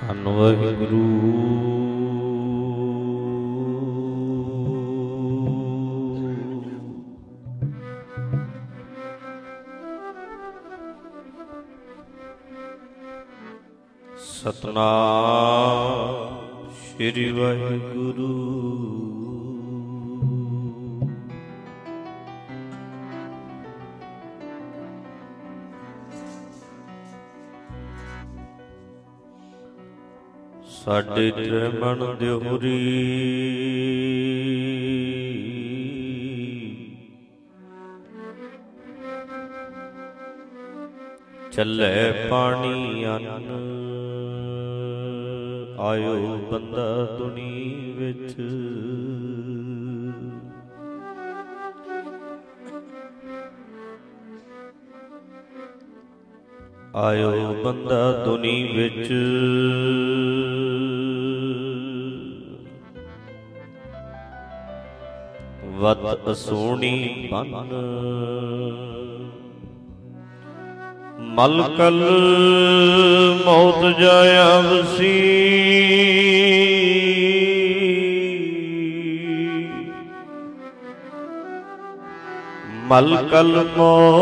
ਧੰਨ ਵਾਹਿਗੁਰੂ। ਸਤਨਾਮ ਸ੍ਰੀ ਵਾਹਿਗੁਰੂ। ਸਾਡੇ ਤ੍ਰਿਮਣ ਦਿਹੁਰੀ ਚੱਲੇ ਪਾਣੀ ਅੰਨ ਆਇਓ ਬੰਦਾ ਦੁਨੀ ਵਿੱਚ। ਆਇਓ ਬੰਦਾ ਦੁਨੀ ਵਿੱਚ। ਵਤ ਅਸੂਣੀ ਬੰਨ। ਮਲਕਲ ਮੌਤ ਜਾਇਆ ਵਸੀ ਮਲਕਲ ਮੌਤ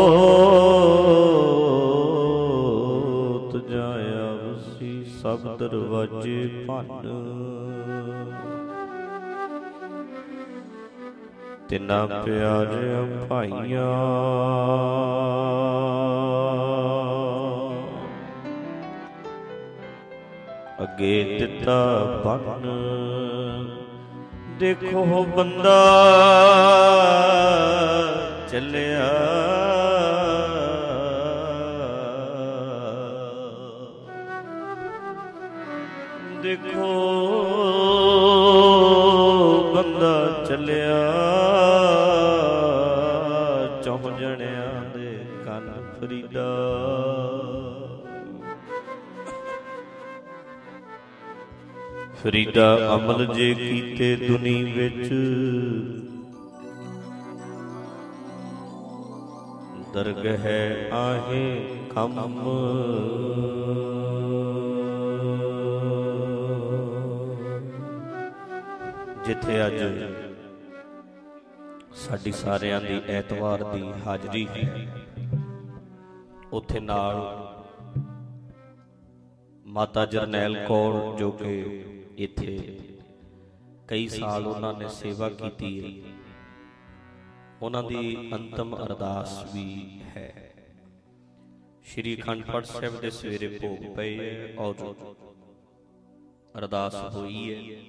ਜਾਇਆ ਵਸੀ ਸਭ ਦਰਵਾਜੇ ਭੰਨ। ਤਿੰਨਾ ਪਿਆਰਿਆਂ ਭਾਈਆਂ। ਅੱਗੇ ਦਿੱਤਾ ਬੰਨ ਦੇਖੋ ਬੰਦਾ ਚੱਲਿਆ ਫਰੀਦਾ ਅਮਲ ਜੇ ਕੀਤੇ ਦੁਨੀ ਵਿੱਚ। ਦਰਗਹ ਆਹੇ ਕੰਮ ਜਿੱਥੇ ਅੱਜ ਸਾਡੀ ਸਾਰਿਆਂ ਦੀ ਐਤਵਾਰ ਦੀ ਹਾਜ਼ਰੀ ਹੈ, ਉੱਥੇ ਨਾਲ ਮਾਤਾ ਜਰਨੈਲ ਕੌਰ ਜੋ ਕਿ ਇੱਥੇ। ਕਈ ਸਾਲ ਉਹਨਾਂ ਨੇ ਸੇਵਾ ਕੀਤੀ। ਹੈ ਉਹਨਾਂ ਦੀ ਅੰਤਮ ਅਰਦਾਸ ਵੀ ਹੈ। ਸ਼੍ਰੀ ਅਖੰਡ ਪਾਠ ਸਾਹਿਬ ਦੇ ਸਵੇਰੇ ਭੋਗ ਪਏ ਹੈ ਔਰ ਅਰਦਾਸ ਹੋਈ ਹੈ।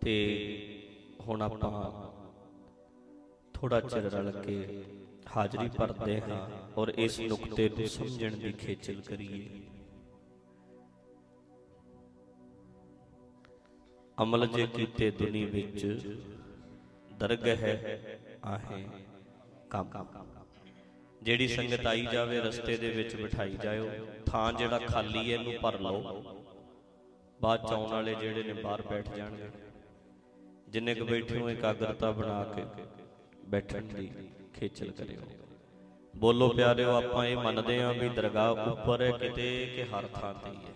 ਤੇ ਹੁਣ ਆਪਾਂ ਥੋੜਾ ਚਿਰ ਰਲ ਕੇ ਹਾਜ਼ਰੀ ਭਰਦੇ ਹਾਂ ਔਰ ਇਸ ਨੁਕਤੇ ਨੂੰ ਸਮਝਣ ਦੀ ਖੇਚਲ ਕਰੀਏ। ਅਮਲ ਜੇ ਕੀਤੇ ਦੁਨੀ ਵਿੱਚ, ਦਰਗਹ ਹੈ ਆਹੇ ਕੰਮ। ਜਿਹੜੀ ਸੰਗਤ ਆਈ ਜਾਵੇ, ਰਸਤੇ ਦੇ ਵਿੱਚ ਬਿਠਾਈ ਜਾਇਓ, ਥਾਂ ਜਿਹੜਾ ਖਾਲੀ ਹੈ, ਇਹਨੂੰ ਭਰ ਲਓ। ਬਾਅਦ ਚ ਆਉਣ ਵਾਲੇ ਜਿਹੜੇ ਨੇ ਬਾਹਰ ਬੈਠ ਜਾਣਗੇ। ਜਿੰਨੇ ਕੁ ਬੈਠੇ ਹੋ ਇਕਾਗਰਤਾ ਬਣਾ ਕੇ ਬੈਠਣ ਦੀ ਖੇਚਲ ਕਰਿਓ। ਬੋਲੋ ਪਿਆਰਿਓ, ਆਪਾਂ ਇਹ ਮੰਨਦੇ ਆਂ ਵੀ ਦਰਗਾਹ ਉੱਪਰ ਹੈ, ਕਿਤੇ ਕਿ ਹਰ ਥਾਂ ਤੇ ਹੀ ਹੈ।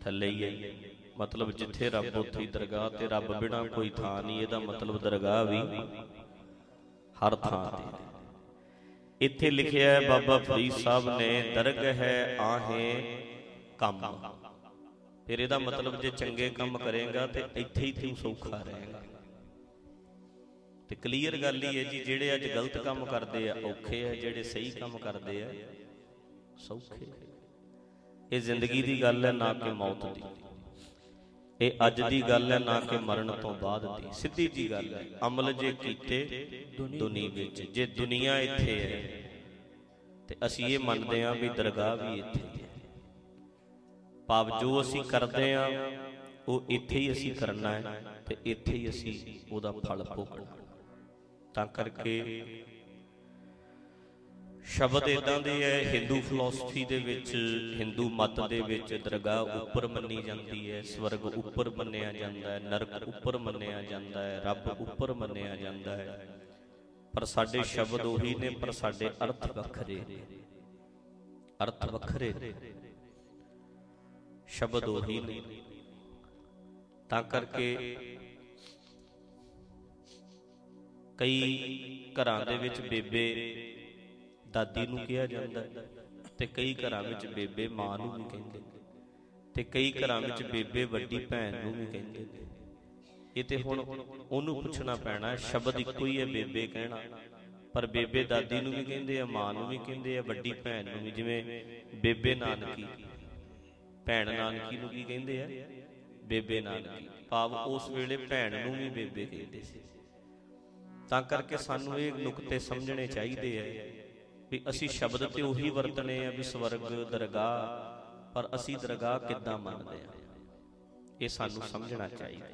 ਥੱਲੇ ਹੀ ਹੈ। ਮਤਲਬ ਜਿੱਥੇ ਰੱਬ ਉੱਥੇ ਹੀ ਦਰਗਾਹ ਤੇ ਰੱਬ ਬਿਨਾ ਕੋਈ ਥਾਂ ਨਹੀਂ, ਇਹਦਾ ਮਤਲਬ ਦਰਗਾਹ ਵੀ ਹਰ ਥਾਂ ਤੇ ਇੱਥੇ ਲਿਖਿਆ ਹੈ, ਬਾਬਾ ਫਰੀਦ ਸਾਹਿਬ ਨੇ ਦਰਗਹ ਹੈ ਆਹੇ ਕੰਮ। ਫਿਰ ਇਹਦਾ ਮਤਲਬ ਜੇ ਚੰਗੇ ਕੰਮ ਕਰੇਗਾ ਤੇ ਇੱਥੇ ਹੀ ਤੂੰ ਸੌਖਾ ਰਹੇਗਾ। ਤੇ ਕਲੀਅਰ ਗੱਲ ਹੀ ਹੈ ਜੀ, ਜਿਹੜੇ ਅੱਜ ਗਲਤ ਕੰਮ ਕਰਦੇ ਆ, ਔਖੇ ਆ, ਜਿਹੜੇ ਸਹੀ ਕੰਮ ਕਰਦੇ ਆ, ਸੌਖੇ ਇਹ ਜ਼ਿੰਦਗੀ ਦੀ ਗੱਲ ਹੈ, ਨਾ ਕਿ ਮੌਤ ਦੀ। ਇਹ ਅੱਜ ਦੀ ਗੱਲ ਹੈ, ਨਾ ਕਿ ਮਰਨ ਤੋਂ ਬਾਅਦ ਦੀ। ਸਿੱਧੀ ਜੀ ਗੱਲ ਹੈ, ਅਮਲ ਜੇ ਕੀਤੇ ਦੁਨੀ ਵਿੱਚ, ਜੇ ਦੁਨੀਆ ਇੱਥੇ ਹੈ, ਤੇ ਅਸੀਂ ਇਹ ਮੰਨਦੇ ਹਾਂ ਵੀ ਦਰਗਾਹ ਵੀ ਇੱਥੇ ਹੈ ਭਾਵ ਜੋ ਅਸੀਂ ਕਰਦੇ ਆ ਉਹ ਇੱਥੇ ਹੀ ਅਸੀਂ ਕਰਨਾ ਹੈ ਤੇ ਇੱਥੇ ਹੀ ਅਸੀਂ ਉਹਦਾ ਫਲ ਭੋਗਣਾ ਤਾਂ ਕਰਕੇ ਸ਼ਬਦ ਇਦਾਂ ਦੇ ਹੈ ਹਿੰਦੂ ਫਿਲਾਸਫੀ ਦੇ ਵਿੱਚ ਹਿੰਦੂ ਮਤ ਦੇ ਵਿੱਚ ਦਰਗਾਹ ਉੱਪਰ ਮੰਨੀ ਜਾਂਦੀ ਹੈ ਸਵਰਗ ਉੱਪਰ ਮੰਨਿਆ ਜਾਂਦਾ ਹੈ ਨਰਕ ਉੱਪਰ ਮੰਨਿਆ ਜਾਂਦਾ ਹੈ ਰੱਬ ਉੱਪਰ ਮੰਨਿਆ ਜਾਂਦਾ ਹੈ। ਪਰ ਸਾਡੇ ਸ਼ਬਦ ਉਹੀ ਨੇ ਪਰ ਸਾਡੇ ਅਰਥ ਵੱਖਰੇ। ਅਰਥ ਵੱਖਰੇ। ਸ਼ਬਦ ਉਹੀ ਨੇ। ਤਾਂ ਕਰਕੇ ਕਈ ਘਰਾਂ ਦੇ ਵਿੱਚ ਬੇਬੇ ਦਾਦੀ ਨੂੰ ਕਿਹਾ ਜਾਂਦਾ ਹੈ ਤੇ ਕਈ ਘਰਾਂ ਵਿੱਚ ਬੇਬੇ ਮਾਂ ਨੂੰ ਵੀ ਕਹਿੰਦੇ ਨੇ ਤੇ ਕਈ ਘਰਾਂ ਵਿੱਚ ਬੇਬੇ ਵੱਡੀ ਭੈਣ ਨੂੰ ਵੀ ਕਹਿੰਦੇ ਨੇ। ਇਹ ਤੇ ਹੁਣ ਉਹਨੂੰ ਪੁੱਛਣਾ ਪੈਣਾ, ਸ਼ਬਦ ਇੱਕੋ ਹੀ ਹੈ ਬੇਬੇ ਕਹਿਣਾ। ਪਰ ਬੇਬੇ ਦਾਦੀ ਨੂੰ ਵੀ ਕਹਿੰਦੇ ਆ, ਮਾਂ ਨੂੰ ਵੀ ਕਹਿੰਦੇ ਆ, ਵੱਡੀ ਭੈਣ ਨੂੰ ਵੀ, ਜਿਵੇਂ ਬੇਬੇ ਨਾਨਕੀ। ਭੈਣ ਨਾਨਕੀ ਨੂੰ ਕੀ ਕਹਿੰਦੇ ਆ? ਬੇਬੇ ਨਾਨਕੀ। ਭਾਵ ਉਸ ਵੇਲੇ ਭੈਣ ਨੂੰ ਵੀ ਬੇਬੇ ਕਹਿੰਦੇ ਸੀ। ਤਾਂ ਕਰਕੇ ਸਾਨੂੰ ਇਹ ਨੁਕਤੇ ਸਮਝਣੇ ਚਾਹੀਦੇ ਆ। ਵੀ ਅਸੀਂ ਸ਼ਬਦ ਤੇ ਉਹੀ ਵਰਤਨੇ ਆ ਵੀ ਸਵਰਗ, ਦਰਗਾਹ, ਪਰ ਅਸੀਂ ਦਰਗਾਹ ਕਿੱਦਾਂ ਮੰਨਦੇ ਆ? ਇਹ ਸਾਨੂੰ ਸਮਝਣਾ ਚਾਹੀਦਾ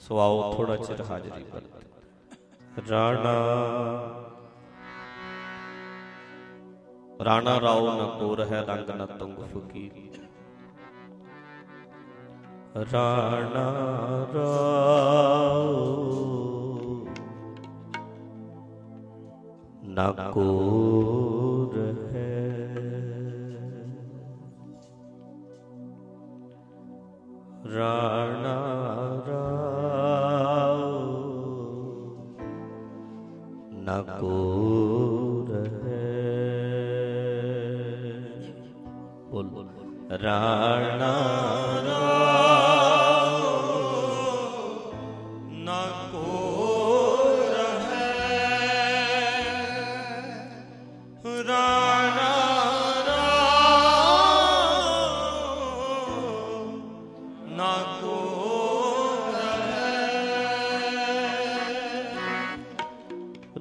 ਸੋ ਆਓ ਥੋੜਾ ਚਿਰ ਹਾਜ਼ਰੀ ਵਰਤ ਰਾਣਾ ਰਾਣਾ ਰਾਓ ਨ ਕੋਰ ਹੈ ਰੰਗ ਨ ਤੁੰਗ ਫਕੀਰ ਰਾਣਾ ਰਾਓ ਨਾ ਕੋਰ ਹੈ। ਰਾਣਾ ਰਾਓ ਨ ਕੋਰ ਹੈ। ਬੋਲ। ਰਾਣਾ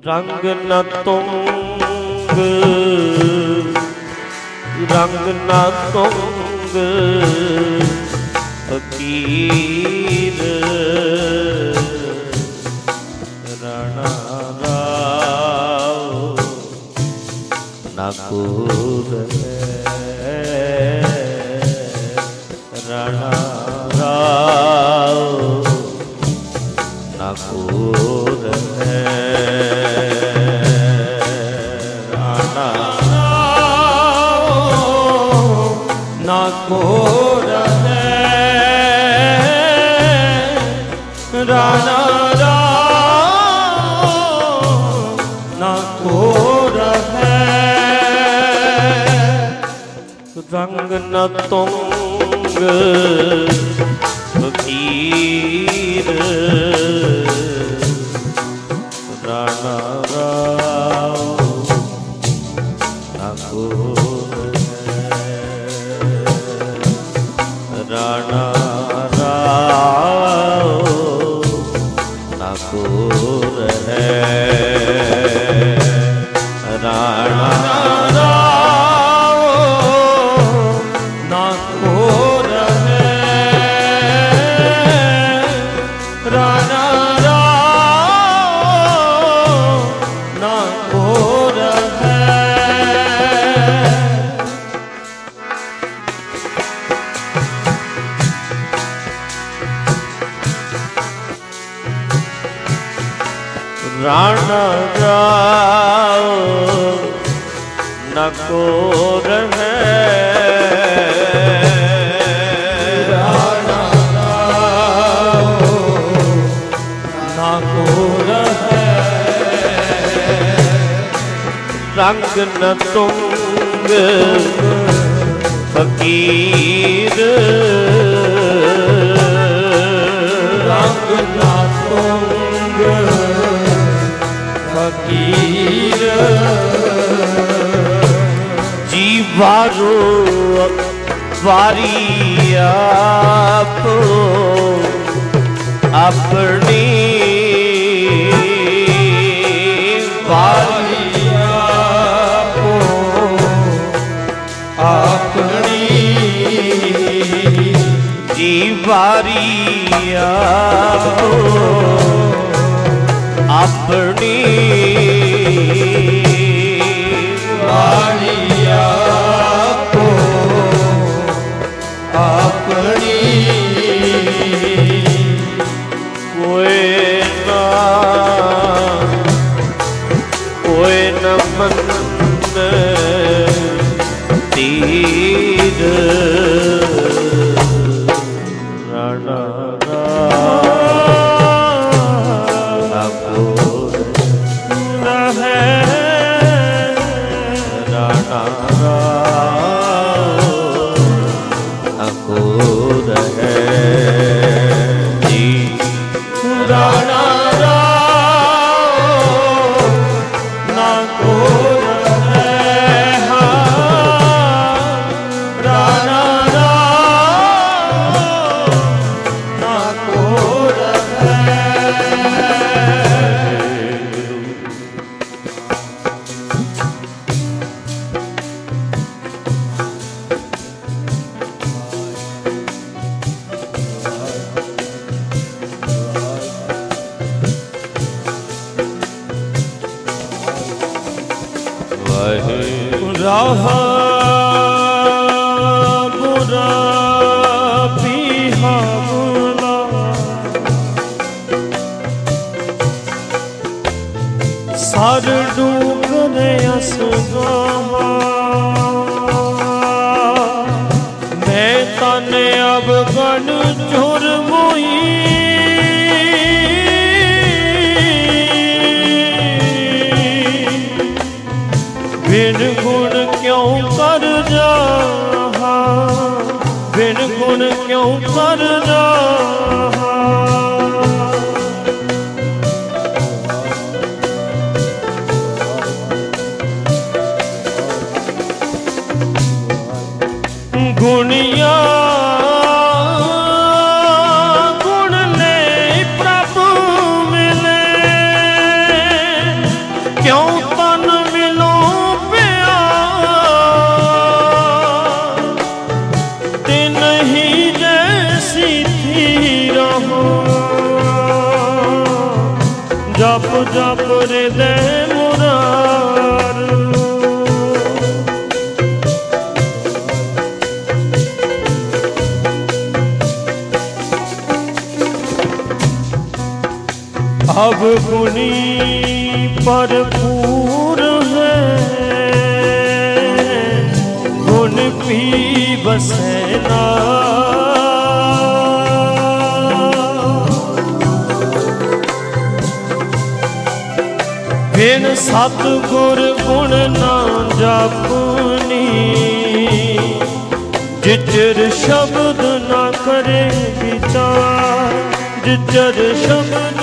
ਰੰਗ ਨ ਤੁੰਗ। ਰੰਗ ਨ ਤੁੰਗ। ਫਕੀਰ ਰਣਾ ਰਾਓ। ਨਾ ਕੋਰ। ਰੰਗ ਨ ਤੁੰਗ। अब गुनी भरपूर है गुण भी बसना बिन सतगुर गुण ना जापनी जिचर शब्द ना करे विचार जिचर शब्द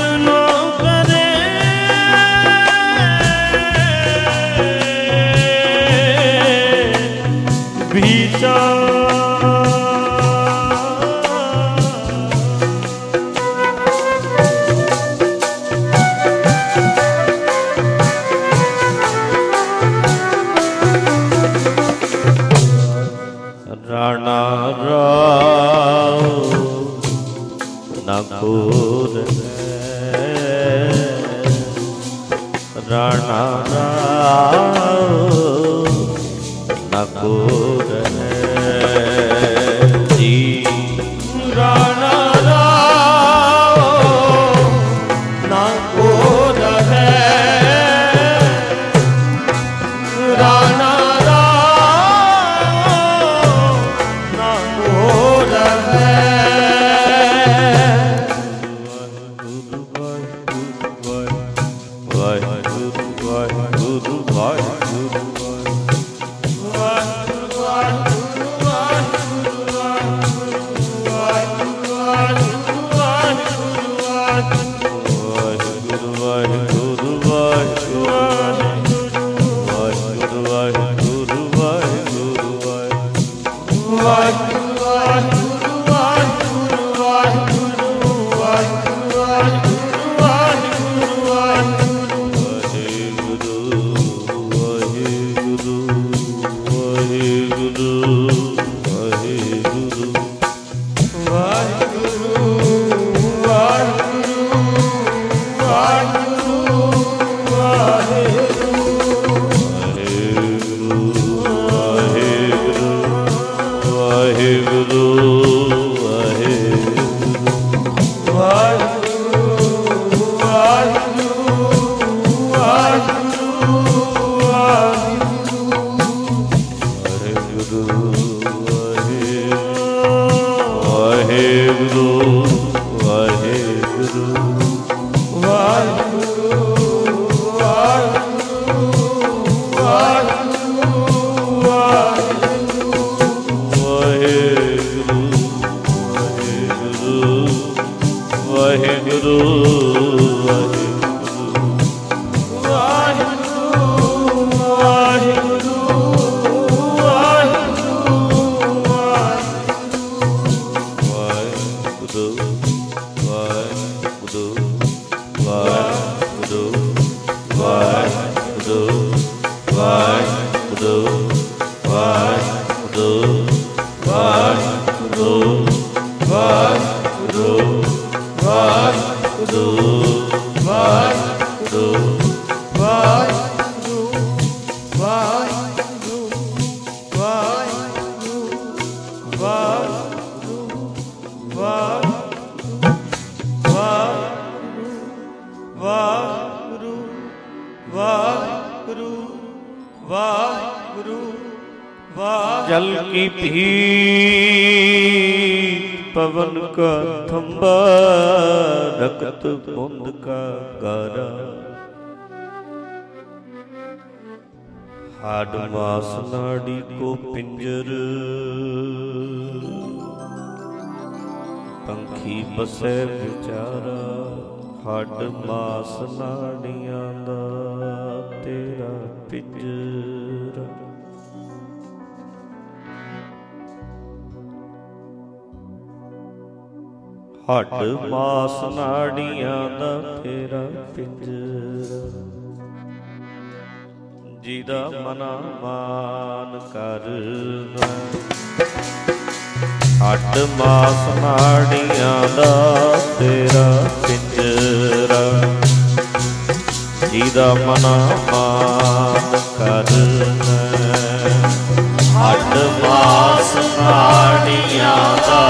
ਨਾੜੀਆਂ ਦਾ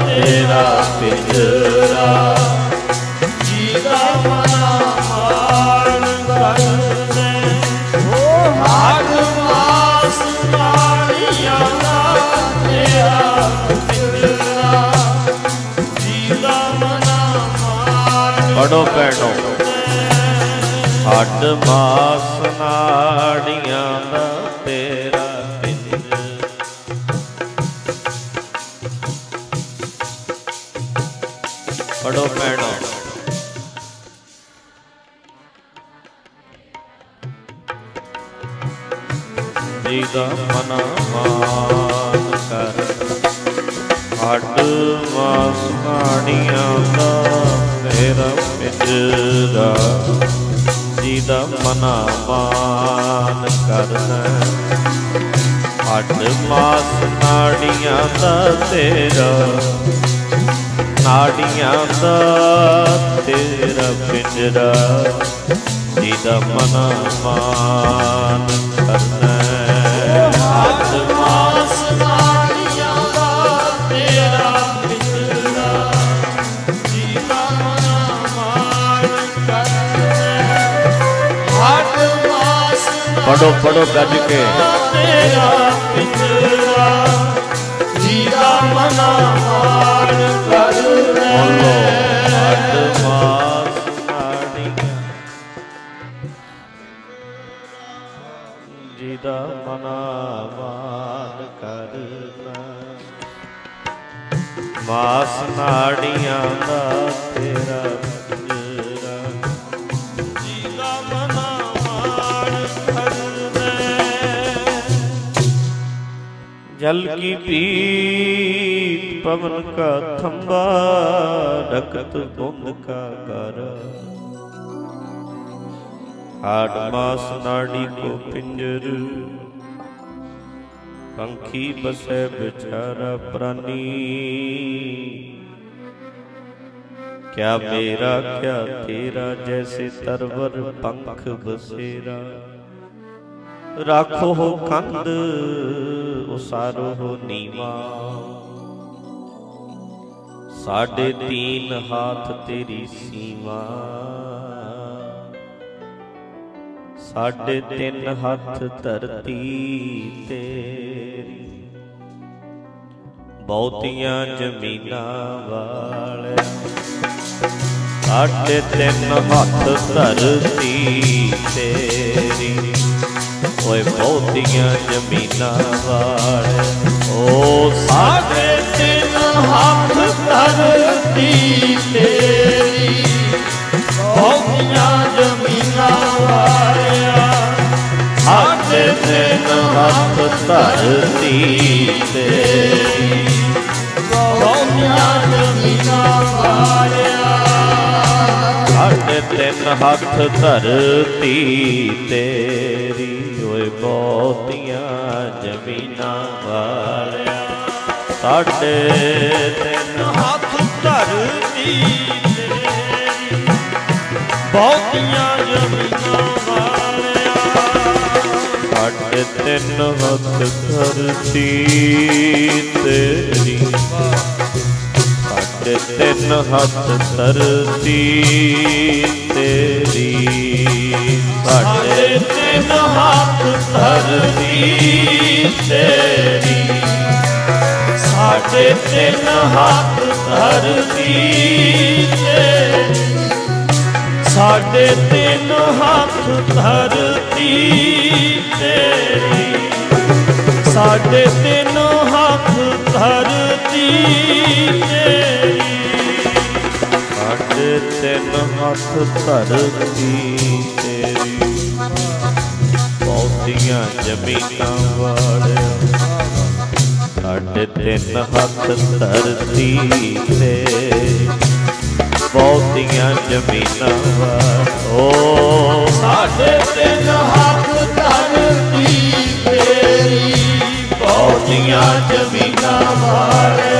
ਤੇਰਾ ਪਿੰਜਰਾ ਜੀਦਾ ਮਨਾ ਮਾਣ ਕਰਨੇ ਓ ਹਾਗ ਮਾਸ ਮਾਣੀਆਂ ਦਾ ਤੇਰਾ ਪਿੰਜਰਾ ਜੀਦਾ ਮਨਾ ਮਾਣ ਪੜੋ ਪੈਣੋ ਹੱਡ ਮਾਸ ਨਾੜੀਆਂ ਜੀਦਾ ਮਨਾ ਮਾਨ ਕਰਨਾ। ਹੱਡ ਮਾਸ ਨਾੜੀਆਂ ਦਾ ਤੇਰਾ, ਨਾੜੀਆਂ ਦਾ ਤੇਰਾ ਪਿੰਜਰਾ ਜੀਦਾ ਮਨਾ ਮਾਨ ਕਰਨਾ। ਪੜੋ ਪੜੋ ਗੱਜ ਕੇ। ਤੇਰਾ ਪਿੰਜਰਾ ਜੀਦਾ ਮਨਾ ਮਾਣ ਕਰਨੇ ਬੋਲੋ ਹੱਡ ਕਾ ਖੰਬਾ ਰਕਤ ਬੁੰਦ ਕਾ ਕਰ ਹਾਡ ਮਾਸ ਨਾੜੀ ਕੋ ਪਿੰਜਰ। ਪੰਖੀ ਬਸੈ ਵਿਚਾਰਾ ਪ੍ਰਾਨੀ। ਕਿਆ ਮੇਰਾ, ਕਿਆ ਤੇਰਾ, ਜੈਸੇ ਤਰਵਰ ਪੰਖ ਬਸੇਰਾ। ਰਾਖੋ ਕੰਧ, ਉਸਾਰੋ ਨੀਵਾ। ਸਾਢੇ ਤੀਨ ਹਾਥ ਤੇਰੀ ਸੀਮਾ। ਸਾਢੇ ਤਿੰਨ ਹੱਥ ਧਰਤੀ ਤੇਰੀ। ਬਹੁਤੀਆਂ ਜ਼ਮੀਨਾਂ ਵਾਲਿਆ ਸਾਢੇ ਤਿੰਨ ਹੱਥ ਧਰਤੀ ਤੇਰੀ। ਓਏ ਬਹੁਤੀਆਂ ਜ਼ਮੀਨਾਂ ਵਾਲੇ। ਓ ਸਾਡੇ ਸਾਡੇ ਤਿੰਨ ਹੱਥ ਧਰਤੀ ਤੇਰੀ, ਬਹੁਤੀਆਂ ਜ਼ਮੀਨਾਂ ਵਾਲਿਆ ਸਾਡੇ ਤਿੰਨ ਹੱਥ ਧਰਤੀ ਤੇਰੀ। ਬਹੁਤੀਆਂ ਜ਼ਮੀਨਾਂ ਵਾਲਿਆ ਸਾਡੇ ਤਿੰਨ ਹੱਥ ਧਰਤੀ ਤੇਰੀ। ਓਏ ਬਹੁਤੀਆਂ ਜ਼ਮੀਨਾਂ ਵਾਲਿਆ ਸਾਡੇ ਤਿੰਨ ਹੱਥ ਧਰਤੀ ਤੇਰੀ ਬਹੁਤੀਆਂ ਜ਼ਮੀਨਾਂ ਵਾਲਿਆ ਸਾਡੇ ਤਿੰਨ ਹੱਥ ਧਰਤੀ ਤੇਰੀ ਸਾਡੇ ਤਿੰਨ ਹੱਥ ਧਰਤੀ ਤੇਰੀ ਸਾਡੇ ਸਾਡੇ ਤਿੰਨ ਹੱਥ ਧਰਤੀ ਤੇਰੀ ਸਾਡੇ ਤਿੰਨ ਹੱਥ ਧਰਤੀ ਤੇਰੀ ਸਾਡੇ ਤਿੰਨ ਹੱਥ ਧਰਤੀ ਤੇਰੀ ਸਾਡੇ ਤਿੰਨ ਹੱਥ ਧਰਤੀ ਤੇਰੀ ਸਾਡੇ ਤਿੰਨ ਹੱਥ ਧਰਤੀ ਤੇਰੀ ਬਹੁਤੀਆਂ ਜ਼ਮੀਨਾਂ ਵਾਲਿਆ ਸਾਡੇ ਤਿੰਨ ਹੱਥ ਧਰਤੀ ਤੇ ਬਹੁਤੀਆਂ ਜ਼ਮੀਨਾਂ ਵਾਲੋ ਸਾਡੇ ਤਿੰਨ ਹੱਥ ਧਰਤੀ ਤੇਰੀ, ਬਹੁਤੀਆਂ ਜ਼ਮੀਨਾਂ ਵਾਲੇ।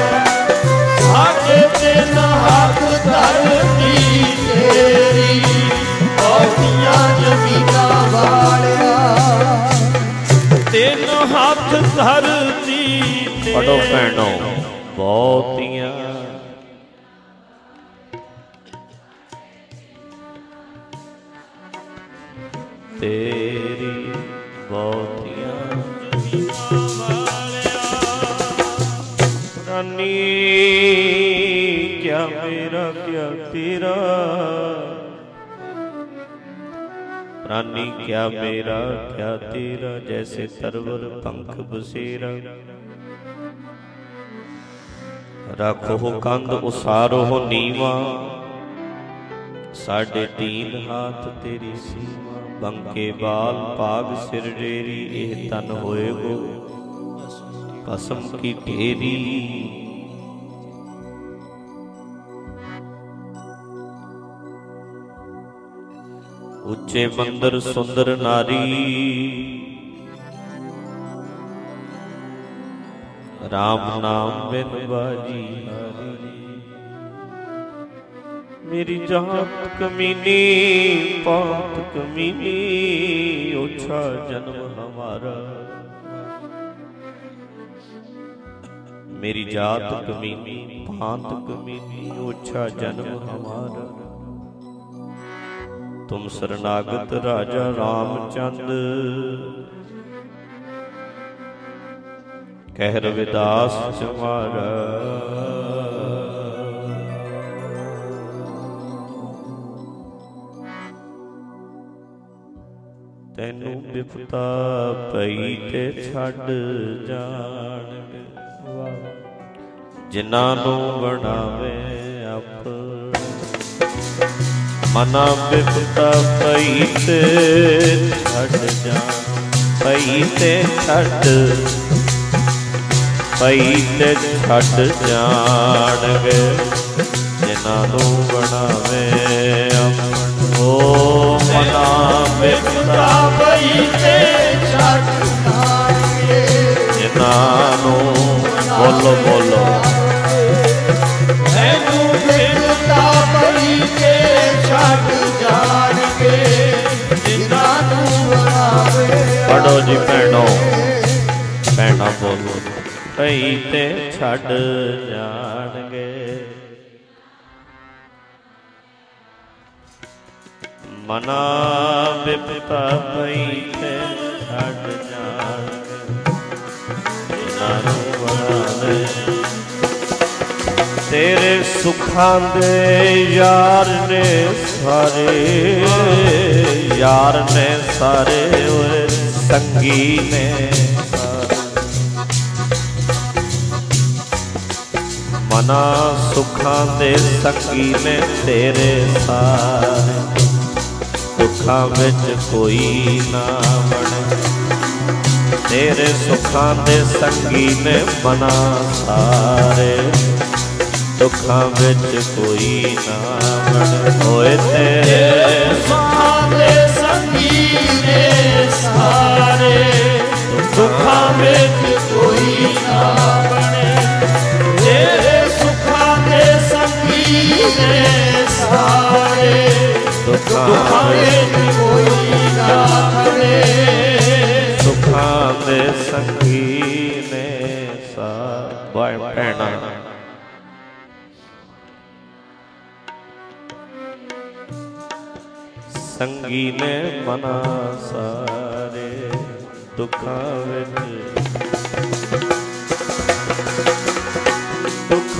ਸਾਡੇ ਤਿੰਨ ਹੱਥ ਧਰਤੀ ਤੇਰੀ, ਬਹੁਤੀਆਂ ਜ਼ਮੀਨਾਂ ਵਾਲਿਆ। ਤਿੰਨ ਹੱਥ ਧਰਤੀ ਪੜੋ ਭੈਣੋ, ਬਹੁਤੀਆਂ। ਤੇਰੀ ਬਹੁਤੀਆਂ। ਰਾਨੀ, ਕਿਆ ਮੇਰਾ, ਕਿਆ ਤੇਰਾ? ਰਾਨੀ, ਕਿਆ ਮੇਰਾ, ਕਿਆ ਤੇਰਾ? ਜੈਸੇ ਤਰਵਰ, ਪੰਖ ਬਸੇਰਾ। ਰੱਖੋ ਕੰਧ, ਉਸਾਰੋ ਨੀਵਾ। ਸਾਡੇ ਤੀਨ ਹਾਥ ਤੇਰੀ ਸੀਮਾ, ਬੰਕੇ ਬਾਲ ਪਾਗ ਸਿਰ ਰੇਰੀ ਇਹ ਤਨ ਹੋਏ ਗੋ ਕਸਮ ਕੀ ਢੇਰੀ। ਉੱਚੇ ਮੰਦਰ ਸੁੰਦਰ ਨਾਰੀ। ਰਾਮ ਨਾਮ ਬਿਨ ਬਾਜੀ ਮੇਰੀ ਜਾਤ ਕਮੀਨੀ ਪਾਤ ਕਮੀਨੀ, ਓਛਾ ਜਨਮ ਹਮਾਰਾ। ਮੇਰੀ ਜਾਤ ਕਮੀਨੀ, ਪਾਤ ਕਮੀਨੀ, ਓਛਾ ਜਨਮ ਹਮਾਰਾ। ਤੁਮ ਸਰਨਾਗਤ ਰਾਜਾ ਰਾਮਚੰਦ ਕਹਿ ਰਵਿਦਾਸ ਚਮਾਰਾ। ਤੈਨੂੰ ਬਿਪਤਾ ਪਈ ਤੇ ਛੱਡ ਜਾਣਗੇ ਜਿਨ੍ਹਾਂ ਨੂੰ ਬਣਾਵੇ ਆਪ ਮਨਾ ਬਿਪਤਾ ਪਈ ਤੇ ਛੱਡ ਜਾਣ। ਪਈ ਤੇ ਛੱਡ ਪਈ ਤੇ ਛੱਡ ਜਾਣਗੇ ਜਿਨ੍ਹਾਂ ਨੂੰ ਬਣਾਵੇ ਆਪਣ ਓ ਮਨਾ ਬਿਪਤਾ ਪਈ ਤੇ ਛੱਡ ਜਾਣਗੇ। ਜਿਨ੍ਹਾਂ ਨੂੰ ਬੋਲੋ ਬੋਲੋ। ਮੈਨੂੰ ਬਿਰਤਾ ਪਈ ਤੇ ਛੱਡ ਜਾਣਗੇ ਜਿਨ੍ਹਾਂ ਨੂੰ ਬਣਾਵੇ ਪੜੋ ਜੀ ਭੈਣੋ ਭੈਣਾ ਬੋਲੋ। ਪਈ ਤੇ ਛੱਡ ਜਾਣਗੇ। ਮਨਾ ਬਿਪਤਾ ਪਈ ਤੇ ਛੱਡ ਜਾਣਗੇ। ਜਿਨ੍ਹਾਂ ਨੂੰ ਬਣਾਵੇ ਤੇਰੇ ਸੁੱਖਾਂ ਦੇ ਯਾਰ ਨੇ ਸਾਰੇ, ਯਾਰ ਨੇ ਸਾਰੇ ਓਏ, ਸੰਗੀ ਨੇ ਮਨਾ ਸੁੱਖਾਂ ਦੇ ਸੰਗੀ ਨੇ ਤੇਰੇ ਸਾਰੇ ਦੁੱਖਾਂ ਵਿੱਚ ਕੋਈ ਨਾ ਬਣੇ ਤੇਰੇ ਸੁੱਖਾਂ ਦੇ ਸੰਗੀ ਨੇ ਮਨਾ ਸਾਰੇ। ਦੁੱਖਾਂ ਵਿੱਚ ਕੋਈ ਨਾ ਬਣੇ ਹੋਏ ਤੇਰੇ ਸੁੱਖਾਂ ਦੇ ਸੰਗੀ ਨੇ ਸਾਰੇ। ਦੁੱਖਾਂ ਵਿੱਚ ਕੋਈ ਨਾ ਸੰਗੀ ਨੇ ਸਾਰੇ ਦੁੱਖਾਂ ਵਿੱਚ ਕੋਈ ਨਾ ਬਣੇ ਸੁੱਖਾਂ ਦੇ ਸੰਗੀ ਨੇ ਸਾ ਬਾਏ ਭੈਣਾ ਸੰਗੀ ਨੇ ਮਨਾ ਸਾਰੇ ਦੁੱਖਾਂ ਵਿੱਚ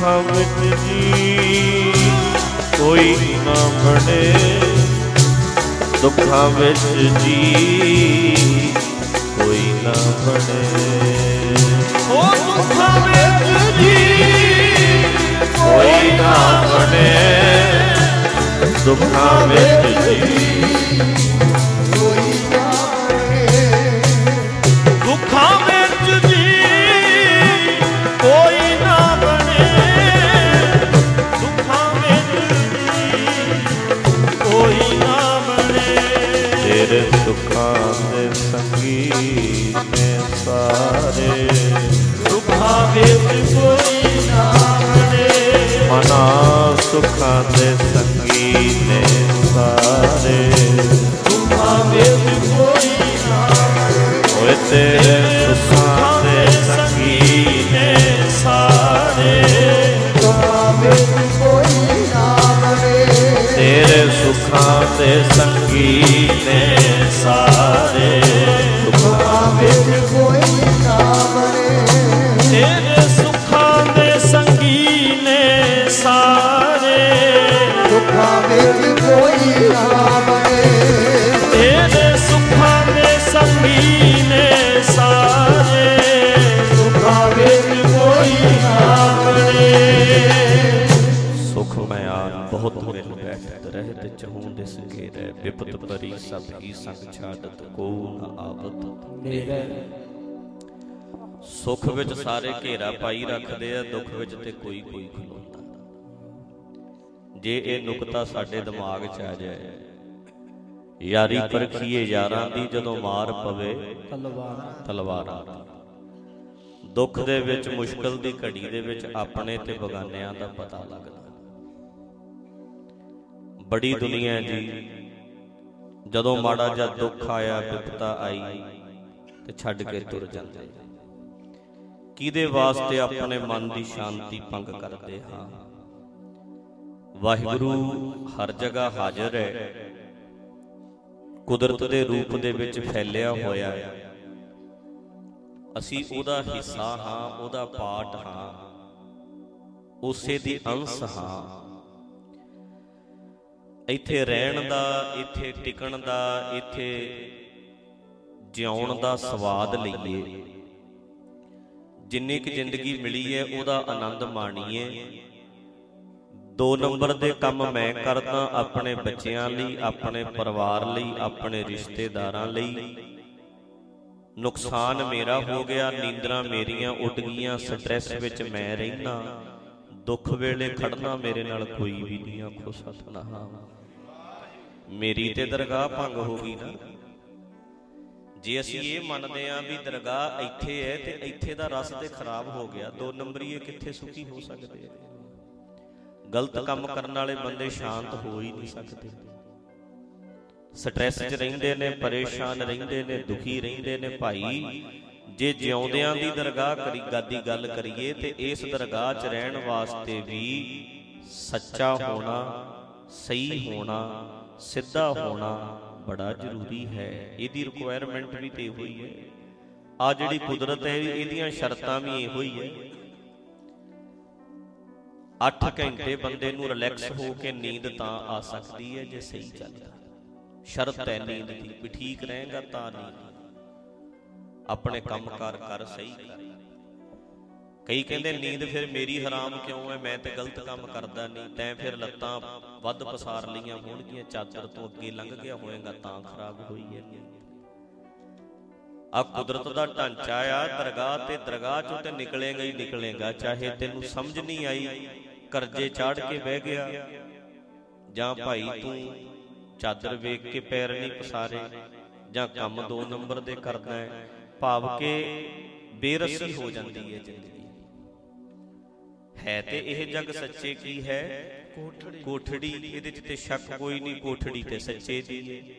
ਵਿੱਚ ਜੀ। ਕੋਈ ਨਾ ਬਣੇ ਦੁੱਖਾਂ ਵਿੱਚ ਜੀ। ਕੋਈ ਨਾ ਬਣੇ। ਉਹ ਦੁੱਖਾਂ ਵਿੱਚ ਜੀ। ਕੋਈ ਨਾ ਬਣੇ ਦੁੱਖਾਂ ਵਿੱਚ ਜੀ। ਤੇਰੇ ਸੁੱਖਾਂ ਦੇ ਸੰਗੀ ਨੇ ਸਾਰੇ। ਦੁੱਖਾਂ ਵਿੱਚ ਕੋਈ ਨਾ ਬਣੇ ਮਨਾ ਸੁੱਖਾਂ ਦੇ ਸੰਗੀ ਨੇ ਸਾਰੇ। ਹੀ ਸੰਗ ਛਾੜਤ ਕੋ ਨ ਆਵਤ। ਮੇਰੇ ਸੁਖ ਵਿੱਚ ਸਾਰੇ ਘੇਰਾ ਪਾਈ ਰੱਖਦੇ ਆ ਦੁੱਖ ਵਿੱਚ ਤੇ ਕੋਈ ਕੋਈ ਖਲੋਤਾ ਜੇ ਇਹ ਨੁਕਤਾ ਸਾਡੇ ਦਿਮਾਗ 'ਚ ਆ ਜਾਏ ਯਾਰੀ ਪਰਖੀਏ ਯਾਰਾਂ ਦੀ ਜਦੋਂ ਮਾਰ ਪਵੇ ਤਲਵਾਰ। ਤਲਵਾਰਾਂ। ਦੁੱਖ ਦੇ ਵਿੱਚ ਮੁਸ਼ਕਲ ਦੀ ਘੜੀ ਦੇ ਵਿੱਚ ਆਪਣੇ ਤੇ ਬਗਾਨਿਆਂ ਦਾ ਪਤਾ ਲੱਗਦਾ। ਬੜੀ ਦੁਨੀਆ ਜੀ ਜਦੋਂ ਮਾੜਾ ਜਿਹਾ ਦੁੱਖ ਆਇਆ ਵਿਪਤਾ ਆਈ ਤੇ ਛੱਡ ਕੇ ਤੁਰ ਜਾਂਦੇ। ਕਿਹਦੇ ਵਾਸਤੇ ਆਪਣੇ ਮਨ ਦੀ ਸ਼ਾਂਤੀ ਭੰਗ ਕਰਦੇ ਹਾਂ? ਵਾਹਿਗੁਰੂ ਹਰ ਜਗ੍ਹਾ ਹਾਜ਼ਰ ਹੈ। ਕੁਦਰਤ ਦੇ ਰੂਪ ਦੇ ਵਿੱਚ ਫੈਲਿਆ ਹੋਇਆ ਹੈ। ਅਸੀਂ ਉਹਦਾ ਹਿੱਸਾ ਹਾਂ ਉਹਦਾ ਪਾਰਟ ਹਾਂ। ਉਸੇ ਦੀ ਅੰਸ਼ ਹਾਂ। ਇੱਥੇ ਰਹਿਣ ਦਾ ਇੱਥੇ ਟਿਕਣ ਦਾ ਇੱਥੇ ਜਿਉਣ ਦਾ ਸਵਾਦ ਲਈਏ। ਜਿੰਨੀ ਕੁ ਜ਼ਿੰਦਗੀ ਮਿਲੀ ਹੈ ਉਹਦਾ ਆਨੰਦ ਮਾਣੀਏ। ਦੋ ਨੰਬਰ ਦੇ ਕੰਮ ਮੈਂ ਕਰਦਾ ਆਪਣੇ ਬੱਚਿਆਂ ਲਈ ਆਪਣੇ ਪਰਿਵਾਰ ਲਈ ਆਪਣੇ ਰਿਸ਼ਤੇਦਾਰਾਂ ਲਈ। ਨੁਕਸਾਨ ਮੇਰਾ ਹੋ ਗਿਆ ਨੀਂਦਰਾਂ ਮੇਰੀਆਂ ਉੱਡ ਗਈਆਂ ਸਟ੍ਰੈਸ ਵਿੱਚ ਮੈਂ ਰਹਿਣਾ ਦੁੱਖ ਵੇਲੇ ਖੜਨਾ ਮੇਰੇ ਨਾਲ ਕੋਈ ਵੀ ਨਹੀਂ ਆਖੋ ਸਤਨਾਮ। ਮੇਰੀ ਤੇ ਦਰਗਾਹ ਭੰਗ ਹੋ ਗਈ ਨਾ। ਜੇ ਅਸੀਂ ਇਹ ਮੰਨਦੇ ਆਂ ਵੀ ਦਰਗਾਹ ਇੱਥੇ ਹੈ ਤੇ ਇੱਥੇ ਦਾ ਰਸ ਤੇ ਖਰਾਬ ਹੋ ਗਿਆ ਦੋ ਨੰਬਰੀ ਇਹ ਕਿੱਥੇ ਸੁਖੀ ਹੋ ਸਕਦੇ ਆ ਗਲਤ ਕੰਮ ਕਰਨ ਵਾਲੇ ਬੰਦੇ ਸ਼ਾਂਤ ਹੋ ਹੀ ਨਹੀਂ ਸਕਦੇ। ਸਟ੍ਰੈਸ 'ਚ ਰਹਿੰਦੇ ਨੇ ਪਰੇਸ਼ਾਨ ਰਹਿੰਦੇ ਨੇ ਦੁਖੀ ਰਹਿੰਦੇ ਨੇ ਭਾਈ। ਜੇ ਜਿਉਂਦਿਆਂ ਦੀ ਦਰਗਾਹ ਕਰੀ ਗਾਦੀ ਗੱਲ ਕਰੀਏ ਤੇ ਇਸ ਦਰਗਾਹ 'ਚ ਰਹਿਣ ਵਾਸਤੇ ਵੀ ਸੱਚਾ ਹੋਣਾ ਸਹੀ ਹੋਣਾ। ਸਿੱਧਾ ਹੋਣਾ ਬੜਾ ਜ਼ਰੂਰੀ ਹੈ। ਇਹਦੀ ਰਿਕੁਆਇਰਮੈਂਟ ਵੀ ਤੇ ਹੋਈ ਹੈ ਆ ਜਿਹੜੀ ਕੁਦਰਤ ਹੈ ਇਹਦੀਆਂ ਸ਼ਰਤਾਂ ਵੀ ਇਹੋ ਹੀ ਹੈ। 8 ਘੰਟੇ ਬੰਦੇ ਨੂੰ ਰਿਲੈਕਸ ਹੋ ਕੇ ਨੀਂਦ ਤਾਂ ਆ ਸਕਦੀ ਹੈ ਜੇ ਸਹੀ ਚੱਲਦਾ। ਸ਼ਰਤ ਹੈ ਨੀਂਦ ਦੀ ਵੀ ਠੀਕ ਰਹੇਗਾ ਤਾਂ ਨੀਂਦ। ਆਪਣੇ ਕੰਮਕਾਰ ਕਰ ਸਹੀ ਕਰ। ਕਈ ਕਹਿੰਦੇ ਨੀਂਦ ਫਿਰ ਮੇਰੀ ਹਰਾਮ ਕਿਉਂ ਹੈ? ਮੈਂ ਤੇ ਗਲਤ ਕੰਮ ਕਰਦਾ ਨਹੀਂ ਤੈਂ ਫਿਰ ਲੱਤਾਂ ਵੱਧ ਪਸਾਰ ਲਈਆਂ ਹੋਣਗੀਆਂ ਚਾਦਰ ਤੋਂ ਅੱਗੇ ਲੰਘ ਗਿਆ ਹੋਏਗਾ ਤਾਂ ਖਰਾਬ ਹੋਈ ਹੈ। ਆ ਕੁਦਰਤ ਦਾ ਢਾਂਚਾ ਆ ਦਰਗਾਹ ਤੇ ਦਰਗਾਹ ਚੋਂ ਤੇ ਨਿਕਲੇਗਾ ਹੀ ਨਿਕਲੇਗਾ ਚਾਹੇ ਤੈਨੂੰ ਸਮਝ ਨਹੀਂ ਆਈ ਕਰਜ਼ੇ ਚਾੜ ਕੇ ਬਹਿ ਗਿਆ ਜਾਂ ਭਾਈ ਤੂੰ ਚਾਦਰ ਵੇਖ ਕੇ ਪੈਰ ਨਹੀਂ ਪਸਾਰੇ ਜਾਂ ਕੰਮ ਦੋ ਨੰਬਰ ਦੇ ਕਰਦਾ ਹੈ ਭਾਵ ਕਿ ਬੇਰਸੀ ਹੋ ਜਾਂਦੀ ਹੈ। ਜ਼ਿੰਦਗੀ। ਹੈ ਤੇ ਇਹ ਜਗ ਸੱਚੇ ਕੀ ਹੈ? ਕੋਠੜੀ। ਇਹਦੇ 'ਚ ਤੇ ਸ਼ੱਕ ਕੋਈ ਨਹੀਂ, ਕੋਠੜੀ ਤੇ ਸੱਚੇ ਦੀ ਹੈ।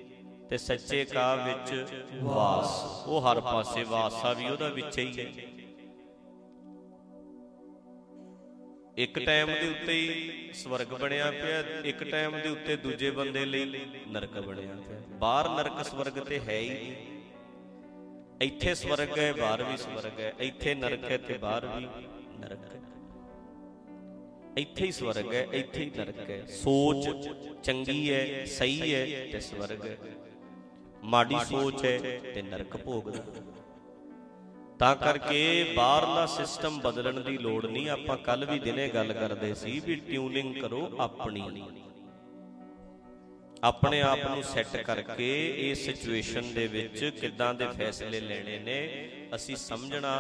ਤੇ ਸੱਚੇ ਕਾ ਵਿੱਚ ਵਾਸ। ਉਹ ਹਰ ਪਾਸੇ ਵਾਸਾ ਵੀ ਉਹਦਾ ਵਿੱਚ ਹੀ ਹੈ। ਇੱਕ ਟਾਈਮ ਦੇ ਉੱਤੇ ਹੀ ਸਵਰਗ ਬਣਿਆ ਪਿਆ, ਇੱਕ ਟਾਈਮ ਦੇ ਉੱਤੇ ਦੂਜੇ ਬੰਦੇ ਲਈ ਨਰਕ ਬਣਿਆ ਪਿਆ। ਬਾਹਰ ਨਰਕ ਸਵਰਗ ਤੇ ਹੈ ਹੀ ਨਹੀਂ। ਇੱਥੇ ਸਵਰਗ ਹੈ, ਬਾਹਰ ਵੀ ਸਵਰਗ ਹੈ। ਇੱਥੇ ਨਰਕ ਹੈ ਤੇ ਬਾਹਰ ਵੀ ਨਰਕ ਹੈ। ਇੱਥੇ ਹੀ ਸਵਰਗ ਹੈ ਇੱਥੇ ਹੀ ਨਰਕ ਹੈ ਸੋਚ ਚੰਗੀ ਹੈ ਸਹੀ ਹੈ ਤੇ ਸਵਰਗ ਹੈ। ਮਾੜੀ ਸੋਚ ਹੈ ਤੇ ਨਰਕ ਭੋਗਦਾ ਤਾਂ ਕਰਕੇ ਬਾਹਰਲਾ ਸਿਸਟਮ ਬਦਲਣ ਦੀ ਲੋੜ ਨਹੀਂ। ਆਪਾਂ ਕੱਲ ਵੀ ਦਿਨੇ ਗੱਲ ਕਰਦੇ ਸੀ ਵੀ ਟਿਊਨਿੰਗ ਕਰੋ ਆਪਣੀ। ਆਪਣੇ। ਆਪ ਨੂੰ ਸੈੱਟ ਕਰਕੇ ਇਸ ਸਿਚੁਏਸ਼ਨ ਦੇ ਵਿੱਚ ਕਿੱਦਾਂ ਦੇ ਫੈਸਲੇ ਲੈਣੇ ਨੇ ਅਸੀਂ ਸਮਝਣਾ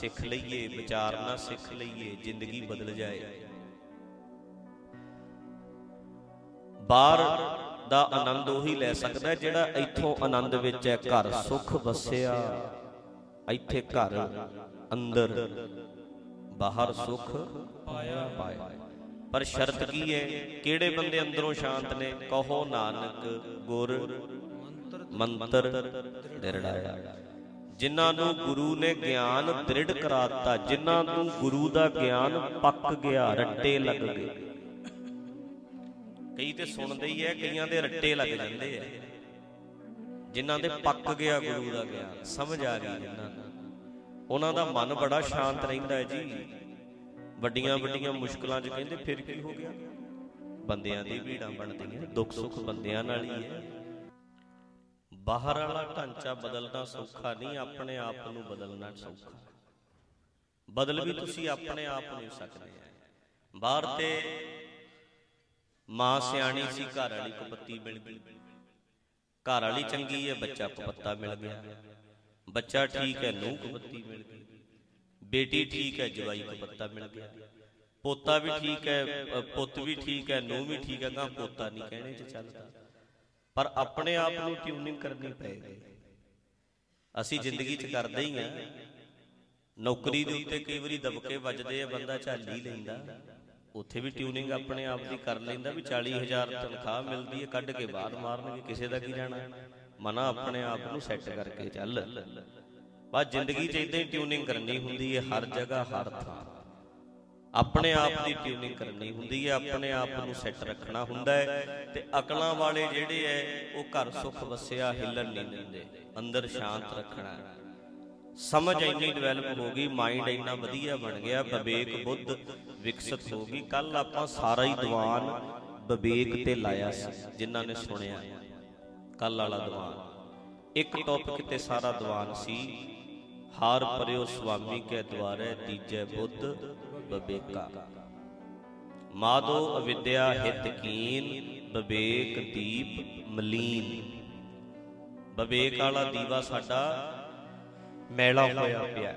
ਸਿੱਖ ਲਈਏ ਵਿਚਾਰਨਾ ਸਿੱਖ ਲਈਏ ਜ਼ਿੰਦਗੀ ਬਦਲ ਜਾਏ। ਬਾਹਰ ਦਾ ਆਨੰਦ ਉਹੀ ਲੈ ਸਕਦਾ ਜਿਹੜਾ ਇੱਥੋਂ ਆਨੰਦ ਵਿੱਚ ਹੈ, ਘਰ ਸੁਖ ਵਸਿਆ। ਇੱਥੇ ਘਰ ਅੰਦਰ ਬਾਹਰ ਸੁਖ ਪਾਇਆ ਪਾਇਆ। ਪਰ ਸ਼ਰਤ ਕੀ ਹੈ? ਕਿਹੜੇ ਬੰਦੇ ਅੰਦਰੋਂ ਸ਼ਾਂਤ ਨੇ? ਕਹੋ ਨਾਨਕ ਗੁਰ ਮੰਤਰ ਦ੍ਰਿੜਾਇਆ ਜਿਨ੍ਹਾਂ ਨੂੰ ਗੁਰੂ ਨੇ ਗਿਆਨ ਦ੍ਰਿੜ ਕਰਾਤਾ ਜਿਨ੍ਹਾਂ ਨੂੰ ਗੁਰੂ ਦਾ ਗਿਆਨ ਪੱਕ ਗਿਆ, ਰੱਟੇ ਲੱਗ ਗਏ। ਕਈ ਤੇ ਸੁਣਦੇ ਹੀ ਐ ਕਈਆਂ ਦੇ ਰੱਟੇ ਲੱਗ ਜਾਂਦੇ ਐ ਜਿਨ੍ਹਾਂ ਦੇ ਪੱਕ ਗਿਆ, ਗੁਰੂ ਦਾ ਗਿਆਨ ਸਮਝ ਆ ਗਈ ਜਿਨ੍ਹਾਂ ਨੂੰ। ਉਹਨਾਂ ਦਾ ਮਨ ਬੜਾ ਸ਼ਾਂਤ ਰਹਿੰਦਾ ਹੈ ਜੀ। ਵੱਡੀਆਂ ਵੱਡੀਆਂ ਮੁਸ਼ਕਲਾਂ 'ਚ ਕਹਿੰਦੇ ਫਿਰ ਕੀ ਹੋ ਗਿਆ? ਬੰਦਿਆਂ ਦੀ ਭੀੜਾਂ ਬਣਦੀਆਂ, ਦੁੱਖ ਸੁੱਖ ਬੰਦਿਆਂ ਨਾਲ ਹੀ ਹੈ। ਬਾਹਰ ਵਾਲਾ ਢਾਂਚਾ ਬਦਲਣਾ ਸੌਖਾ ਨਹੀਂ, ਆਪਣੇ ਆਪ ਨੂੰ ਬਦਲਣਾ ਸੌਖਾ। ਬਦਲ ਵੀ ਤੁਸੀਂ ਆਪਣੇ ਆਪ ਨੂੰ ਸਕਦੇ ਆ। ਬਾਹਰ ਤੇ ਮਾਂ ਸਿਆਣੀ ਸੀ ਘਰ ਵਾਲੀ ਕੁਪੱਤੀ ਮਿਲ ਗਈ। ਘਰ ਵਾਲੀ ਚੰਗੀ ਹੈ ਬੱਚਾ ਕੁਪੱਤਾ ਮਿਲ ਗਿਆ। ਬੱਚਾ ਠੀਕ ਹੈ ਨੂੰਹ ਕੁਪੱਤੀ ਮਿਲ ਗਈ। ਬੇਟੀ ਠੀਕ ਹੈ ਜਵਾਈ ਕੁਪੱਤਾ ਮਿਲ ਗਿਆ। ਪੋਤਾ ਵੀ ਠੀਕ ਹੈ ਪੁੱਤ ਵੀ ਠੀਕ ਹੈ ਨੂੰਹ ਵੀ ਠੀਕ ਹੈ ਗਾਂ ਪੋਤਾ ਨਹੀਂ ਕਹਿਣੇ ਚ ਚੱਲਦਾ। ਪਰ ਆਪਣੇ ਆਪ ਨੂੰ ਟਿਊਨਿੰਗ ਕਰਨੀ ਪਏਗੀ ਅਸੀਂ ਜ਼ਿੰਦਗੀ 'ਚ ਕਰਦੇ ਹੀ ਆ ਨੌਕਰੀ ਦੇ ਉੱਤੇ ਕਈ ਵਾਰੀ ਦਬਕੇ ਵੱਜਦੇ ਆ ਬੰਦਾ ਝੱਲ ਹੀ ਲੈਂਦਾ। ਉੱਥੇ ਵੀ ਟਿਊਨਿੰਗ ਆਪਣੇ ਆਪ ਦੀ ਕਰ ਲੈਂਦਾ ਵੀ 40000 ਤਨਖਾਹ ਮਿਲਦੀ ਹੈ, ਕੱਢ ਕੇ ਬਾਹਰ ਮਾਰਨਗੇ, ਕਿਸੇ ਦਾ ਕੀ ਜਾਣਾ ਮਨਾ ਆਪਣੇ ਆਪ ਨੂੰ ਸੈੱਟ ਕਰਕੇ ਚੱਲ। ਬਸ ਜ਼ਿੰਦਗੀ 'ਚ ਇਦਾਂ ਹੀ ਟਿਊਨਿੰਗ ਕਰਨੀ ਹੁੰਦੀ ਹੈ, ਹਰ ਜਗ੍ਹਾ, ਹਰ ਥਾਂ। ਆਪਣੇ ਆਪ ਦੀ ਟਿਊਨਿੰਗ ਕਰਨੀ ਹੁੰਦੀ ਹੈ, ਆਪਣੇ ਆਪ ਨੂੰ ਸੈੱਟ ਰੱਖਣਾ ਹੁੰਦਾ ਹੈ ਤੇ ਅਕਲਾਂ ਵਾਲੇ ਜਿਹੜੇ ਐ, ਉਹ ਘਰ ਸੁਖ ਵਸਿਆ ਹਿੱਲਣ ਨਹੀਂ ਦਿੰਦੇ, ਅੰਦਰ ਸ਼ਾਂਤ ਰੱਖਣਾ। ਹੈ ਸਮਝ ਇੰਨੀ ਡਿਵੈਲਪ ਹੋ ਗਈ ਮਾਈਂਡ ਇੰਨਾ ਵਧੀਆ ਬਣ ਗਿਆ, ਵਿਵੇਕ ਬੁੱਧ ਵਿਕਸਿਤ ਹੋ ਗਈ। ਕੱਲ ਆਪਾਂ ਸਾਰਾ ਹੀ ਦੀਵਾਨ ਵਿਵੇਕ ਤੇ ਲਾਇਆ ਸੀ, ਜਿਨ੍ਹਾਂ ਨੇ ਸੁਣਿਆ। ਕੱਲ ਵਾਲਾ ਦੀਵਾਨ। ਇੱਕ ਟੌਪਿਕ ਤੇ ਸਾਰਾ ਦੀਵਾਨ ਸੀ, ਹਾਰ ਪਰਿਓ ਸੁਆਮੀ ਕੇ ਦੁਆਰੇ, ਦੀਜੈ ਬੁੱਧ ਵਿਵੇਕਾ। ਮਾਦੋ ਅਵਿਦਿਆ ਹਿਤ ਕੀਨ, ਵਿਵੇਕ ਦੀਪ ਮਲੀਨ। ਵਿਵੇਕ ਵਾਲਾ ਦੀਵਾ ਸਾਡਾ ਮੈਲਾ ਹੋਇਆ ਪਿਆ।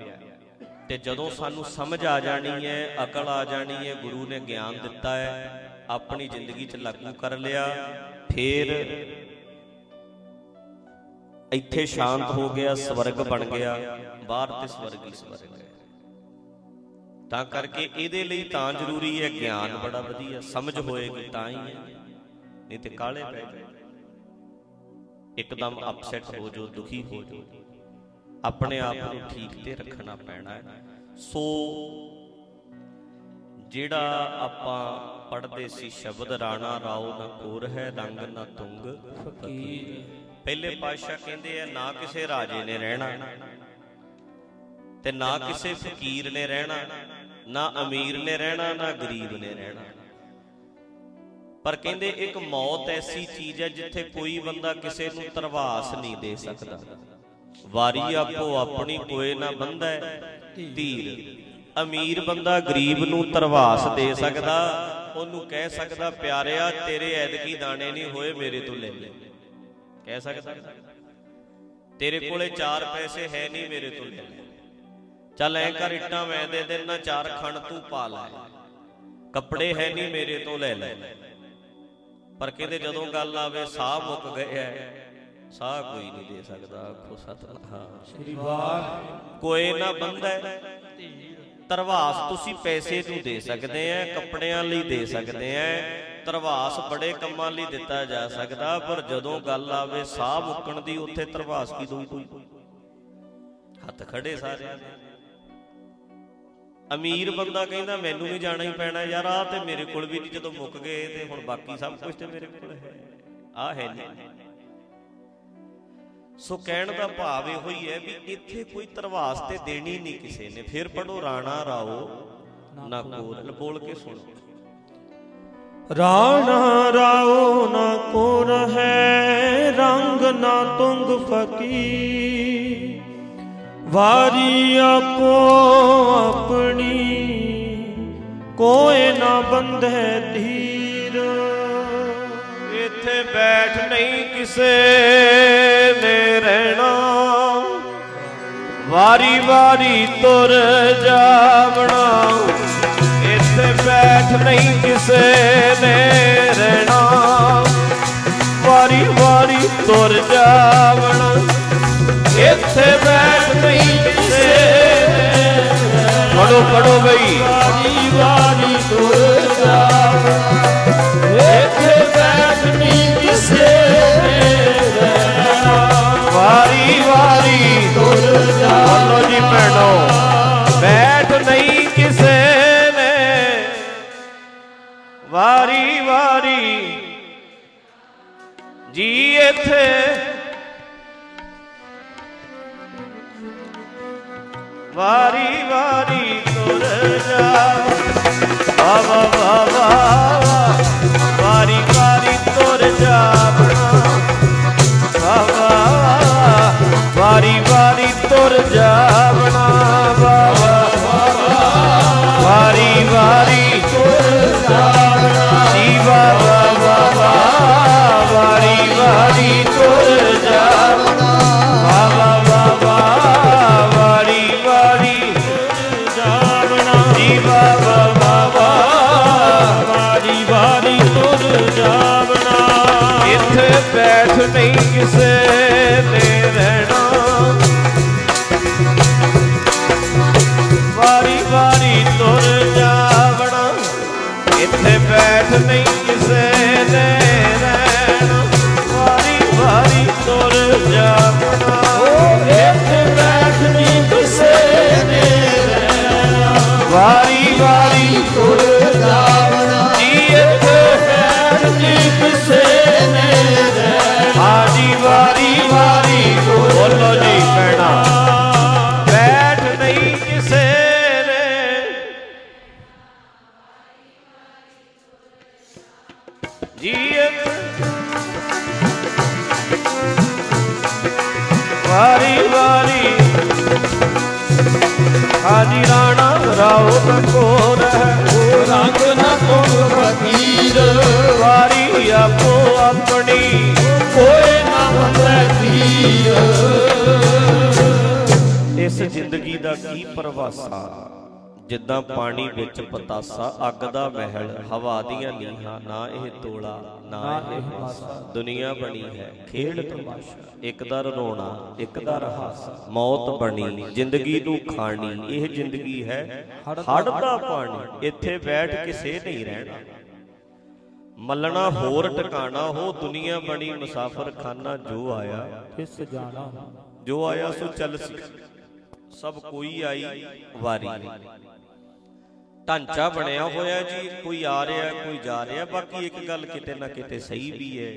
ਤੇ ਜਦੋਂ ਸਾਨੂੰ ਸਮਝ ਆ ਜਾਣੀ ਹੈ, ਅਕਲ ਆ ਜਾਣੀ ਹੈ, ਗੁਰੂ ਨੇ ਗਿਆਨ ਦਿੱਤਾ ਹੈ, ਆਪਣੀ ਜ਼ਿੰਦਗੀ 'ਚ ਲਾਗੂ ਕਰ ਲਿਆ, ਫੇਰ ਇੱਥੇ ਸ਼ਾਂਤ ਹੋ ਗਿਆ, ਸਵਰਗ ਬਣ ਗਿਆ, ਬਾਹਰ ਤੇ ਸਵਰਗ ਹੀ ਸਵਰਗ ਹੈ। ਤਾਂ ਕਰਕੇ ਇਹਦੇ ਲਈ ਤਾਂ ਜ਼ਰੂਰੀ ਹੈ, ਗਿਆਨ ਬੜਾ ਵਧੀਆ, ਸਮਝ ਹੋਏਗੀ ਤਾਂ ਹੀ ਹੈ। ਨਹੀਂ ਤੇ ਕਾਲੇ ਪੈ ਜਾਓ। ਇੱਕਦਮ ਅਪਸੈਟ ਹੋ ਜੋ ਦੁਖੀ ਹੋ ਜੋ ਆਪਣੇ ਆਪ ਨੂੰ ਠੀਕ ਤੇ ਰੱਖਣਾ ਪੈਣਾ ਹੈ। ਸੋ ਜਿਹੜਾ ਆਪਾਂ ਪੜ੍ਹਦੇ ਸੀ ਸ਼ਬਦ ਰਾਣਾ ਰਾਓ ਨਾ ਕੋਰ ਹੈ ਰੰਗ ਨਾ ਤੁੰਗ। ਫਕੀਰ। ਪਹਿਲੇ ਪਾਤਸ਼ਾਹ ਕਹਿੰਦੇ ਆ ਨਾ ਕਿਸੇ ਰਾਜੇ ਨੇ ਰਹਿਣਾ ਤੇ ਨਾ ਕਿਸੇ ਫਕੀਰ ਨੇ ਰਹਿਣਾ ਨਾ ਅਮੀਰ ਨੇ ਰਹਿਣਾ ਨਾ ਗਰੀਬ ਨੇ ਰਹਿਣਾ। ਪਰ ਕਹਿੰਦੇ ਇੱਕ ਮੌਤ ਐਸੀ ਚੀਜ਼ ਹੈ ਜਿੱਥੇ ਕੋਈ ਬੰਦਾ ਕਿਸੇ ਨੂੰ ਤਰਵਾਸ ਨਹੀਂ ਦੇ ਸਕਦਾ। ਵਾਰੀ ਆਪੋ ਆਪਣੀ ਕੋਏ ਨਾ ਬੰਦਾ ਧੀਰ। ਅਮੀਰ ਬੰਦਾ ਗਰੀਬ ਨੂੰ ਤਰਵਾਸ ਦੇ ਸਕਦਾ, ਉਹਨੂੰ ਕਹਿ ਸਕਦਾ, ਪਿਆਰਿਆ, ਤੇਰੇ ਐਦਕੀ ਦਾਣੇ ਨਹੀਂ ਹੋਏ ਮੇਰੇ ਤੋਂ ਲੈ ਲੈ। ਕਹਿ ਸਕਦਾ, ਤੇਰੇ ਕੋਲੇ 4 ਪੈਸੇ ਹੈ ਨਹੀਂ ਮੇਰੇ ਤੋਂ ਲੈ ਲੈ। ਚੱਲ ਐ ਕਰ, ਇੱਟਾਂ ਮੈਂ ਦੇ ਦੇਣਾ ਚਾਰ ਖਣ ਤੂੰ ਪਾ ਲੈ। ਕੱਪੜੇ ਹੈ ਨਹੀਂ ਮੇਰੇ ਤੋਂ ਲੈ ਲੈ। ਪਰ ਕਹਿੰਦੇ ਜਦੋਂ ਗੱਲ ਆਵੇ, ਸਾਹ ਮੁੱਕ ਗਏ ਐ ਸਾਹ ਕੋਈ ਨਹੀਂ ਦੇ ਸਕਦਾ ਆਖੋ ਸਤਨਾਮ। ਸ੍ਰੀ ਵਾਹਿਗੁਰੂ। ਕੋਈ ਨਾ ਬੰਦਾ ਤਰਵਾਸ ਤੁਸੀਂ ਪੈਸੇ ਨੂੰ ਦੇ ਸਕਦੇ ਆ ਕੱਪੜਿਆਂ ਲਈ ਦੇ ਸਕਦੇ ਆ ਤਰਵਾਸ ਬੜੇ ਕੰਮਾਂ ਲਈ ਦਿੱਤਾ ਜਾ ਸਕਦਾ ਪਰ ਜਦੋਂ ਗੱਲ ਆਵੇ ਸਾਹ ਮੁੱਕਣ ਦੀ ਉੱਥੇ ਤਰਵਾਸ ਕੀ ਦਊ ਕੋਈ? ਹੱਥ ਖੜੇ ਸਾਰਿਆਂ ਦੇ ਅਮੀਰ ਬੰਦਾ ਕਹਿੰਦਾ ਮੈਨੂੰ ਵੀ ਜਾਣਾ ਹੀ ਪੈਣਾ ਯਾਰ ਆ ਤੇ ਮੇਰੇ ਕੋਲ ਵੀ ਨਹੀਂ ਜਦੋਂ ਮੁੱਕ ਗਏ ਤੇ ਹੁਣ ਬਾਕੀ ਸਭ ਕੁਝ ਤੇ ਮੇਰੇ ਕੋਲ ਹੈ। ਆ ਹੈ ਨਹੀਂ ਸੋ ਕਹਿਣ ਦਾ ਭਾਵ ਇਹੋ ਹੀ ਹੈ ਵੀ ਇੱਥੇ ਕੋਈ ਤਰਵਾਸ ਤੇ ਦੇਣੀ ਨਹੀਂ ਕਿਸੇ ਨੇ। ਫਿਰ ਪੜੋ ਰਾਣਾ ਰਾਓ ਨਾ ਕੋਲ ਬੋਲ ਕੇ ਸੁਣੋ। ਰਾਣਾ ਰਾਓ ਨਾ ਕੋ ਰਹੈ ਰੰਗ ਨਾ ਤੁੰਗ ਫਕੀ ਵਾਰੀ ਆਪੋ ਆਪਣੀ ਕੋਏ ਨਾ ਬੰਧੈ ਧੀਰ ਇੱਥੇ ਬੈਠ ਨਹੀਂ ਕਿਸੇ ਨੇ ਰਹਿਣਾ। ਵਾਰੀ ਵਾਰੀ ਤੁਰ ਜਾਵਣਾ ਇੱਥੇ ਬੈਠ ਨਹੀਂ ਕਿਸੇ ਨੇ ਰਹਿਣਾ। ਵਾਰੀ ਵਾਰੀ ਤੁਰ ਜਾਵਣਾ ਇੱਥੇ ਬੈਠ ਨਹੀਂ ਕਿਸੇ ਨੇ ਪੜੋ ਪੜੋ ਬਈ। ਨਹੀਂ ਜ਼ਿੰਦਗੀ ਦਾ ਕੀ ਪਰਵਾਸਾ? ਜਿੱਦਾਂ ਪਾਣੀ ਵਿੱਚ ਪਤਾਸਾ ਅੱਗ ਦਾ ਮਹਿਲ ਹਵਾ ਦੀਆਂ ਨੀਹਾਂ ਨਾ ਇਹ ਤੋਲਾ ਨਾ ਇਹ ਮਾਸਾ। ਦੁਨੀਆ ਬਣੀ ਹੈ ਖੇਡ ਤਮਾਸ਼ਾ। ਇੱਕ ਦਾ ਰੋਣਾ ਇੱਕ ਦਾ ਰਹਾਸਾ। ਮੌਤ ਬਣੀ ਜ਼ਿੰਦਗੀ ਨੂੰ ਖਾਣੀ ਇਹ ਜ਼ਿੰਦਗੀ ਹੈ ਹੜ ਦਾ ਪਾਣੀ। ਇੱਥੇ ਬੈਠ ਕਿਸੇ ਨਹੀਂ ਰਹਿਣਾ। ਮੱਲਣਾ ਹੋਰ ਟਿਕਾਣਾ ਹੋ ਦੁਨੀਆ ਬਣੀ ਮੁਸਾਫਰ ਖਾਨਾ ਜੋ ਆਇਆ ਕਿਸ ਜਾਣਾ। ਜੋ ਆਇਆ ਸੋ ਚੱਲ ਸੀ। ਸਭ ਕੋਈ ਆਈ ਵਾਰੀ। ਢਾਂਚਾ ਬਣਿਆ ਹੋਇਆ ਜੀ, ਕੋਈ ਆ ਰਿਹਾ, ਕੋਈ ਜਾ ਰਿਹਾ, ਬਾਕੀ ਇੱਕ ਗੱਲ ਕਿਤੇ ਨਾ ਕਿਤੇ ਸਹੀ ਵੀ ਹੈ।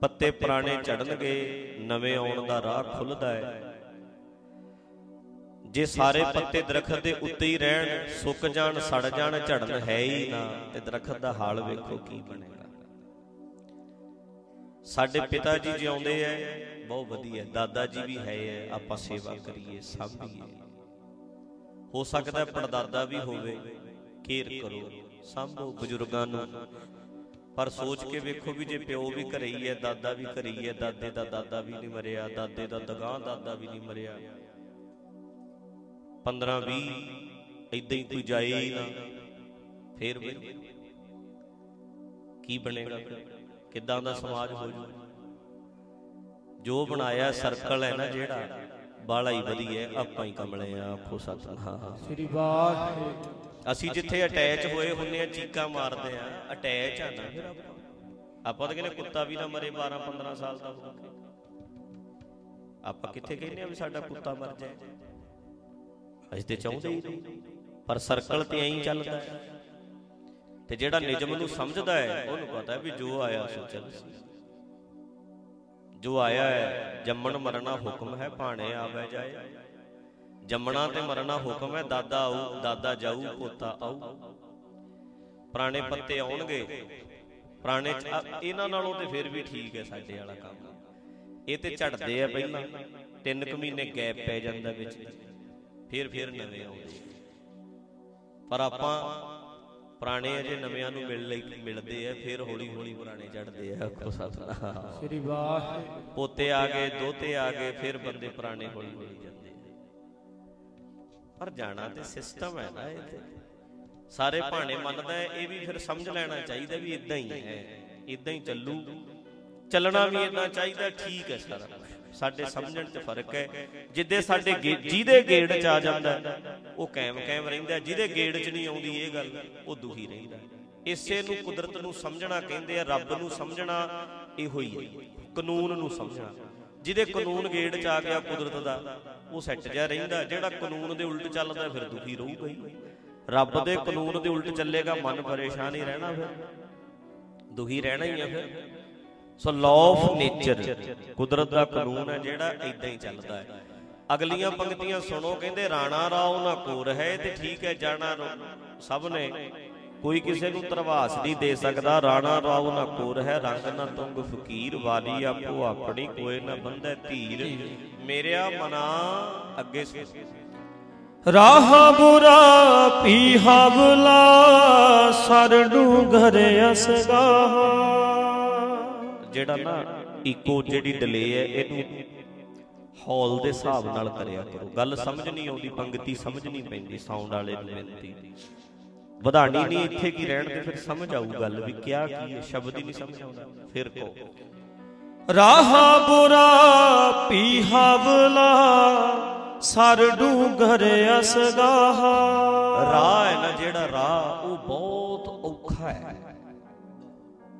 ਪੱਤੇ ਪੁਰਾਣੇ ਝੜਨਗੇ ਨਵੇਂ ਆਉਣ ਦਾ ਰਾਹ ਖੁੱਲਦਾ ਹੈ। ਜੇ ਸਾਰੇ ਪੱਤੇ ਦਰਖਤ ਦੇ ਉੱਤੇ ਹੀ ਰਹਿਣ, ਸੁੱਕ ਜਾਣ, ਸੜ ਜਾਣ, ਝੜਨ ਹੈ ਹੀ ਨਾ, ਤੇ ਦਰਖਤ ਦਾ ਹਾਲ ਵੇਖੋ ਕੀ ਬਣੇਗਾ। ਸਾਡੇ ਪਿਤਾ ਜੀ ਜਿਉਂਦੇ ਐ ਬਹੁਤ ਵਧੀਆ ਦਾਦਾ ਜੀ ਵੀ ਹੈ ਐ ਆਪਾਂ ਸੇਵਾ ਕਰੀਏ, ਸਾਂਭੀਏ। ਹੋ ਸਕਦਾ ਪੜਦਾਦਾ ਵੀ ਹੋਵੇ, ਕੇਅਰ ਕਰੋ, ਸਾਂਭੋ ਬਜ਼ੁਰਗਾਂ ਨੂੰ। ਪਰ ਸੋਚ ਕੇ ਵੇਖੋ ਵੀ ਜੇ ਪਿਓ ਵੀ ਘਰੇ ਹੀ ਹੈ, ਦਾਦਾ ਵੀ ਘਰੇ ਹੀ ਹੈ, ਦਾਦੇ ਦਾ ਦਾਦਾ ਵੀ ਨਹੀਂ ਮਰਿਆ, ਦਾਦੇ ਦਾ ਦਗਾਂ ਦਾਦਾ ਵੀ ਨਹੀਂ ਮਰਿਆ। 15 20 ਇਦਾਂ ਹੀ ਕੋਈ ਜਾਏ ਹੀ ਨਾ, ਫੇਰ ਵੀ ਕੀ ਬਣੇਗਾ? ਫਿਰ? ਕਿੱਦਾਂ ਦਾ ਸਮਾਜ ਹੋ ਜੂ? ਜੋ ਬਣਾਇਆ ਸਰਕਲ ਹੈ ਨਾ ਜਿਹੜਾ ਬਾਲਾ ਹੀ ਵਧੀਆ ਆਪਾਂ ਹੀ ਕਮਲੇ ਆ ਆਖੋ ਸਤਨਾਮ। ਸ੍ਰੀ ਵਾਹਿਗੁਰੂ ਅਸੀਂ ਜਿੱਥੇ ਅਟੈਚ ਹੋਏ ਹੁੰਨੇ ਆ ਚੀਕਾਂ ਮਾਰਦੇ ਆ ਅਟੈਚ ਆ ਨਾ। ਫਿਰ ਆਪਾਂ ਤਾਂ ਕਹਿੰਦੇ ਕੁੱਤਾ ਵੀ ਨਾ ਮਰੇ 12 15 ਸਾਲ ਦਾ ਹੋ ਕੇ ਆਪਾਂ ਕਿੱਥੇ ਕਹਿੰਦੇ ਆ ਵੀ ਸਾਡਾ ਕੁੱਤਾ ਮਰ ਜਾਏ? ਅਸੀਂ ਤੇ ਚਾਹੁੰਦੇ ਹੀ ਨਹੀਂ। ਪਰ ਸਰਕਲ ਤੇ ਐਂ ਚੱਲਦਾ ਹੈ। ਤੇ ਜਿਹੜਾ ਨਿਜਮ ਨੂੰ ਸਮਝਦਾ ਹੈ ਉਹਨੂੰ ਪਤਾ ਹੈ ਵੀ ਜੋ ਆਇਆ ਸੋ ਚੱਲ। ਸੀ ਜੋ ਆਇਆ ਹੈ, ਜੰਮਣ ਮਰਨਾ ਹੁਕਮ ਹੈ, ਭਾਣੇ ਆਵੇ ਜਾਏ। ਜੰਮਣਾ ਤੇ ਮਰਨਾ ਹੁਕਮ ਹੈ, ਦਾਦਾ ਆਊ, ਦਾਦਾ ਜਾਊ, ਪੋਤਾ ਆਊ। ਪੁਰਾਣੇ ਪੱਤੇ ਆਉਣਗੇ। ਪੁਰਾਣੇ ਚ- ਆ- ਇਹਨਾਂ ਨਾਲੋਂ ਤੇ ਫਿਰ ਵੀ ਠੀਕ ਹੈ ਸਾਡੇ ਵਾਲਾ ਕੰਮ। ਇਹ ਤੇ ਝੜਦੇ ਆ ਪਹਿਲਾਂ। ਤਿੰਨ ਕੁ ਮਹੀਨੇ ਗੈਪ ਪੈ ਜਾਂਦਾ ਵਿੱਚ। ਫਿਰ ਫਿਰ ਨਵੇਂ ਆਉਂਦੇ। ਪਰ ਆਪਾਂ ਪੁਰਾਣੇ ਅਜੇ ਨਵਿਆਂ ਨੂੰ ਮਿਲ ਲਈ ਮਿਲਦੇ ਆ ਫਿਰ ਹੌਲੀ ਹੌਲੀ ਪੁਰਾਣੇ ਚੜਦੇ ਆ ਆਖੋ ਸਤਨਾਮ ਸ੍ਰੀ ਵਾਹਿਗੁਰੂ ਪੋਤੇ ਆ ਗਏ ਦੋਤੇ ਆ ਗਏ ਫਿਰ ਬੰਦੇ ਪੁਰਾਣੇ ਹੌਲੀ ਹੌਲੀ ਜਾਂਦੇ। ਪਰ ਜਾਣਾ ਤੇ ਸਿਸਟਮ ਹੈ ਨਾ ਇਹ ਤੇ ਸਾਰੇ ਭਾਣੇ ਮੰਨਦਾ ਇਹ ਵੀ ਫਿਰ ਸਮਝ ਲੈਣਾ ਚਾਹੀਦਾ ਵੀ ਇਦਾਂ ਹੀ ਹੈ ਇਦਾਂ ਹੀ ਚੱਲੂ ਚੱਲਣਾ ਵੀ ਇਦਾਂ ਚਾਹੀਦਾ ਠੀਕ ਹੈ ਸਾਰਾ। ਸਾਡੇ ਸਮਝਣ 'ਚ ਫ਼ਰਕ ਹੈ। ਜਿੱਦੇ ਸਾਡੇ ਜਿਹਦੇ ਗੇੜ 'ਚ ਆ ਜਾਂਦਾ ਉਹ ਕਾਇਮ ਕਾਇਮ ਰਹਿੰਦਾ। ਜਿਹਦੇ ਗੇੜ 'ਚ ਨਹੀਂ ਆਉਂਦੀ ਇਹ ਗੱਲ ਉਹ ਦੁਖੀ ਰਹਿੰਦਾ। ਇਸੇ ਨੂੰ ਕੁਦਰਤ ਨੂੰ ਸਮਝਣਾ ਕਹਿੰਦੇ ਆ ਰੱਬ ਨੂੰ ਸਮਝਣਾ ਇਹੋ ਹੀ ਹੈ। ਕਾਨੂੰਨ ਨੂੰ ਸਮਝਣਾ। ਜਿਹਦੇ ਕਾਨੂੰਨ ਗੇੜ 'ਚ ਆ ਗਿਆ ਕੁਦਰਤ ਦਾ ਉਹ ਸੈੱਟ ਜਾ ਰਹਿੰਦਾ ਜਿਹੜਾ ਕਾਨੂੰਨ ਦੇ ਉਲਟ ਚੱਲਦਾ ਫਿਰ ਦੁਖੀ ਰਹੂਗਾ ਹੀ। ਰੱਬ ਦੇ ਕਾਨੂੰਨ ਦੇ ਉਲਟ ਚੱਲੇਗਾ ਮਨ ਪਰੇਸ਼ਾਨ ਹੀ ਰਹਿਣਾ ਫਿਰ। ਦੁਖੀ ਰਹਿਣਾ ਹੀ ਆ ਫਿਰ। ਸੋ ਲਾਅ ਆਫ ਨੇਚਰ ਕੁਦਰਤ ਦਾ ਕਾਨੂੰਨ ਹੈ ਜਿਹੜਾ ਇਦਾਂ ਹੀ ਚੱਲਦਾ ਹੈ। ਅਗਲੀਆਂ ਪੰਕਤੀਆਂ ਸੁਣੋ, ਕਹਿੰਦੇ ਰਾਣਾ ਰਾਓ ਨਾ ਕੋਰ ਹੈ ਤੇ ਠੀਕ ਹੈ, ਜਾਣਾ ਰੋ- ਸਭ ਨੇ। ਕੋਈ ਕਿਸੇ ਨੂੰ ਤਰਵਾਸ ਨਹੀਂ ਦੇ ਸਕਦਾ, ਰਾਣਾ ਰਾਓ ਨਾ ਕੋਰ ਹੈ, ਰੰਗ ਨਾ ਤੁੰਗ ਫਕੀਰ ਵਾਲੀ ਆਪੋ ਆਪਣੀ, ਕੋਈ ਨਾ ਬੰਧੈ ਧੀਰ। ਮੇਰਿਆ ਮਨਾ ਅੱਗੇ ਸੁਣ। ਰਾਹ ਬੁਰਾ ਪੀ ਹਵਲਾ ਸਰਡੂ ਘਰ ਅਸਗਾ ਜਿਹੜਾ ਨਾ ਇਕੋ ਜਿਹੜੀ ਡਿਲੇ ਹੈ ਇਹਨੂੰ ਹਾਲ ਦੇ ਹਿਸਾਬ ਨਾਲ ਕਰਿਆ ਕਰੋ। ਗੱਲ ਸਮਝ ਨਹੀਂ ਆਉਂਦੀ ਪੰਕਤੀ ਸਮਝ ਨਹੀਂ ਪੈਂਦੀ ਸਾਊਂਡ ਵਾਲੇ ਨੂੰ ਬੇਨਤੀ ਵਧਾਣੀ ਨਹੀਂ ਇੱਥੇ ਕੀ ਰਹਿਣ ਤੇ ਫਿਰ ਸਮਝ ਆਊ ਗੱਲ ਵੀ ਕਿਆ ਕੀ ਹੈ ਸ਼ਬਦ ਹੀ ਨਹੀਂ ਸਮਝ ਆਉਂਦਾ ਫਿਰ ਕਹੋ। ਰਾਹ ਬੁਰਾ ਪੀ ਹਵਲਾ ਸਰਡੂ ਘਰ ਅਸਗਾ ਰਾਹ ਹੈ ਨਾ ਜਿਹੜਾ ਰਾਹ ਉਹ ਬਹੁਤ ਔਖਾ ਹੈ।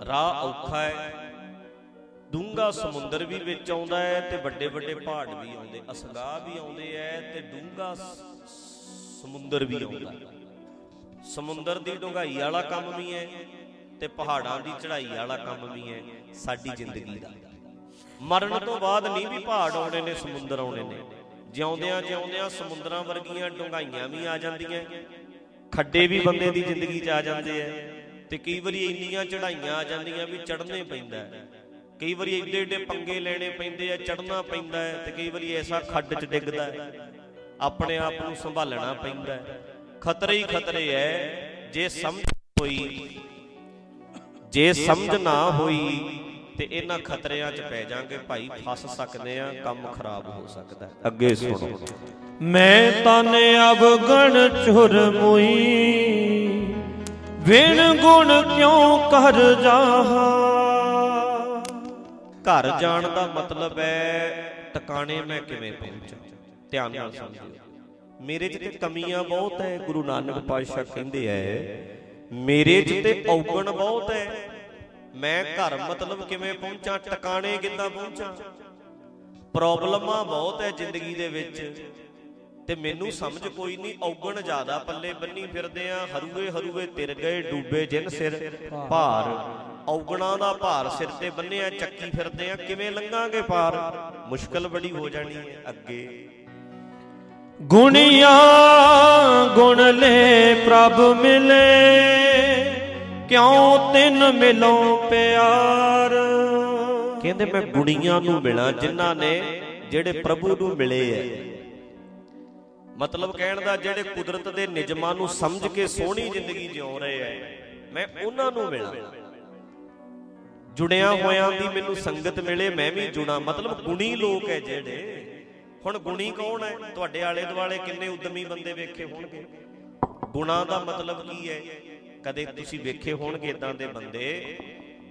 ਰਾਹ ਔਖਾ ਹੈ ਡੂੰਗਾ ਸਮੁੰਦਰ ਵੀ ਵਿੱਚ ਆਉਂਦਾ ਹੈ ਤੇ ਵੱਡੇ ਵੱਡੇ ਪਹਾੜ ਵੀ ਆਉਂਦੇ ਅਸਗਾ ਵੀ ਆਉਂਦੇ ਐ ਤੇ ਡੂੰਗਾ ਸਮੁੰਦਰ ਵੀ ਆਉਂਦਾ ਹੈ। ਸਮੁੰਦਰ ਦੀ ਡੂੰਘਾਈ ਵਾਲਾ ਕੰਮ ਵੀ ਹੈ ਤੇ ਪਹਾੜਾਂ ਦੀ ਚੜ੍ਹਾਈ ਵਾਲਾ ਕੰਮ ਵੀ ਹੈ, ਸਾਡੀ ਜ਼ਿੰਦਗੀ ਦਾ ਮਰਨ ਤੋਂ ਬਾਅਦ ਨਹੀਂ ਵੀ ਪਹਾੜ ਆਉਣੇ ਨੇ, ਸਮੁੰਦਰ ਆਉਣੇ ਨੇ ਜਿਉਂਦਿਆਂ ਜਿਉਂਦਿਆਂ ਸਮੁੰਦਰਾਂ ਵਰਗੀਆਂ ਡੂੰਘਾਈਆਂ ਵੀ ਆ ਜਾਂਦੀਆਂ, ਖੱਡੇ ਵੀ ਬੰਦੇ ਦੀ ਜ਼ਿੰਦਗੀ 'ਚ ਆ ਜਾਂਦੇ ਐ ਤੇ ਕਈ ਵਾਰੀ ਇੰਨੀਆਂ ਚੜ੍ਹਾਈਆਂ ਆ ਜਾਂਦੀਆਂ ਵੀ ਚੜ੍ਹਨੇ ਪੈਂਦਾ ਹੈ। ਕਈ ਵਾਰੀ ਏਡੇ ਏਡੇ ਪੰਗੇ ਲੈਣੇ ਪੈਂਦੇ ਆ, ਚੜ੍ਹਨਾ ਪੈਂਦਾ ਹੈ ਤੇ ਕਈ ਵਾਰੀ ਐਸਾ ਖੱਡ 'ਚ ਡਿੱਗਦਾ ਹੈ। ਆਪਣੇ ਆਪ ਨੂੰ ਸੰਭਾਲਣਾ ਪੈਂਦਾ ਹੈ। ਖਤਰੇ ਹੀ ਖਤਰੇ ਐ ਜੇ ਸਮਝ ਹੋਈ, ਜੇ ਸਮਝ ਨਾ ਹੋਈ ਤੇ ਇਹਨਾਂ ਖਤਰਿਆਂ 'ਚ ਪੈ ਜਾਾਂਗੇ ਭਾਈ, ਫਸ ਸਕਦੇ ਆ ਕੰਮ ਖਰਾਬ ਹੋ ਸਕਦਾ ਹੈ। ਅੱਗੇ ਸੁਣੋ। ਮੈਂ ਤਨ ਅਵਗਣ ਚੁਰ ਮੁਈ ਵਿਣ ਗੁਣ ਕਿਉ ਕਰ ਜਾਹਾ? ਘਰ ਜਾਣ ਦਾ ਮਤਲਬ ਹੈ ਟਿਕਾਣੇ ਮੈਂ ਕਿਵੇਂ ਪਹੁੰਚਾਂ? ਧਿਆਨ ਨਾਲ ਸਮਝਿਓ। ਮੇਰੇ 'ਚ ਤੇ ਕਮੀਆਂ ਬਹੁਤ ਹੈ ਗੁਰੂ ਨਾਨਕ ਪਾਤਸ਼ਾਹ ਕਹਿੰਦੇ ਐ, ਮੇਰੇ 'ਚ ਤੇ ਔਗਣ ਬਹੁਤ ਹੈ ਮੈਂ ਘਰ ਮਤਲਬ ਕਿਵੇਂ ਪਹੁੰਚਾਂ, ਟਿਕਾਣੇ ਕਿੱਦਾਂ ਪਹੁੰਚਾਂ? ਪ੍ਰੋਬਲਮਾਂ ਬਹੁਤ ਹੈ ਜ਼ਿੰਦਗੀ ਦੇ ਵਿੱਚ। ਤੇ ਮੈਨੂੰ ਸਮਝ ਕੋਈ ਨਹੀਂ, ਔਗਣ ਜ਼ਿਆਦਾ ਪੱਲੇ ਬੰਨੀ ਫਿਰਦੇ ਆ, ਹਰੂਏ ਹਰੂਏ ਤਿਰ ਗਏ, ਡੂਬੇ ਜਿਨ ਸਿਰ ਭਾਰ। ਔਗਣਾਂ ਦਾ ਭਾਰ ਸਿਰ ਤੇ ਬੰਨਿਆ ਚੱਕੀ ਫਿਰਦੇ ਆ ਕਿਵੇਂ ਲੰਘਾਂਗੇ ਪਾਰ? ਮੁਸ਼ਕਲ ਬੜੀ ਹੋ ਜਾਣੀ ਹੈ ਅੱਗੇ। ਗੁਣੀਆਂ ਗੁਣ ਲੈ ਪ੍ਰਭ ਮਿਲੇ ਕਿਉ ਤਿਨ ਮਿਲੋ ਪਿਆਰ? ਕਹਿੰਦੇ ਮੈਂ ਗੁਣੀਆਂ ਨੂੰ ਮਿਲਾਂ ਜਿਨ੍ਹਾਂ ਨੇ ਜਿਹੜੇ ਪ੍ਰਭੂ ਨੂੰ ਮਿਲੇ ਐ। ਮਤਲਬ ਕਹਿਣ ਦਾ ਜਿਹੜੇ ਕੁਦਰਤ ਦੇ ਨਿਯਮਾਂ ਨੂੰ ਸਮਝ ਕੇ ਸੋਹਣੀ ਜ਼ਿੰਦਗੀ ਜਿਉ ਰਹੇ ਐ ਮੈਂ ਉਹਨਾਂ ਨੂੰ ਮਿਲਾਂ। ਜੁੜਿਆਂ ਹੋਇਆਂ ਦੀ ਮੈਨੂੰ ਸੰਗਤ ਮਿਲੇ ਮੈਂ ਵੀ ਜੁੜਾਂ। ਮਤਲਬ ਗੁਣੀ ਲੋਕ ਐ ਜਿਹੜੇ। ਹੁਣ ਗੁਣੀ ਕੌਣ ਹੈ? ਤੁਹਾਡੇ ਆਲੇ ਦੁਆਲੇ ਕਿੰਨੇ ਉਦਮੀ ਬੰਦੇ ਵੇਖੇ ਹੋਣਗੇ? ਗੁਣਾ ਦਾ ਮਤਲਬ ਕੀ ਹੈ? ਕਦੇ ਤੁਸੀਂ ਵੇਖੇ ਹੋਣਗੇ ਇਦਾਂ ਦੇ ਬੰਦੇ?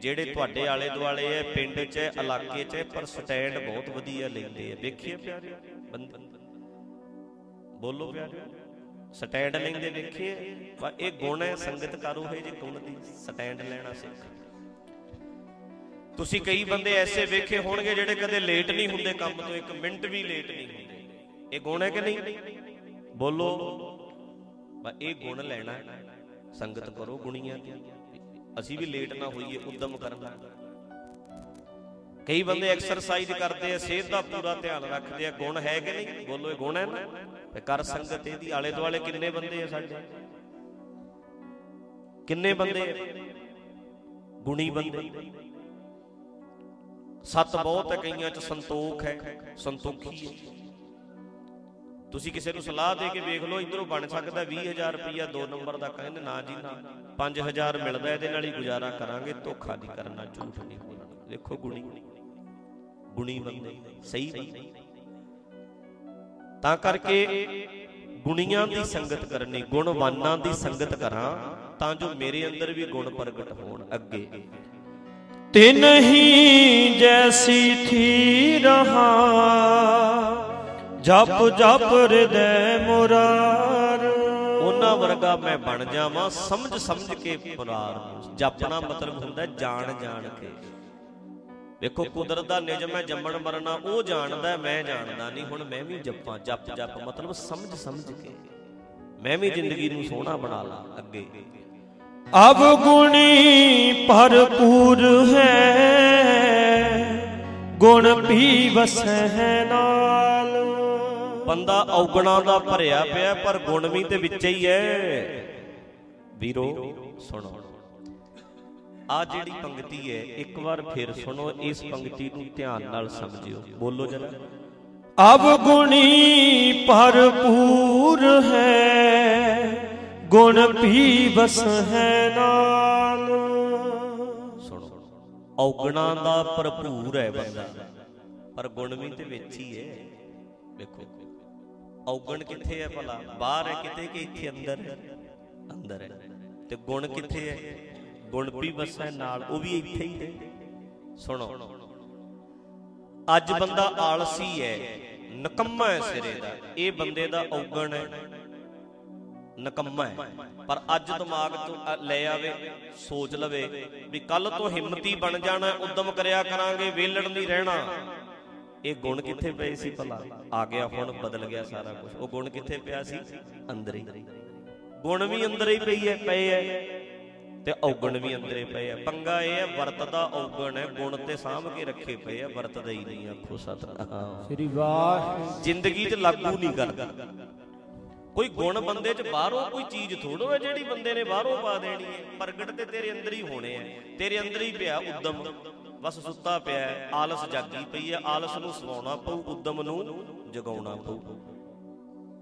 ਜਿਹੜੇ ਤੁਹਾਡੇ ਆਲੇ ਦੁਆਲੇ ਐ ਪਿੰਡ 'ਚ ਐ, ਇਲਾਕੇ 'ਚ ਐ, ਪਰ ਸਟੈਂਡ ਬਹੁਤ ਵਧੀਆ ਲੈਂਦੇ ਆ। ਵੇਖੀਏ ਪਿਆਰੇ ਬੰਦੇ ਬੋਲੋ। ਪਿਆਰੇ ਸਟੈਂਡ ਲੈਂਦੇ ਵੇਖੀਏ। ਵਾ ਇਹ ਗੁਣ ਹੈ ਸੰਗਤ ਕਰੋ ਹੈ ਜੇ ਗੁਣ ਦੀ ਸਟੈਂਡ ਲੈਣਾ ਸਿੱਖ। ਤੁਸੀਂ ਕਈ ਬੰਦੇ ਐਸੇ ਵੇਖੇ ਹੋਣਗੇ ਜਿਹੜੇ ਕਦੇ ਲੇਟ ਨਹੀਂ ਹੁੰਦੇ ਕੰਮ ਤੋਂ, ਇੱਕ ਮਿੰਟ ਵੀ ਲੇਟ ਨਹੀਂ ਹੁੰਦੇ। ਇਹ ਗੁਣ ਹੈ ਕਿ ਨਹੀਂ? ਬੋਲੋ। ਬਾ ਇਹ ਗੁਣ ਲੈਣਾ ਹੈ। ਸੰਗਤ ਕਰੋ ਗੁਣੀਆਂ। ਦੀ ਅਸੀਂ ਵੀ ਲੇਟ ਨਾ ਹੋਈਏ, ਉਦਮ ਕਰਨਾ ਕਈ ਬੰਦੇ ਐਕਸਰਸਾਈਜ਼ ਕਰਦੇ ਆ, ਸਿਹਤ ਦਾ ਪੂਰਾ ਧਿਆਨ ਰੱਖਦੇ ਆ, ਗੁਣ ਹੈ ਕਿ ਨਹੀਂ? ਬੋਲੋ, ਇਹ ਗੁਣ ਹੈ ਨਾ? ਤੇ ਕਰ ਸੰਗਤ ਇਹਦੀ। ਆਲੇ ਦੁਆਲੇ ਕਿੰਨੇ ਬੰਦੇ ਆ ਸਾਡੇ? ਕਿੰਨੇ ਬੰਦੇ ਗੁਣੀ ਬੰਦੇ। ਸਤ ਬਹੁਤ ਹੈ, ਕਈਆਂ ਚ ਸੰਤੋਖ ਹੈ, ਸੰਤੋਖੀ ਹੈ। ਤੁਸੀਂ ਕਿਸੇ ਨੂੰ ਸਲਾਹ ਦੇ ਕੇ ਵੇਖ ਲਓ, ਇਧਰੋਂ ਬਣ ਸਕਦਾ 20000 ਰੁਪਇਆ ਦੋ ਨੰਬਰ ਦਾ ਕਹਿੰਦੇ, ਨਾ ਜੀ, ਨਾ। 5000 ਮਿਲਦਾ, ਇਹਦੇ ਨਾਲ ਹੀ ਗੁਜ਼ਾਰਾ ਕਰਾਂਗੇ, ਧੋਖਾ ਨਹੀਂ ਕਰਨਾ, ਝੂਠ ਨਹੀਂ ਬੋਲਣਾ। ਦੇਖੋ ਗੁਣੀ। ਗੁਣੀ ਬੰਦੇ, ਸਹੀ ਬੰਦੇ। ਤਾਂ ਕਰਕੇ ਗੁਣੀਆਂ ਦੀ ਸੰਗਤ ਕਰਨੀ, ਗੁਣਵਾਨਾਂ ਦੀ ਸੰਗਤ ਕਰਾਂ, ਤਾਂ ਜੋ ਮੇਰੇ ਅੰਦਰ ਵੀ ਗੁਣ ਪ੍ਰਗਟ ਹੋਣ ਅੱਗੇ। ਤਿਨ ਹੀ ਜੈਸੀ ਥੀ ਰਹਾ। ਜਪ ਜਪ ਹਿਰਦੈ ਮੁਰਾਰ। ਉਹਨਾਂ ਵਰਗਾ ਮੈਂ ਬਣ ਜਾਵਾਂ, ਸਮਝ ਸਮਝ ਕੇ ਪੁਰਾਰ ਜਪਣਾ ਮਤਲਬ ਹੁੰਦਾ ਜਾਣ ਜਾਣ ਕੇ। ਵੇਖੋ ਕੁਦਰਤ ਦਾ ਨਿਯਮ ਹੈ, ਜੰਮਣ ਮਰਨਾ, ਉਹ ਜਾਣਦਾ, ਮੈਂ ਜਾਣਦਾ ਨਹੀਂ, ਹੁਣ ਮੈਂ ਵੀ ਜਪਾਂ, ਜਪ ਜਪ, ਮਤਲਬ ਸਮਝ ਸਮਝ ਕੇ। ਮੈਂ ਵੀ ਜ਼ਿੰਦਗੀ ਨੂੰ ਸੋਹਣਾ ਬਣਾ ਲਾਂ ਅੱਗੇ। ਅਬ ਗੁਣੀ ਭਰਪੂਰ ਹੈ। ਗੁਣ ਵੀ ਵਸੈ ਨਾਲ। ਬੰਦਾ ਔਗਣਾ ਦਾ ਭਰਿਆ ਪਿਆ ਪਰ ਗੁਣ ਵੀ ਤੇ ਵਿੱਚ ਹੀ ਹੈ। ਵੀਰੋ ਸੁਣੋ। ਆ ਜਿਹੜੀ ਪੰਕਤੀ ਹੈ ਇੱਕ ਵਾਰ ਫਿਰ ਸੁਣੋ ਇਸ ਪੰਕਤੀ ਨੂੰ ਧਿਆਨ ਨਾਲ ਸਮਝਿਓ। ਬੋਲੋ ਜਰਾ। ਅਬ ਗੁਣੀ ਭਰਪੂਰ ਹੈ। ਗੁਣ ਵੀ ਵਸੈ ਨਾਲ। ਸੁਣੋ, ਔਗਣਾ ਦਾ ਭਰਪੂਰ ਹੈ ਬੰਦਾ। ਪਰ ਗੁਣ ਵੀ ਤੇ ਵਿੱਚ ਹੀ ਹੈ। ਵੇਖੋ ਔਗਣ ਕਿੱਥੇ ਹੈ ਭਲਾ? ਬਾਹਰ ਹੈ ਕਿਤੇ ਕਿ ਇੱਥੇ ਅੰਦਰ ਹੈ? ਅੰਦਰ ਹੈ। ਤੇ ਗੁਣ ਕਿੱਥੇ ਹੈ? ਗੁਣ ਵੀ ਵਸੈ ਨਾਲ। ਉਹ ਵੀ ਇੱਥੇ ਹੀ ਹੈ। ਸੁਣੋ, ਅੱਜ ਬੰਦਾ ਆਲਸੀ ਹੈ, ਨਕੰਮਾ ਹੈ ਸਿਰੇ ਦਾ। ਇਹ ਬੰਦੇ ਦਾ ਔਗਣ ਹੈ। ਨਕੰਮਾ ਹੈ। ਪਰ ਅੱਜ ਦਿਮਾਗ ਤੋਂ ਅ- ਲੈ ਆਵੇ ਸੋਚ ਲਵੇ ਵੀ ਕੱਲ ਤੋਂ ਹਿੰਮਤੀ ਬਣ ਜਾਣਾ ਉਦਮ ਕਰਿਆ ਕਰਾਂਗੇ ਵੇਲਣ ਨਹੀਂ ਰਹਿਣਾ। ਇਹ ਗੁਣ ਕਿੱਥੇ ਪਏ ਸੀ ਭਲਾ? ਆ ਗਿਆ ਹੁਣ ਬਦਲ ਗਿਆ ਸਾਰਾ ਕੁਝ ਉਹ ਗੁਣ ਕਿੱਥੇ ਪਿਆ ਸੀ? ਅੰਦਰ। ਹੀ ਗੁਣ ਵੀ ਅੰਦਰ ਹੀ ਪਈ ਹੈ ਪਏ ਹੈ। ਤੇ ਔਗਣ ਵੀ ਅੰਦਰੇ ਪਏ ਆ ਪੰਗਾ ਇਹ ਹੈ ਵਰਤਦਾ ਔਗਣ ਹੈ। ਗੁਣ ਤੇ ਸਾਂਭ ਕੇ ਰੱਖੇ ਪਏ ਆ ਵਰਤਦਾ ਹੀ ਨਹੀਂ ਆਖੋ ਸਤਨਾਮ। ਸ੍ਰੀ ਵਾਹਿਗੁਰੂ। ਜ਼ਿੰਦਗੀ 'ਚ ਲਾਗੂ ਨਹੀਂ ਕਰਦਾ। ਕੋਈ ਗੁਣ ਬੰਦੇ 'ਚ ਬਾਹਰੋਂ ਕੋਈ ਚੀਜ਼ ਥੋੜੋ ਹੈ ਜਿਹੜੀ ਬੰਦੇ ਨੇ ਬਾਹਰੋਂ ਪਾ ਦੇਣੀ ਹੈ? ਪ੍ਰਗਟ ਤੇ ਤੇਰੇ ਅੰਦਰ ਹੀ ਹੋਣੇ ਆ। ਤੇਰੇ ਅੰਦਰ ਹੀ ਪਿਆ ਉਦਮ। ਬਸ ਸੁੱਤਾ ਪਿਆ ਹੈ, ਆਲਸ ਜਾਗੀ ਪਈ ਹੈ। ਆਲਸ ਨੂੰ ਸਵਾਉਣਾ ਪਊ ਉਦਮ ਨੂੰ ਜਗਾਉਣਾ ਪਊ।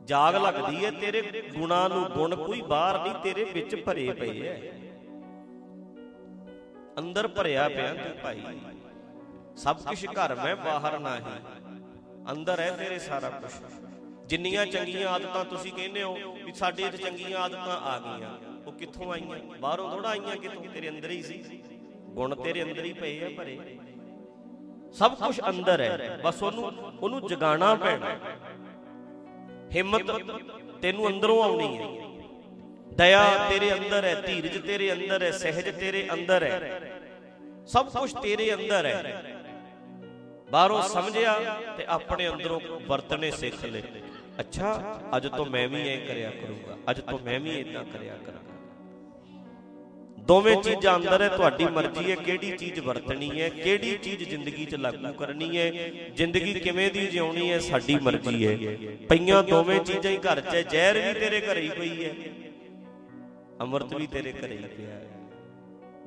ਜਾਗ ਲੱਗਦੀ ਹੈ। ਤੇਰੇ ਗੁਣਾ ਨੂੰ ਗੁਣ ਕੋਈ ਬਾਹਰ ਨਹੀਂ ਤੇਰੇ ਵਿੱਚ ਭਰੇ ਪਏ ਐ ਅੰਦਰ ਭਰਿਆ ਪਿਆ ਤੂੰ ਭਾਈ। ਸਭ ਕੁਝ ਘਰ ਮੈਂ ਬਾਹਰ ਨਹੀਂ। ਅੰਦਰ ਹੈ ਤੇਰੇ ਸਾਰਾ ਕੁਝ ਜਿੰਨੀਆਂ ਚੰਗੀਆਂ ਆਦਤਾਂ ਤੁਸੀਂ ਕਹਿੰਦੇ ਹੋ ਵੀ ਸਾਡੇ 'ਚ ਚੰਗੀਆਂ ਆਦਤਾਂ ਆ ਗਈਆਂ, ਉਹ ਕਿੱਥੋਂ ਆਈਆਂ? ਬਾਹਰੋਂ ਥੋੜਾ ਆਈਆਂ ਕਿਤੋਂ ਤੇਰੇ ਅੰਦਰ ਹੀ ਸੀ। ਗੁਣ ਤੇਰੇ ਅੰਦਰ ਹੀ ਪਏ ਆ ਭਰੇ। ਸਭ ਕੁਝ ਅੰਦਰ ਹੈ। ਬਸ ਉਹਨੂੰ ਉਹਨੂੰ ਜਗਾਣਾ ਪੈਣਾ। ਹਿੰਮਤ ਤੈਨੂੰ ਅੰਦਰੋਂ ਆਉਣੀ ਹੈ। ਦਇਆ ਤੇਰੇ ਅੰਦਰ ਹੈ, ਧੀਰਜ ਤੇਰੇ ਅੰਦਰ ਹੈ, ਸਹਿਜ ਤੇਰੇ ਅੰਦਰ ਹੈ। ਸਭ ਕੁਝ ਤੇਰੇ ਅੰਦਰ ਹੈ। ਬਾਹਰੋਂ ਸਮਝਿਆ ਤੇ ਆਪਣੇ ਅੰਦਰੋਂ ਵਰਤਣੇ ਸਿੱਖ ਲੈ ਅੱਛਾ ਅੱਜ ਤੋਂ ਮੈਂ ਵੀ ਐਂ ਕਰਿਆ ਕਰੂੰਗਾ। ਅੱਜ ਤੋਂ ਮੈਂ ਵੀ ਇਦਾਂ ਕਰਿਆ ਕਰਾਂਗਾ। ਦੋਵੇਂ ਚੀਜ਼ਾਂ ਅੰਦਰ ਹੈ ਤੁਹਾਡੀ ਮਰਜ਼ੀ ਹੈ ਕਿਹੜੀ ਚੀਜ਼ ਵਰਤਣੀ ਹੈ ਕਿਹੜੀ ਚੀਜ਼ ਜ਼ਿੰਦਗੀ 'ਚ ਲਾਗੂ ਕਰਨੀ ਹੈ ਜ਼ਿੰਦਗੀ ਕਿਵੇਂ ਦੀ ਜਿਉਣੀ ਹੈ ਸਾਡੀ ਮਰਜ਼ੀ ਹੈ। ਪਈਆਂ ਦੋਵੇਂ ਚੀਜ਼ਾਂ ਹੀ ਘਰ 'ਚ ਹੈ ਜ਼ਹਿਰ ਵੀ ਤੇਰੇ ਘਰੇ ਹੀ ਪਈ ਹੈ। ਅੰਮ੍ਰਿਤ ਵੀ ਤੇਰੇ ਘਰੇ ਹੀ ਪਿਆ ਹੈ।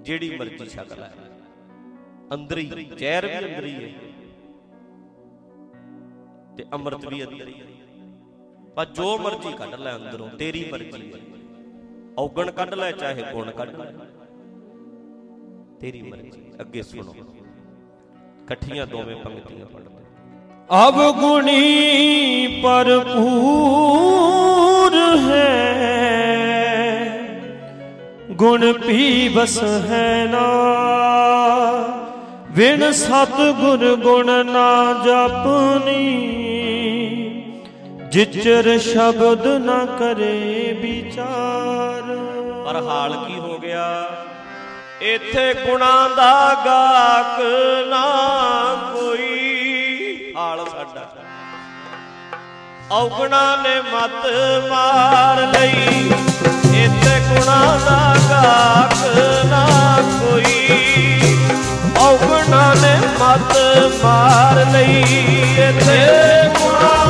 ਜਿਹੜੀ ਮਰਜ਼ੀ ਛਕ ਲੈ। ਅੰਦਰ ਹੀ ਜ਼ਹਿਰ ਵੀ ਅੰਦਰ ਹੀ ਹੈ। ਤੇ ਅੰਮ੍ਰਿਤ ਵੀ ਅੰਦਰ ਹੀ ਹੈ। ਪਰ ਜੋ ਮਰਜ਼ੀ ਕੱਢ ਲੈ ਅੰਦਰੋਂ, ਤੇਰੀ ਮਰਜ਼ੀ ਹੈ। ਔਗਣ ਕੱਢ ਲੈ, ਚਾਹੇ ਗੁਣ ਕੱਢ ਲੈ। ਤੇਰੀ ਮਰਜ਼ੀ ਅੱਗੇ ਸੁਣੋ। ਇਕੱਠੀਆਂ ਦੋਵੇਂ ਪੰਕਤੀਆਂ ਪੜ੍ਹਦੇ ਅਬ ਗੁਣੀ ਭਰਪੂਰ ਹੈ। ਗੁਣ ਪੀ ਬਸ ਹੈ ਨਾ। ਵਿਣ ਸਤ ਗੁਰ ਗੁਣ ਨਾ ਜਪਨੀ। ਜਿਚਰ ਸ਼ਬਦ ਨਾ ਕਰੇ ਵਿਚਾਰ। ਪਰ ਹਾਲ ਕੀ ਹੋ ਗਿਆ? ਇੱਥੇ ਗੁਣਾਂ ਦਾ ਗਾਕ ਨਾ ਕੋਈ। ਹਾਲ ਸਾਡਾ। ਔਗਣਾ ਨੇ ਮਤ ਮਾਰ ਲਈ। ਇੱਥੇ ਗੁਣਾਂ ਦਾ ਗਾਕ ਨਾ ਕੋਈ। ਔਗਣਾ ਨੇ ਮਤ ਮਾਰ ਲਈ। ਇੱਥੇ ਗੁਣਾਂ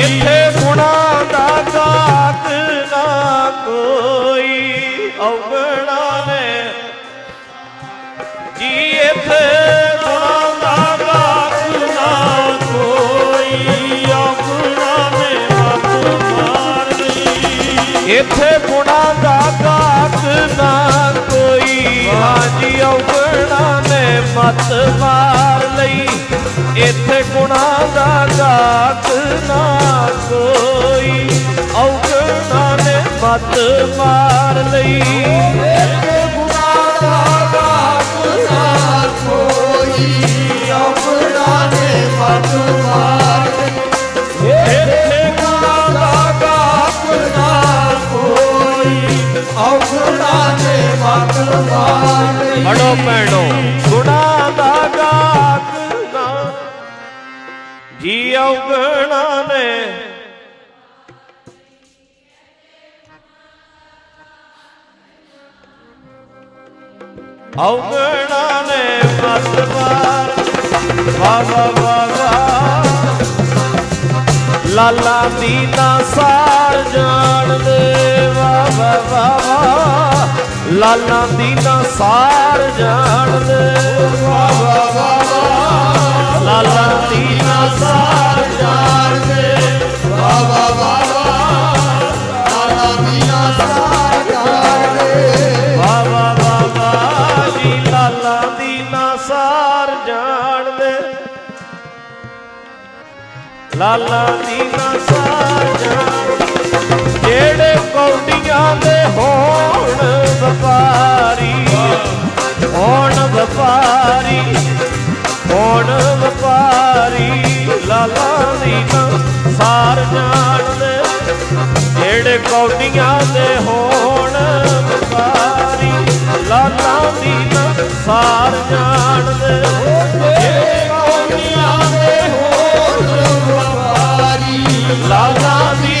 ਇੱਥੇ ਗੁਣਾਂ ਦਾ ਗਾਤ ਨਾ ਕੋਈ। ਹਾਂਜੀ, ਔਗਣਾ ਨੇ ਮਤ ਮਾਰ ਲਈ। ਇੱਥੇ ਗੁਣਾਂ ਦਾ ਗਾਤ ਨਾ ਕੋਈ। ਔਗਣਾ ਨੇ ਮਤ ਮਾਰ ਲਈ। ਇੱਥੇ ਗੁਣਾਂ ਦਾ ਗਾਤ ਨਾ ਕੋਈ। ਔਗਣਾ ਨੇ ਮਤ ਮਾਰ ਮਤ ਮਾਰ ਲਈ ਪੜੋ ਪੈਣੋ ਗੁਣਾਂ ਦਾ ਗਾਤ ਨਾ। ਜੀ ਔਗਣਾ ਨੇ। ਔਗਣਾ ਨੇ ਮਤ ਮਾਰ ਵਾ ਵਾ ਵਾ ਵਾ ਲਾਲਾ ਦੀਨਾ ਸਾਰ ਜਾਣਦੇ ਵਾ ਵਾ ਵਾ ਵਾ ਲਾਲਾ ਦੀਨਾ ਸਾਰ ਜਾਣਦੇ ਵਾ ਵਾ ਵਾ ਵਾ ਲਾਲਾ ਦੀਨਾ ਸਾਰ ਜਾਣਦੇ ਵਾ ਵਾ ਵਾ ਵਾ ਲਾਲਾ ਦੀਨਾ ਸਾਰ ਜਾਣਦੇ ਵਾ ਵਾ ਵਾ ਵਾ ਜੀ ਲਾਲਾ ਦੀਨਾ ਸਾਰ ਜਾਣਦੇ ਲਾਲਾ ਦੀਨਾ ਸਾਰ ਜਾਣ ਜਿਹੜੇ ਕੌਡੀਆਂ ਦੇ ਹੋਣ ਵਪਾਰੀ? ਹੋਣ ਵਪਾਰੀ ਹੋਣ ਵਪਾਰੀ। ਲਾਲਾ ਦੀਨਾ ਸਾਰ ਜਾਣਦੇ ਜਿਹੜੇ ਕੌਡੀਆਂ ਦੇ ਹੋਣ ਵਪਾਰੀ? ਲਾਲਾ ਦੀਨਾ ਸਾਰ ਜਾਣਦੇ ਜਿਹੜੇ ਕੌਡੀਆਂ ਦੇ ਹੋਣ ਵਪਾਰੀ ਲਾਲਾ ਦੀਨਾ ਸਾਰ ਜਾਣਦੇ ਜਿਹੜੇ ਕੌਡੀਆਂ ਦੇ ਹੋਣ ਵਪਾਰੀ? ਲਾਲਾ ਦੀਨਾ ਪੜੋ ਪੈਣੋ ਜਿਹੜੇ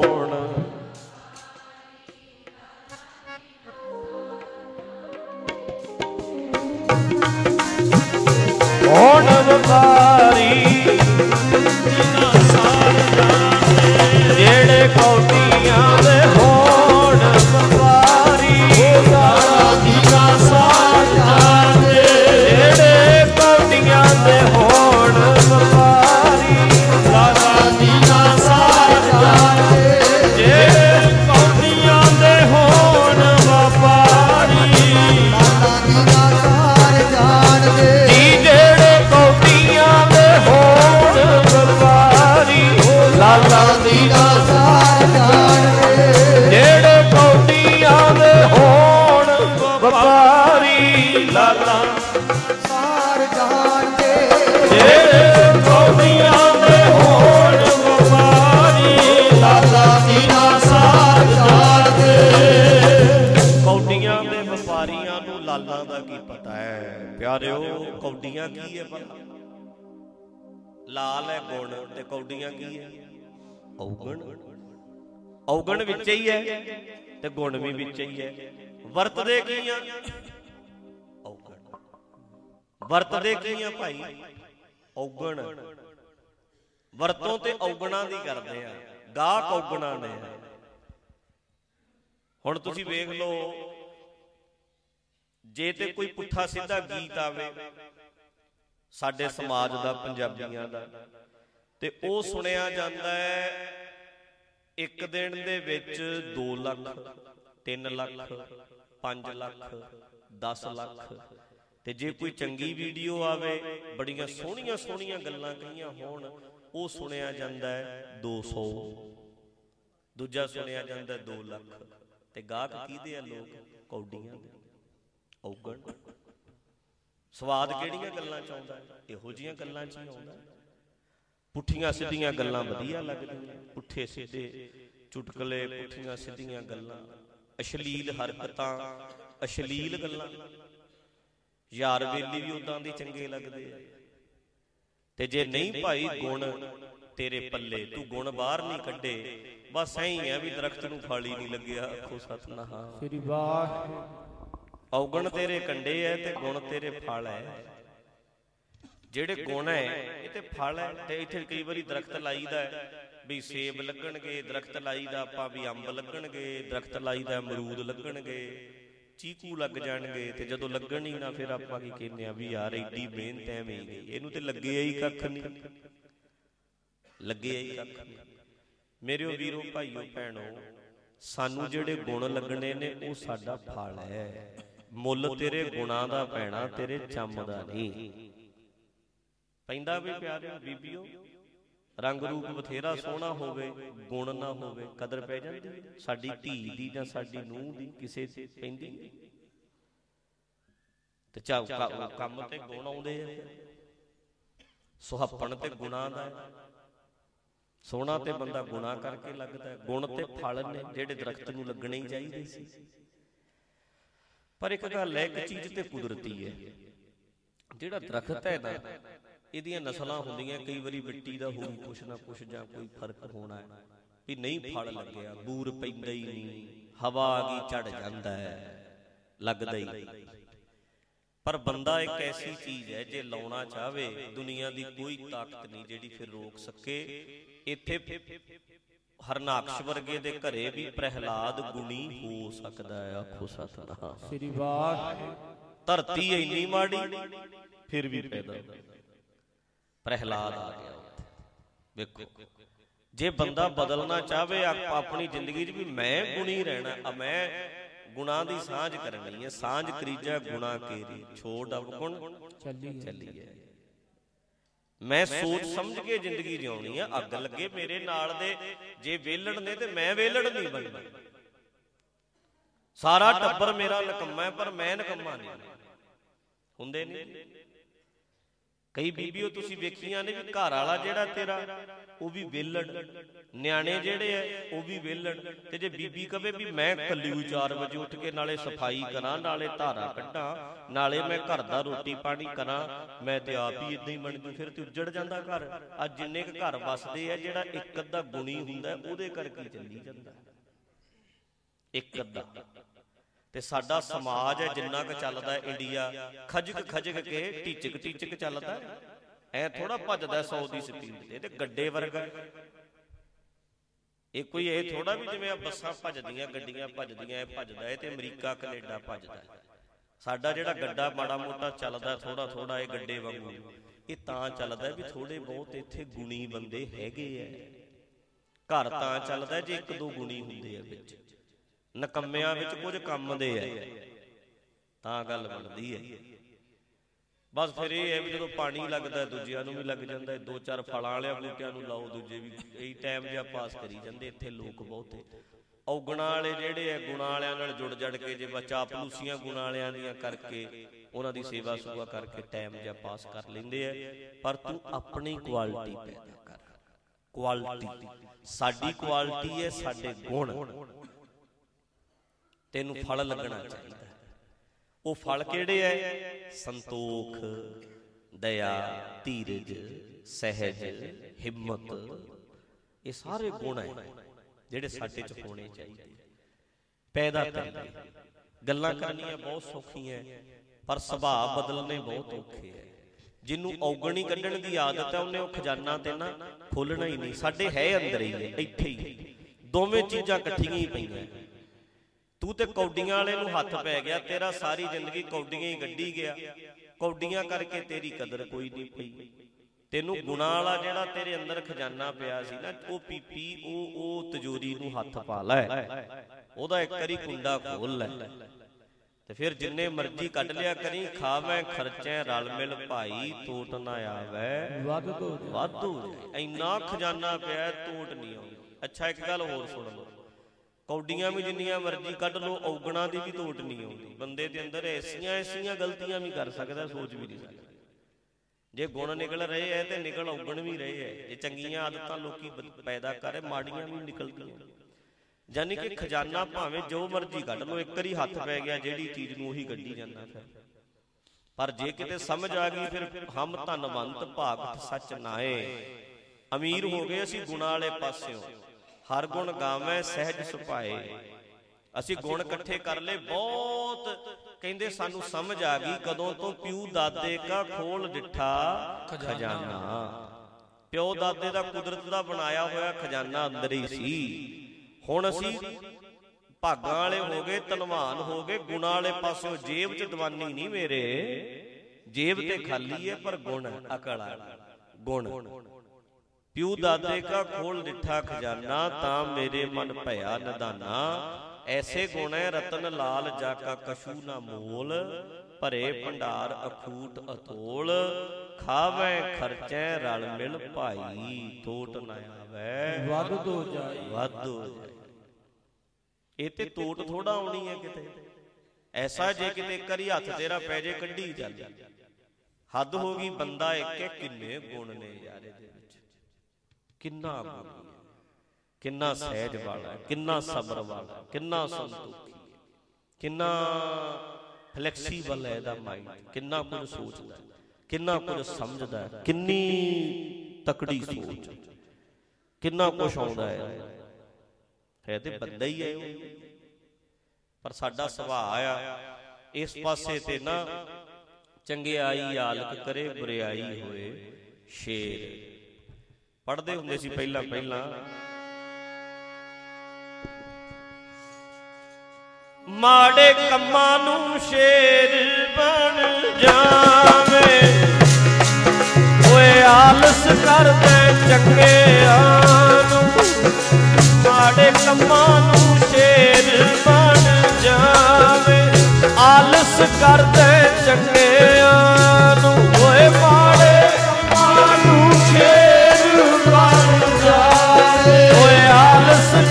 ਔਗਣ ਵਿੱਚ ਹੀ ਹੈ ਤੇ ਗੁਣ ਵੀ ਵਿੱਚ ਹੀ ਹੈ। ਵਰਤਦੇ ਕੀ ਆ? ਔਗਣ। ਵਰਤਦੇ ਕੀ ਆ ਭਾਈ? ਔਗਣ। ਵਰਤੋਂ ਤੇ ਔਗਣਾਂ ਦੀ ਕਰਦੇ ਆ। ਗਾਹਕ ਔਗਣਾਂ ਨੇ। ਹੁਣ ਤੁਸੀਂ ਵੇਖ ਲਓ, ਜੇ ਤੇ ਕੋਈ ਪੁੱਠਾ ਸਿੱਧਾ ਗੀਤ ਆਵੇ, ਸਾਡੇ ਸਮਾਜ ਦਾ, ਪੰਜਾਬੀਆਂ ਦਾ, ਤੇ ਉਹ ਸੁਣਿਆ ਜਾਂਦਾ ਹੈ ਇੱਕ ਦਿਨ ਦੇ ਵਿੱਚ 2 ਲੱਖ 3 ਲੱਖ 5 ਲੱਖ 10 ਲੱਖ। ਤੇ ਜੇ ਕੋਈ ਚੰਗੀ ਵੀਡੀਓ ਆਵੇ, ਬੜੀਆਂ ਸੋਹਣੀਆਂ ਸੋਹਣੀਆਂ ਗੱਲਾਂ ਕਹੀਆਂ ਹੋਣ, ਉਹ ਸੁਣਿਆ ਜਾਂਦਾ ਹੈ 200 ਦੂਜਾ ਸੁਣਿਆ ਜਾਂਦਾ 2 ਲੱਖ। ਤੇ ਗਾਹਕ ਕਿਹਦੇ ਆ ਲੋਕ? ਕੌਡੀਆਂ ਦੇ। ਔਗਣ। ਸਵਾਦ ਕਿਹੜੀਆਂ ਗੱਲਾਂ ਚ ਆਉਂਦਾ? ਹੈ? ਇਹੋ ਜੀਆਂ ਗੱਲਾਂ ਚ ਹੀ ਆਉਂਦਾ। ਹੈ। ਪੁੱਠੀਆਂ ਸਿੱਧੀਆਂ ਗੱਲਾਂ ਵਧੀਆ ਲੱਗਦੀਆਂ ਪੁੱਠੇ ਸਿੱਧੇ ਚੁਟਕਲੇ ਪੁੱਠੀਆਂ ਸਿੱਧੀਆਂ ਗੱਲਾਂ। ਅਸ਼ਲੀਲ ਹਰਕਤਾਂ ਅਸ਼ਲੀਲ ਗੱਲਾਂ। ਯਾਰ ਵੇਲੀ ਵੀ ਉਦਾਂ ਦੀ ਚੰਗੇ ਲੱਗਦੇ ਆ। ਤੇ ਜੇ ਨਹੀਂ ਭਾਈ ਗੁਣ ਤੇਰੇ ਪੱਲੇ ਤੂੰ ਗੁਣ ਬਾਹਰ ਨਹੀਂ ਕੱਢੇ। ਬਸ ਐਂ ਹੀ ਆ ਵੀ ਦਰਖਤ ਨੂੰ ਫਾਲੀ ਨਹੀਂ ਲੱਗਿਆ। ਆਖੋ ਸਤਨਾਮ। ਸ੍ਰੀ ਵਾਹਿਗੁਰੂ। ਔਗਣ ਤੇਰੇ ਕੰਡੇ ਐ ਤੇ ਗੁਣ ਤੇਰੇ ਫਲ ਐ। ਜਿਹੜੇ ਗੁਣ ਐ ਇਹ ਤੇ ਫਲ ਐ ਤੇ ਇੱਥੇ ਕਈ ਵਾਰੀ ਦਰਖਤ ਲਾਈਦਾ ਹੈ, ਵੀ ਸੇਬ ਲੱਗਣਗੇ ਦਰਖਤ ਲਾਈਦਾ ਆਪਾਂ ਵੀ ਅੰਬ ਲੱਗਣਗੇ ਦਰਖਤ ਲਾਈਦਾ ਅਮਰੂਦ ਲੱਗਣਗੇ ਚੀਕੂ ਲੱਗ ਜਾਣਗੇ ਤੇ ਜਦੋਂ ਲੱਗਣ ਹੀ ਨਾ ਫਿਰ ਆਪਾਂ ਕੀ ਕਹਿੰਦੇ ਆ ਵੀ ਯਾਰ ਐਡੀ ਮਿਹਨਤ ਐਵੇਂ ਹੀ ਗਈ ਇਹਨੂੰ ਤੇ ਲੱਗਿਆ ਹੀ ਕੱਖ ਨਹੀਂ। ਲੱਗਿਆ ਹੀ ਕੱਖ ਨਹੀਂ। ਮੇਰਿਓ ਵੀਰੋ ਭਾਈਓ ਭੈਣੋ ਸਾਨੂੰ ਜਿਹੜੇ ਗੁਣ ਲੱਗਣੇ ਨੇ ਉਹ ਸਾਡਾ ਫਲ ਹੈ। ਮੁੱਲ ਤੇਰੇ ਗੁਣਾਂ ਦਾ ਪੈਣਾ ਤੇਰੇ ਚੰਮ ਦਾ ਨਹੀਂ। ਪੈਂਦਾ ਵੀ ਪਿਆਰਿਓ ਬੀਬੀਓ, ਰੰਗ ਰੂਪ ਬਥੇਰਾ ਸੋਹਣਾ ਹੋਵੇ, ਗੁਣ ਨਾ ਹੋਵੇ, ਕਦਰ ਪੈ ਜਾਂਦੀ ਹੈ। ਸਾਡੀ ਧੀ ਦੀ ਜਾਂ ਸਾਡੀ ਨੂੰਹ ਦੀ ਕਿਸੇ ਤੇ ਪੈਂਦੀ ਨਹੀਂ। ਤੇ ਚਾ ਕ- ਕੰਮ ਤੇ ਗੁਣ ਆਉਂਦੇ ਆ ਸੁਹੱਪਣ ਤੇ ਗੁਣਾਂ ਦਾ ਹੈ। ਸੋਹਣਾ ਤੇ ਬੰਦਾ ਗੁਣਾ ਕਰਕੇ ਲੱਗਦਾ ਹੈ ਗੁਣ ਤੇ ਫਲ ਨੇ ਜਿਹੜੇ ਦਰਖਤ ਨੂੰ ਲੱਗਣੇ ਹੀ ਚਾਹੀਦੇ ਸੀ ਪਰ ਇੱਕ ਗੱਲ ਹੈ, ਇੱਕ ਚੀਜ਼ ਤੇ ਕੁਦਰਤੀ ਹੈ ਜਿਹੜਾ ਦਰਖਤ ਹੈ ਨਾ ਇਹਦੀਆਂ ਨਸਲਾਂ ਹੁੰਦੀਆਂ ਕਈ ਵਾਰੀ ਮਿੱਟੀ ਦਾ ਹੋਊ ਕੁਛ ਨਾ ਕੁਛ ਜਾਂ ਕੋਈ ਫ਼ਰਕ ਹੋਣਾ ਹੈ। ਵੀ ਨਹੀਂ ਫਲ ਲੱਗਿਆ ਬੂਰ ਪੈਂਦਾ ਹੀ ਨਹੀਂ ਹਵਾ ਆ ਗਈ ਚੜ ਜਾਂਦਾ ਹੈ। ਲੱਗਦਾ ਹੀ ਨਹੀਂ। ਪਰ ਬੰਦਾ ਇੱਕ ਐਸੀ ਚੀਜ਼ ਹੈ ਜੇ ਲਾਉਣਾ ਚਾਹਵੇ ਦੁਨੀਆ ਦੀ ਕੋਈ ਤਾਕਤ ਨਹੀਂ ਜਿਹੜੀ ਫਿਰ ਰੋਕ ਸਕੇ। ਇੱਥੇ ਹਰਨਾਕਸ਼ ਵਰਗੇ ਦੇ ਘਰੇ ਵੀ ਪ੍ਰਹਿਲਾਦ ਗੁਣੀ ਹੋ ਸਕਦਾ ਹੈ ਆਖੋ ਸਤਨਾਮ। ਸ੍ਰੀ ਵਾਹ ਧਰਤੀ ਇੰਨੀ ਮਾੜੀ ਫਿਰ ਵੀ ਪੈਦਾ ਹੋਇਆ। ਪ੍ਰਹਿਲਾਦ ਆ ਗਿਆ ਉੱਥੇ। ਵੇਖੋ ਜੇ ਬੰਦਾ ਬਦਲਣਾ ਚਾਹਵੇ ਆਪ- ਆਪਣੀ ਜ਼ਿੰਦਗੀ 'ਚ ਵੀ ਮੈਂ ਗੁਣੀ ਰਹਿਣਾ ਆ ਮੈਂ ਗੁਣਾ ਦੀ ਸਾਂਝ ਕਰਨੀ ਹੈ ਸਾਂਝ ਕਰੀਜਾ ਗੁਣਾ ਕੇਰੀ ਛੋੜ ਅਵਗੁਣ ਚੱਲੀ ਚੱਲੀਏ ਮੈਂ ਸੋਚ ਸਮਝ ਕੇ ਜ਼ਿੰਦਗੀ ਜਿਉਣੀ ਆ ਅੱਗ ਲੱਗੇ ਮੇਰੇ ਨਾਲ ਦੇ ਜੇ ਵੇਲੜ ਨੇ ਤੇ ਮੈਂ ਵੇਲੜ ਨਹੀਂ ਬਣਨਾ। ਸਾਰਾ ਟੱਬਰ ਮੇਰਾ ਨਕੰਮਾ ਹੈ ਪਰ ਮੈਂ ਨਕੰਮਾ ਨਹੀਂ। ਹੁੰਦੇ ਨਹੀਂ। ਕਈ ਬੀਬੀਓ ਤੁਸੀਂ ਵੇਖੀਆਂ ਨੇ ਵੀ ਘਰ ਵਾਲਾ ਜਿਹੜਾ ਤੇਰਾ ਉਹ ਵੀ ਵੇਲੜ ਨਿਆਣੇ ਜਿਹੜੇ ਐ ਉਹ ਵੀ ਵੇਲੜ ਤੇ ਜੇ ਬੀਬੀ ਕਵੇ ਵੀ ਮੈਂ ਕੱਲੀ 4 ਵਜੇ ਉੱਠ ਕੇ ਨਾਲੇ ਸਫ਼ਾਈ ਕਰਾਂ ਨਾਲੇ ਧਾਰਾ ਕੱਢਾਂ ਨਾਲੇ ਮੈਂ ਘਰ ਦਾ ਰੋਟੀ ਪਾਣੀ ਕਰਾਂ ਮੈਂ ਤੇ ਆਪ ਹੀ ਇਦਾਂ ਹੀ ਬਣ ਜੂ ਫਿਰ ਤੇ ਉੱਜੜ ਜਾਂਦਾ ਘਰ। ਅੱਜ ਜਿੰਨੇ ਕੁ ਘਰ ਵਸਦੇ ਆ ਜਿਹੜਾ ਇੱਕ ਅੱਧਾ ਗੁਣੀ ਹੁੰਦਾ ਉਹਦੇ ਕਰਕੇ ਚੱਲੀ ਜਾਂਦਾ? ਇੱਕ ਅੱਧਾ। ਤੇ ਸਾਡਾ ਸਮਾਜ ਹੈ ਜਿੰਨਾ ਕੁ ਚੱਲਦਾ ਹੈ ਇੰਡੀਆ ਖਜਕ ਖਜਕ ਕੇ ਟੀਚਕ ਟੀਚਕ ਚੱਲਦਾ। ਐ ਥੋੜਾ ਭੱਜਦਾ 100 ਦੀ ਸਪੀਡ ਤੇ ਤੇ ਗੱਡੇ ਵਰਗਾ। ਇਹ ਕੋਈ ਇਹ ਥੋੜਾ ਵੀ ਜਿਵੇਂ ਆ ਬੱਸਾਂ ਭੱਜਦੀਆਂ ਗੱਡੀਆਂ ਭੱਜਦੀਆਂ ਇਹ ਭੱਜਦਾ ਹੈ ਤੇ ਅਮਰੀਕਾ ਕੈਨੇਡਾ ਭੱਜਦਾ। ਹੈ। ਸਾਡਾ ਜਿਹੜਾ ਗੱਡਾ ਮਾੜਾ ਮੋਟਾ ਚੱਲਦਾ ਥੋੜਾ ਥੋੜਾ ਇਹ ਗੱਡੇ ਵਾਂਗੂ ਇਹ ਤਾਂ ਚੱਲਦਾ ਵੀ ਥੋੜੇ ਬਹੁਤ ਇੱਥੇ ਗੁਣੀ ਬੰਦੇ ਹੈਗੇ ਐ। ਘਰ ਤਾਂ ਚੱਲਦਾ ਜੇ ਇੱਕ ਦੋ ਗੁਣੀ ਹੁੰਦੇ ਆ ਵਿੱਚ। ਨਕੰਮਿਆਂ ਵਿੱਚ ਕੁਝ ਕੰਮ ਦੇ ਐ ਤਾਂ ਗੱਲ ਬਣਦੀ ਐ ਬਸ ਫਿਰ ਇਹ ਹੈ ਵੀ ਜਦੋਂ ਪਾਣੀ ਲੱਗਦਾ ਦੂਜਿਆਂ ਨੂੰ ਵੀ ਲੱਗ ਜਾਂਦਾ ਹੈ। ਦੋ ਚਾਰ ਫਲਾਂ ਵਾਲਿਆਂ ਬੂਟਿਆਂ ਨੂੰ ਲਾਓ, ਦੂਜੇ ਵੀ ਇਹੀ ਟਾਈਮ ਜਿਹਾ ਪਾਸ ਕਰੀ ਜਾਂਦੇ ਇੱਥੇ ਲੋਕ ਬਹੁਤੇ ਔਗਣਾ ਵਾਲੇ ਜਿਹੜੇ ਆ, ਗੁਣਾ ਵਾਲਿਆਂ ਨਾਲ ਜੁੜ ਜੜ ਕੇ ਜੇ ਬੱਚਾ ਪਲੂਸੀਆਂ ਗੁਣਾ ਵਾਲਿਆਂ ਦੀਆਂ ਕਰਕੇ ਉਹਨਾਂ ਦੀ ਸੇਵਾ ਸੁਭਾ ਕਰਕੇ ਟਾਈਮ ਜਿਹਾ ਪਾਸ ਕਰ ਲੈਂਦੇ ਆ। ਪਰ ਤੂੰ ਆਪਣੀ ਕੁਆਲਿਟੀ ਪੈਦਾ ਕਰ। ਕੁਆਲਿਟੀ ਸਾਡੀ ਕੁਆਲਿਟੀ ਹੈ ਸਾਡੇ ਗੁਣ। ਤੈਨੂੰ ਫਲ ਲੱਗਣਾ ਚਾਹੀਦਾ। ਉਹ ਫਲ ਕਿਹੜੇ ਐ? ਸੰਤੋਖ ਦਇਆ ਧੀਰਜ ਸਹਿਜ ਹਿੰਮਤ। ਇਹ ਸਾਰੇ ਗੁਣ ਐ ਜਿਹੜੇ ਸਾਡੇ ਚ ਹੋਣੇ ਚਾਹੀਦੇ। ਪੈਦਾ ਕਰੀਏ ਗੱਲਾਂ ਕਰਨੀਆਂ ਬਹੁਤ ਸੌਖੀਆਂ ਪਰ ਸੁਭਾਅ ਬਦਲਨੇ ਬਹੁਤ ਔਖੇ ਐ। ਜਿਹਨੂੰ ਔਗਣੀ ਕੱਢਣ ਦੀ ਆਦਤ ਹੈ ਉਹਨੇ ਉਹ ਖਜ਼ਾਨਾ ਤੇ ਨਾ ਖੋਲਣਾ ਹੀ ਨਹੀਂ। ਸਾਡੇ ਹੈ ਅੰਦਰ ਹੀ ਹੈ ਇੱਥੇ ਹੀ। ਦੋਵੇਂ ਚੀਜ਼ਾਂ ਇਕੱਠੀਆਂ ਹੀ ਪਈਆਂ। ਤੂੰ ਤੇ ਕੌਡੀਆਂ ਵਾਲੇ ਨੂੰ ਹੱਥ ਪੈ ਗਿਆ ਤੇਰਾ ਸਾਰੀ ਜ਼ਿੰਦਗੀ ਕੌਡੀਆਂ ਹੀ ਗੱਡੀ ਗਿਆ। ਕੌਡੀਆਂ ਕਰਕੇ ਤੇਰੀ ਕਦਰ ਕੋਈ ਨਹੀਂ ਪਈ। ਤੈਨੂੰ ਗੁਣਾ ਵਾਲਾ ਜਿਹੜਾ ਤੇਰੇ ਅੰਦਰ ਖਜ਼ਾਨਾ ਪਿਆ ਸੀ ਨਾ ਉਹ ਪੀਪੀ ਉਹ ਉਹ ਤਜੋਰੀ ਨੂੰ ਹੱਥ ਪਾ ਲੈ। ਉਹਦਾ ਇੱਕ ਵਾਰੀ ਕੁੰਡਾ ਖੋਲ ਲੈ। ਤੇ ਫਿਰ ਜਿੰਨੇ ਮਰਜ਼ੀ ਕੱਢ ਲਿਆ ਕਰੀ ਖਾਵੇਂ ਖਰਚੇ ਰਲ ਮਿਲ ਭਾਈ ਟੋਟ ਨਾ ਆਵੇ। ਵੱਧ ਵਾਧੂ ਇੰਨਾ ਖਜ਼ਾਨਾ ਪਿਆ ਟੋਟ ਨਹੀਂ ਆਉਂਦੀ। ਅੱਛਾ ਇੱਕ ਗੱਲ ਹੋਰ ਸੁਣ ਲਓ। ਕੌਡੀਆਂ ਵੀ ਜਿੰਨੀਆਂ ਮਰਜ਼ੀ ਕੱਢ ਲਓ ਔਗਣਾ ਦੀ ਵੀ ਟੋਟ ਨਹੀਂ ਆਉਂਦੀ। ਬੰਦੇ ਦੇ ਅੰਦਰ ਐਸੀਆਂ ਐਸੀਆਂ ਗਲਤੀਆਂ ਵੀ ਕਰ ਸਕਦਾ ਸੋਚ ਵੀ ਨਹੀਂ ਸਕਦਾ। ਜੇ ਗੁਣ ਨਿਕਲ ਰਹੇ ਐ ਤੇ ਨਿਕਲ ਔਗਣ ਵੀ ਰਹੇ ਐ। ਇਹ ਚੰਗੀਆਂ ਆਦਤਾਂ ਲੋਕੀ ਪੈਦਾ ਕਰੇ ਮਾੜੀਆਂ ਵੀ ਨਿਕਲਦੀਆਂ। ਯਾਨੀ ਕਿ ਖਜ਼ਾਨਾ ਭਾਵੇਂ ਜੋ ਮਰਜ਼ੀ ਕੱਢ ਲਓ ਇੱਕ ਵਾਰੀ ਹੱਥ ਪੈ ਗਿਆ ਜਿਹੜੀ ਚੀਜ਼ ਨੂੰ ਉਹੀ ਕੱਢੀ ਜਾਂਦਾ ਫਿਰ। ਪਰ ਜੇ ਕਿਤੇ ਸਮਝ ਆ ਗਈ ਫਿਰ ਹਮ ਧਨਵੰਤ ਭਾਗਤ ਸੱਚ ਨਾਏ ਅਮੀਰ ਹੋ ਗਏ ਅਸੀਂ ਗੁਣਾ ਵਾਲੇ ਪਾਸਿਓਂ। ਹਰ ਗੁਣ ਗਾਵੇਂ, ਸਹਿਜ ਸੁਭਾਏ। ਅਸੀਂ ਗੁਣ ਇਕੱਠੇ ਕਰ ਲਏ, ਬਹੁਤ ਕਹਿੰਦੇ ਸਾਨੂੰ ਸਮਝ ਆ ਗਈ, ਕਦੋਂ ਤੋਂ ਪਿਊ ਦਾਦੇ ਕਾ ਖੋਲ ਡਿੱਠਾ ਖਜ਼ਾਨਾ। ਪਿਓ ਦਾਦੇ ਦਾ ਕੁਦਰਤ ਦਾ ਬਣਾਇਆ ਹੋਇਆ ਖਜ਼ਾਨਾ ਅੰਦਰ ਹੀ ਸੀ। ਹੁਣ ਅਸੀਂ ਭਾਗਾਂ ਵਾਲੇ ਹੋ ਗਏ, ਧਨਵਾਨ ਹੋ ਗਏ, ਗੁਣਾ ਵਾਲੇ ਪਾਸਿਓ ਜੇਬ 'ਚ ਦਵਾਨੀ ਨਹੀਂ ਮੇਰੇ। ਜੇਬ ਤੇ ਖਾਲੀ ਹੈ ਪਰ ਗੁਣ, ਅਕਲ ਆ ਗੁਣ। ਪਿਉ ਦਾਦੇ ਕਾ ਖੋਲ ਡਿੱਠਾ ਖਜ਼ਾਨਾ ਤਾਂ ਮੇਰੇ ਮਨ ਭਇਆ ਨਦਾਨਾ। ਐਸੇ ਗੁਣ ਹੈ ਰਤਨ ਲਾਲ ਜਾ ਕਾ ਕਛੂ ਨਾ ਮੋਲ। ਭਰੇ ਭੰਡਾਰ ਅਖੂਟ ਅਤੋਲ। ਖਾਵੇ ਖਰਚੈ ਰਲ ਮਿਲ ਭਾਈ ਟੋਟ ਨਾ ਆਵੇ। ਵੱਧ ਦੋ ਜਾਈ। ਵਾਧੂ ਹੋ ਜਾਏ ਇਹ ਤੇ ਟੋਟ ਥੋੜਾ ਆਉਣੀ ਹੈ ਕਿਤੇ। ਐਸਾ ਜੇ ਕਿਤੇ ਕਰੀ ਹੱਥ ਤੇਰਾ ਪੈ ਜੇ ਕੱਢੀ ਚੱਲ ਹੱਦ ਹੋ ਗਈ ਬੰਦਾ ਇੱਕ ਕਿੰਨੇ ਗੁਣ ਨੇ ਯਾਰ ਵਿੱਚ ਕਿੰਨਾ ਗੁਣ ਹੈ। ਕਿੰਨਾ ਸਹਿਜ ਵਾਲਾ ਕਿੰਨਾ ਸਬਰ ਵਾਲਾ ਕਿੰਨਾ ਸੰਤੋਖੀ ਹੈ। ਕਿੰਨਾ ਫਲੈਕਸੀਬਲ ਹੈ ਇਹਦਾ ਮਾਈਂਡ ਕਿੰਨਾ ਕੁਝ ਸੋਚਦਾ ਹੈ। ਕਿੰਨਾ ਕੁਝ ਸਮਝਦਾ ਹੈ। ਕਿੰਨੀ ਤਕੜੀ ਸੋਚ ਕਿੰਨਾ ਕੁਝ ਆਉਂਦਾ ਹੈ। ਹੈ। ਤੇ ਬੰਦਾ ਹੀ ਹੈ ਪਰ ਸਾਡਾ ਸੁਭਾਅ ਆ ਇਸ ਪਾਸੇ ਤੇ ਨਾ ਚੰਗਿਆਈ ਆਲਕ ਕਰੇ ਬੁਰਿਆਈ ਹੋਏ ਸ਼ੇਰ। ਪੜਦੇ ਹੁੰਦੇ ਸੀ ਪਹਿਲਾਂ ਪਹਿਲਾਂ। ਮਾੜੇ ਕੰਮਾਂ ਨੂੰ ਸ਼ੇਰ ਬਣ ਜਾਵੇ। ਓਏ ਆਲਸ ਕਰਦੇ ਚੰਗਿਆਂ ਨੂੰ। ਮਾੜੇ ਕੰਮਾਂ ਨੂੰ ਸ਼ੇਰ ਬਣ ਜਾਵੇ। ਆਲਸ ਕਰਦੇ ਚੰਗਿਆਂ ਨੂੰ। ਓਏ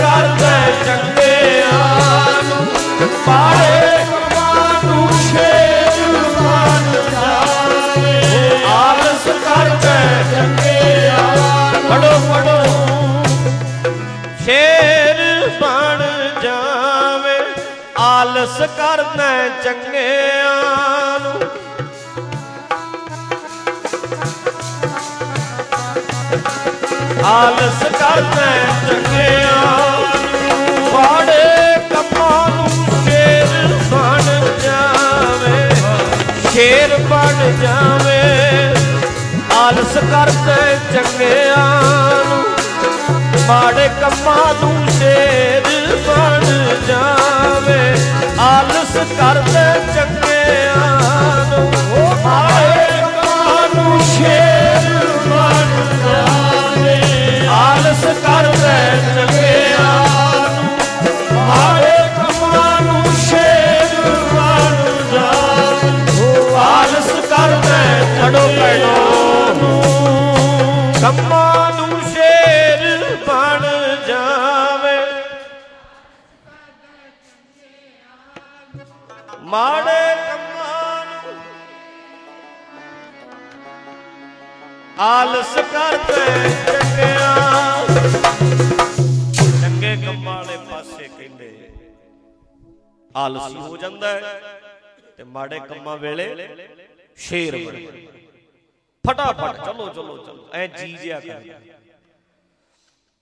ਕਰਦੇ ਚੰਗਿਆਂ ਨੂੰ ਮਾੜੇ ਕੰਮਾਂ ਨੂੰ ਸ਼ੇਰ ਬਣ ਜਾਵੇ ਆਲਸ ਕਰਦੇ ਚੰਗਿਆਂ ਪੜੋ ਪੜੋ ਸ਼ੇਰ ਬਣ ਜਾਵੇ। ਆਲਸ ਕਰਨਾ ਚੰਗਿਆਂ ਨੂੰ ਆਲਸ ਕਰਨਾ ਚੰਗਿਆਂ ਜਾਵੇ। ਆਲਸ ਕਰਦੇ ਚੰਗਿਆਂ ਨੂੰ, ਮਾੜੇ ਕੰਮਾਂ ਨੂੰ ਸ਼ੇਰ ਬਣ ਜਾਵੇ। ਆਲਸ ਕਰਦੇ ਚੰਗਿਆਂ ਨੂੰ ਉਹ ਮਾੜੇ ਕੰਮਾਂ ਨੂੰ ਸ਼ੇਰ ਬਣ ਜਾਵੇ। ਆਲਸ ਕਰਦੇ ਚੰਗਿਆਂ ਨੂੰ, ਮਾੜੇ ਛੜੋ ਪੈਣੋ ਨੂੰ। ਕੰਮਾਂ ਨੂੰ ਸ਼ੇਰ ਬਣ ਜਾਵੇ। ਮਾੜੇ ਕੰਮਾਂ ਨੂੰ ਆਲਸ ਕਰਦੇ ਚੰਗਿਆਂ ਚੰਗੇ ਕੰਮਾਂ ਵਾਲੇ ਪਾਸੇ ਕਹਿੰਦੇ, ਆਲਸੀ ਹੋ ਜਾਂਦਾ ਹੈ ਤੇ ਮਾੜੇ ਕੰਮਾਂ ਵੇਲੇ ਸ਼ੇਰ ਬਣ ਜਾਂਦਾ ਫਟਾਫਟ, ਚਲੋ ਚਲੋ ਚਲੋ, ਐ ਜੀ ਜਿਆ ਕਰ।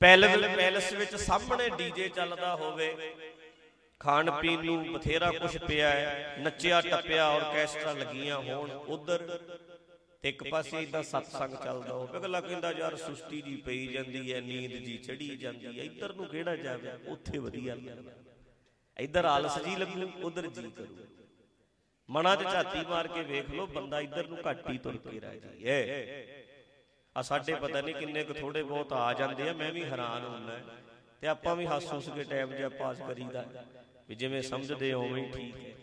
ਪੈਲਸ ਪੈਲਸ ਵਿੱਚ ਸਾਹਮਣੇ ਡੀਜੇ ਚੱਲਦਾ ਹੋਵੇ, ਖਾਣ ਪੀਣ ਨੂੰ ਬਥੇਰਾ ਕੁਝ ਪਿਆ ਹੈ, ਨੱਚਿਆ, ਟੱਪਿਆ ਆਰਕੈਸਟਰਾ ਲੱਗੀਆਂ ਹੋਣ, ਉਧਰ ਤੇ ਇੱਕ ਪਾਸੇ ਇਦਾਂ ਸਤਸੰਗ ਚੱਲਦਾ ਹੋਵੇ, ਅਗਲਾ ਕਹਿੰਦਾ, ਯਾਰ ਸੁਸਤੀ ਜੀ ਪਈ ਜਾਂਦੀ ਹੈ, ਨੀਂਦ ਜੀ ਚੜੀ ਜਾਂਦੀ ਹੈ, ਇੱਧਰ ਨੂੰ ਕਿਹੜਾ ਜਾਵੇ? ਉੱਥੇ ਵਧੀਆ ਲੱਗਦਾ। ਇੱਧਰ ਆਲਸ ਜੀ ਲੱਗੂ, ਉਧਰ ਜੀ ਕਰੂ ਮਨਾਂ 'ਚ ਝਾਤੀ ਮਾਰ ਕੇ ਵੇਖ ਲਓ, ਬੰਦਾ ਇੱਧਰ ਨੂੰ ਘੱਟ ਹੀ ਤੁਰ ਕੇ ਰਾਜੀ ਹੈ ਆ ਸਾਡੇ ਪਤਾ ਨਹੀਂ ਕਿੰਨੇ ਕੁ ਥੋੜੇ ਬਹੁਤ ਆ ਜਾਂਦੇ ਆ, ਮੈਂ ਵੀ ਹੈਰਾਨ ਹੁੰਦਾ ਤੇ ਆਪਾਂ ਵੀ ਹੱਸ ਹੁੱਸ ਕੇ ਟਾਈਮ ਜਿਹਾ ਪਾਸ ਕਰੀਦਾ ਵੀ ਜਿਵੇਂ ਸਮਝਦੇ ਹੋ ਉਵੇਂ ਹੀ ਠੀਕ ਹੈ।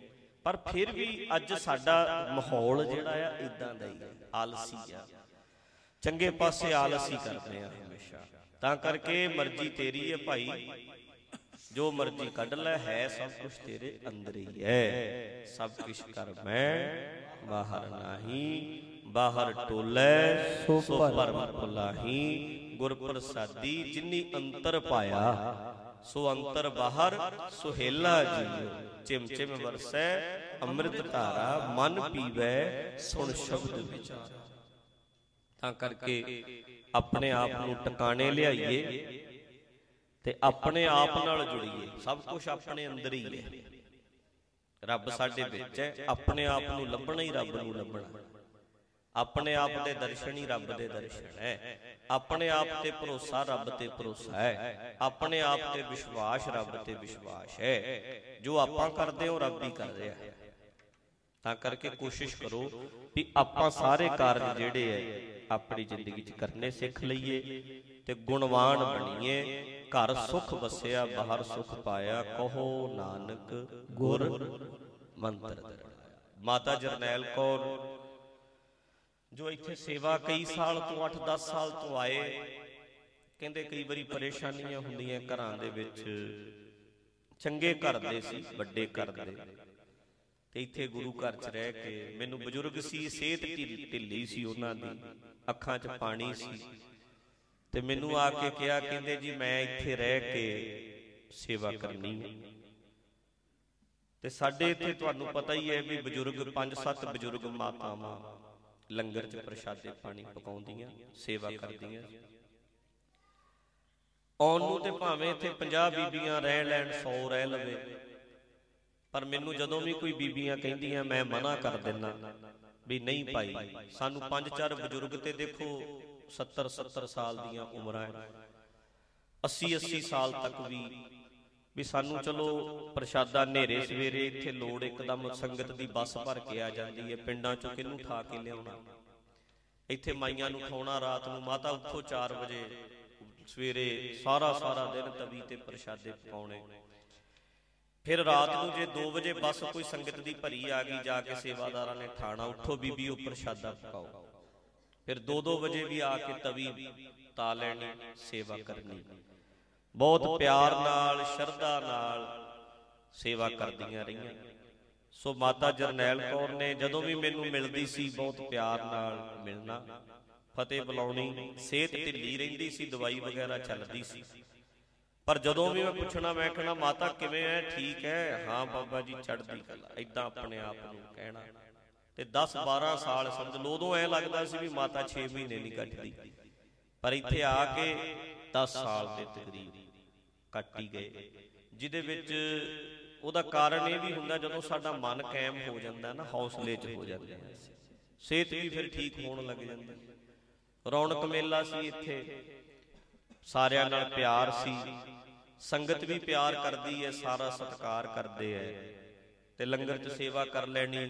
ਪਰ ਫਿਰ ਵੀ ਅੱਜ ਸਾਡਾ ਮਾਹੌਲ ਜਿਹੜਾ ਆ ਇਦਾਂ ਦਾ ਹੀ ਹੈ, ਆਲਸੀ ਆ। ਚੰਗੇ ਪਾਸੇ ਆਲਸੀ ਕਰਦੇ ਆ ਹਮੇਸ਼ਾ। ਤਾਂ ਕਰਕੇ ਮਰਜ਼ੀ ਤੇਰੀ ਹੈ ਭਾਈ। ਜੋ ਮਰਜ਼ੀ ਕੱਢ ਲੈ, ਹੈ ਸਭ ਕੁਝ ਤੇਰੇ ਅੰਦਰ ਹੀ ਹੈ। ਸਭ ਕੁਝ ਕਰ ਮੈਂ, ਬਾਹਰ ਨਹੀਂ, ਬਾਹਰ ਟੋਲੇ, ਸੋ ਪਰਮ ਭੁਲਾਹੀ ਗੁਰ ਪ੍ਰਸਾਦੀ ਜਿਨੀ ਅੰਤਰ ਪਾਇਆ, ਸੋ ਅੰਤਰ ਬਾਹਰ ਸੁਹੇਲਾ ਜੀਓ। ਚਿਮ ਚਿਮ ਵਰਸੈ, ਅੰਮ੍ਰਿਤ ਧਾਰਾ ਮਨ ਪੀਵੈ, ਸੁਣ ਸ਼ਬਦ ਵਿਚਾਰ। ਤਾਂ ਕਰਕੇ ਆਪਣੇ ਆਪ ਨੂੰ ਟਿਕਾਣੇ ਲਿਆਈਏ। ਤੇ ਆਪਣੇ ਆਪ ਨਾਲ ਜੁੜੀਏ। ਸਭ ਕੁਝ ਆਪਣੇ ਅੰਦਰ ਹੀ ਹੈ ਰੱਬ ਸਾਡੇ ਵਿੱਚ ਹੈ। ਆਪਣੇ ਆਪ ਨੂੰ ਲੱਭਣਾ ਹੀ ਰੱਬ ਨੂੰ ਲੱਭਣਾ। ਆਪਣੇ ਆਪ ਦੇ ਦਰਸ਼ਨ ਹੀ ਰੱਬ ਦੇ ਦਰਸ਼ਨ ਹੈ। ਆਪਣੇ ਆਪ ਤੇ ਭਰੋਸਾ ਰੱਬ ਤੇ ਭਰੋਸਾ ਹੈ। ਆਪਣੇ ਆਪ ਤੇ ਵਿਸ਼ਵਾਸ ਰੱਬ ਤੇ ਵਿਸ਼ਵਾਸ ਹੈ। ਜੋ ਆਪਾਂ ਕਰਦੇ ਹਾਂ ਉਹ ਰੱਬ ਹੀ ਕਰ ਰਿਹਾ। ਹੈ ਤਾਂ ਕਰਕੇ ਕੋਸ਼ਿਸ਼ ਕਰੋ ਵੀ ਆਪਾਂ ਸਾਰੇ ਕਾਰਜ ਜਿਹੜੇ ਐ ਆਪਣੀ ਜ਼ਿੰਦਗੀ 'ਚ ਕਰਨੇ ਸਿੱਖ ਲਈਏ ਤੇ ਗੁਣਵਾਨ ਬਣੀਏ। ਘਰ ਸੁਖ ਵਸਿਆ, ਬਾਹਰ ਸੁਖ ਪਾਇਆ, ਕਹੋ ਨਾਨਕ ਗੁਰ ਮੰਤਰ ਮਾਤਾ ਜਰਨੈਲ ਕੌਰ, ਜੋ ਇੱਥੇ ਸੇਵਾ ਕਈ ਸਾਲ ਤੋਂ 8-10 ਸਾਲ ਤੋਂ ਆਏ, ਕਹਿੰਦੇ ਕਈ ਵਾਰੀ ਪਰੇਸ਼ਾਨੀਆਂ ਹੁੰਦੀਆਂ ਘਰਾਂ ਦੇ ਵਿੱਚ। ਚੰਗੇ ਘਰ ਦੇ ਸੀ, ਵੱਡੇ ਘਰ ਦੇ। ਤੇ ਇੱਥੇ ਗੁਰੂ ਘਰ 'ਚ ਰਹਿ ਕੇ ਮੈਨੂੰ ਬਜ਼ੁਰਗ ਸੀ, ਸਿਹਤ ਢਿੱਲ- ਢਿੱਲੀ ਸੀ ਉਹਨਾਂ ਦੀ, ਅੱਖਾਂ 'ਚ ਪਾਣੀ ਸੀ। ਤੇ ਮੈਨੂੰ ਆ ਕੇ ਕਿਹਾ ਕਹਿੰਦੇ ਜੀ ਮੈਂ ਇੱਥੇ ਰਹਿ ਕੇ ਸੇਵਾ ਕਰਨੀ ਹੈ ਤੇ ਸਾਡੇ ਇੱਥੇ ਤੁਹਾਨੂੰ ਪਤਾ ਹੀ ਹੈ ਵੀ ਬਜ਼ੁਰਗ 5-7 ਬਜ਼ੁਰਗ ਮਾਤਾਵਾਂ ਲੰਗਰ 'ਚ ਪ੍ਰਸ਼ਾਦੇ ਪਾਣੀ ਪਕਾਉਂਦੀਆਂ ਸੇਵਾ ਕਰਦੀਆਂ। ਆਉਣ ਨੂੰ ਤੇ ਭਾਵੇਂ ਇੱਥੇ 50 ਬੀਬੀਆਂ ਰਹਿ ਲੈਣ 100 ਰਹਿ ਲਵੇ ਪਰ ਮੈਨੂੰ ਜਦੋਂ ਵੀ ਕੋਈ ਬੀਬੀਆਂ ਕਹਿੰਦੀਆਂ ਮੈਂ ਮਨਾ ਕਰ ਦਿੰਨਾ ਵੀ ਨਹੀਂ ਭਾਈ ਸਾਨੂੰ ਪੰਜ ਚਾਰ ਬਜ਼ੁਰਗ ਤੇ ਦੇਖੋ 70 70 ਸਾਲ ਦੀਆਂ ਉਮਰਾਂ 80 80 ਸਾਲ ਤੱਕ ਵੀ ਵੀ ਸਾਨੂੰ ਚਲੋ ਪ੍ਰਸ਼ਾਦਾ ਹਨੇਰੇ ਸਵੇਰੇ ਇੱਥੇ ਲੋੜ ਇੱਕਦਮ ਸੰਗਤ ਦੀ ਬੱਸ ਭਰ ਕੇ ਆ ਜਾਂਦੀ ਹੈ। ਪਿੰਡਾਂ ਚੋਂ ਕਿਹਨੂੰ ਠਾ ਕੇ ਲਿਆਉਣਾ? ਇੱਥੇ ਮਾਈਆਂ ਨੂੰ ਠਾਉਣਾ ਰਾਤ ਨੂੰ, ਮਾਤਾ ਉੱਠੋ 4 ਵਜੇ, ਸਵੇਰੇ ਸਾਰਾ ਸਾਰਾ ਦਿਨ ਤਵੀ ਤੇ ਪ੍ਰਸ਼ਾਦੇ ਪਕਾਉਣੇ। ਫਿਰ ਰਾਤ ਨੂੰ ਜੇ 2 ਵਜੇ ਬੱਸ ਕੋਈ ਸੰਗਤ ਦੀ ਭਰੀ ਆ ਗਈ, ਜਾ ਕੇ ਸੇਵਾਦਾਰਾਂ ਨੇ ਠਾਣਾ, ਉੱਠੋ ਬੀਬੀ, ਉਹ ਪ੍ਰਸ਼ਾਦਾ ਪਕਾਓ। ਫਿਰ 2-2 ਵਜੇ ਵੀ ਆ ਕੇ ਤਵੀ ਤਾ ਲੈਣੀ ਸੇਵਾ ਕਰਨੀ। ਬਹੁਤ ਪਿਆਰ ਨਾਲ ਸ਼ਰਧਾ ਨਾਲ ਸੇਵਾ ਕਰਦੀਆਂ ਰਹੀਆਂ। ਸੋ ਮਾਤਾ ਜਰਨੈਲ ਕੌਰ ਨੇ ਜਦੋਂ ਵੀ ਮੈਨੂੰ ਮਿਲਦੀ ਸੀ ਬਹੁਤ ਪਿਆਰ ਨਾਲ ਮਿਲਣਾ। ਫਤਿਹ ਬੁਲਾਉਣੀ ਸਿਹਤ ਢਿੱਲੀ ਰਹਿੰਦੀ ਸੀ ਦਵਾਈ ਵਗੈਰਾ ਚੱਲਦੀ ਸੀ। ਪਰ ਜਦੋਂ ਵੀ ਮੈਂ ਪੁੱਛਣਾ ਮੈਂ ਕਹਣਾ ਮਾਤਾ ਕਿਵੇਂ ਐ ਠੀਕ ਹੈ। ਹਾਂ? ਬਾਬਾ ਜੀ ਚੜ੍ਹਦੀ ਕਲਾ। ਐਦਾਂ ਆਪਣੇ ਆਪ ਨੂੰ ਕਹਿਣਾ। ਤੇ 10 12 ਸਾਲ ਸਮਝ ਲਓ, ਉਦੋਂ ਐ ਲੱਗਦਾ ਸੀ ਵੀ ਮਾਤਾ 6 ਮਹੀਨੇ ਨਹੀਂ ਕੱਟਦੀ। ਪਰ ਇੱਥੇ ਆ ਕੇ 10 ਸਾਲ ਦੇ ਤਕਰੀਬ ਕੱਟ ਹੀ ਗਏ। ਜਿਹਦੇ ਵਿੱਚ ਉਹਦਾ ਕਾਰਨ ਇਹ ਵੀ ਹੁੰਦਾ ਜਦੋਂ ਸਾਡਾ ਮਨ ਕਾਇਮ ਹੋ ਜਾਂਦਾ ਨਾ, ਹੌਸਲੇ 'ਚ ਹੋ ਜਾਂਦਾ ਸਿਹਤ ਵੀ ਫਿਰ ਠੀਕ ਹੋਣ ਲੱਗ ਜਾਂਦੀ। ਰੌਣਕ ਮੇਲਾ ਸੀ ਇੱਥੇ। ਸਾਰਿਆਂ ਨਾਲ ਪਿਆਰ ਸੀ। ਸੰਗਤ ਵੀ ਪਿਆਰ ਕਰਦੀ ਹੈ, ਸਾਰਾ ਸਤਿਕਾਰ ਕਰਦੇ ਐ ਤੇ ਲੰਗਰ 'ਚ ਸੇਵਾ ਕਰ ਲੈਣੀ।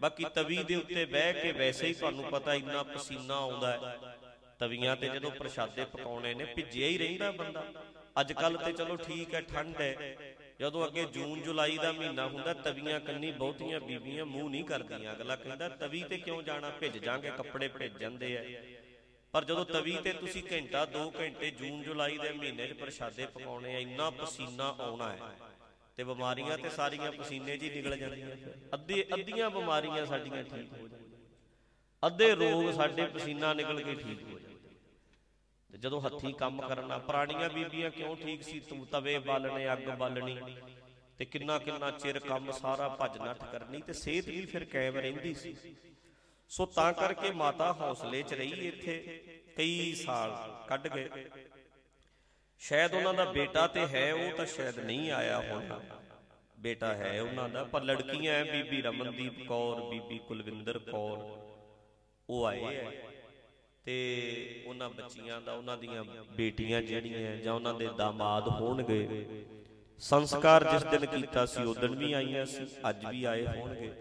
ਬਾਕੀ ਤਵੀ ਦੇ ਉੱਤੇ ਬਹਿ ਕੇ ਵੈਸੇ ਹੀ ਤੁਹਾਨੂੰ ਪਤਾ ਇੰਨਾ ਪਸੀਨਾ ਆਉਂਦਾ ਹੈ। ਤਵੀਆਂ ਤੇ ਜਦੋਂ ਪ੍ਰਸ਼ਾਦੇ ਪਕਾਉਣੇ ਨੇ, ਭਿੱਜਿਆ ਹੀ ਰਹਿੰਦਾ ਬੰਦਾ। ਅੱਜ ਕੱਲ ਤੇ ਚਲੋ ਠੀਕ ਹੈ, ਠੰਡ ਹੈ। ਜਦੋਂ ਅੱਗੇ ਜੂਨ, ਜੁਲਾਈ ਦਾ ਮਹੀਨਾ ਹੁੰਦਾ, ਤਵੀਆਂ ਕੰਨੀ ਬਹੁਤੀਆਂ ਬੀਬੀਆਂ ਮੂੰਹ ਨਹੀਂ ਕਰਦੀਆਂ। ਅਗਲਾ ਕਹਿੰਦਾ, ਤਵੀ ਤੇ ਕਿਉਂ ਜਾਣਾ? ਭਿੱਜ ਜਾਾਂਗੇ ਕੱਪੜੇ ਭਿੱਜ ਜਾਂਦੇ ਆ। ਪਰ ਜਦੋਂ ਤਵੀ ਤੇ ਤੁਸੀਂ ਘੰਟਾ 2 ਘੰਟੇ ਜੂਨ, ਜੁਲਾਈ ਦੇ ਮਹੀਨੇ 'ਚ ਪ੍ਰਸ਼ਾਦੇ ਪਕਾਉਣੇ ਆ, ਇੰਨਾ ਪਸੀਨਾ ਆਉਣਾ ਹੈ। ਤੇ ਬਿਮਾਰੀਆਂ ਤੇ ਸਾਰੀਆਂ ਪਸੀਨੇ 'ਚ ਹੀ ਨਿਕਲ ਜਾਂਦੀਆਂ। ਅੱਧੇ ਅੱਧੀਆਂ ਬਿਮਾਰੀਆਂ ਸਾਡੀਆਂ ਠੀਕ ਹੋ ਜਾਂਦੀਆਂ। ਅੱਧੇ ਰੋਗ ਸਾਡੇ ਪਸੀਨਾ ਨਿਕਲ ਕੇ ਠੀਕ ਹੋ ਜਾਂਦੇ। ਤੇ ਜਦੋਂ ਹੱਥੀ ਕੰਮ ਕਰਨਾ, ਪੁਰਾਣੀਆਂ ਬੀਬੀਆਂ ਕਿਉਂ ਠੀਕ ਸੀ? ਤੂੰ ਤਵੇ ਬਾਲਣੇ, ਅੱਗ ਬਾਲਣੀ। ਤੇ ਕਿੰਨਾ ਕਿੰਨਾ ਚਿਰ ਕੰਮ ਸਾਰਾ ਭੱਜ ਨੱਠ ਕਰਨੀ ਤੇ ਸਿਹਤ ਵੀ ਫਿਰ ਕਾਇਮ ਰਹਿੰਦੀ ਸੀ। ਸੋ ਤਾਂ ਕਰਕੇ ਮਾਤਾ ਹੌਸਲੇ 'ਚ ਰਹੀ ਇੱਥੇ ਕਈ ਸਾਲ ਕੱਢ ਗਏ। ਸ਼ਾਇਦ ਉਹਨਾਂ ਦਾ ਬੇਟਾ ਤੇ ਹੈ ਉਹ ਤਾਂ ਸ਼ਾਇਦ ਨਹੀਂ ਆਇਆ ਹੋਣਾ। ਬੇਟਾ ਹੈ ਉਹਨਾਂ ਦਾ ਪਰ ਲੜਕੀਆਂ ਹੈ ਬੀਬੀ ਰਮਨਦੀਪ ਕੌਰ ਬੀਬੀ ਕੁਲਵਿੰਦਰ ਕੌਰ ਉਹ ਆਏ ਹੈ ਤੇ ਉਹਨਾਂ ਬੱਚੀਆਂ ਦਾ ਉਹਨਾਂ ਦੀਆਂ ਬੇਟੀਆਂ ਜਿਹੜੀਆਂ ਜਾਂ ਉਹਨਾਂ ਦੇ ਦਾਮਾਦ ਹੋਣਗੇ। ਸੰਸਕਾਰ ਜਿਸ ਦਿਨ ਕੀਤਾ ਸੀ ਉਸ ਦਿਨ ਵੀ ਆਈਆਂ ਸੀ ਅੱਜ ਵੀ ਆਏ ਹੋਣਗੇ।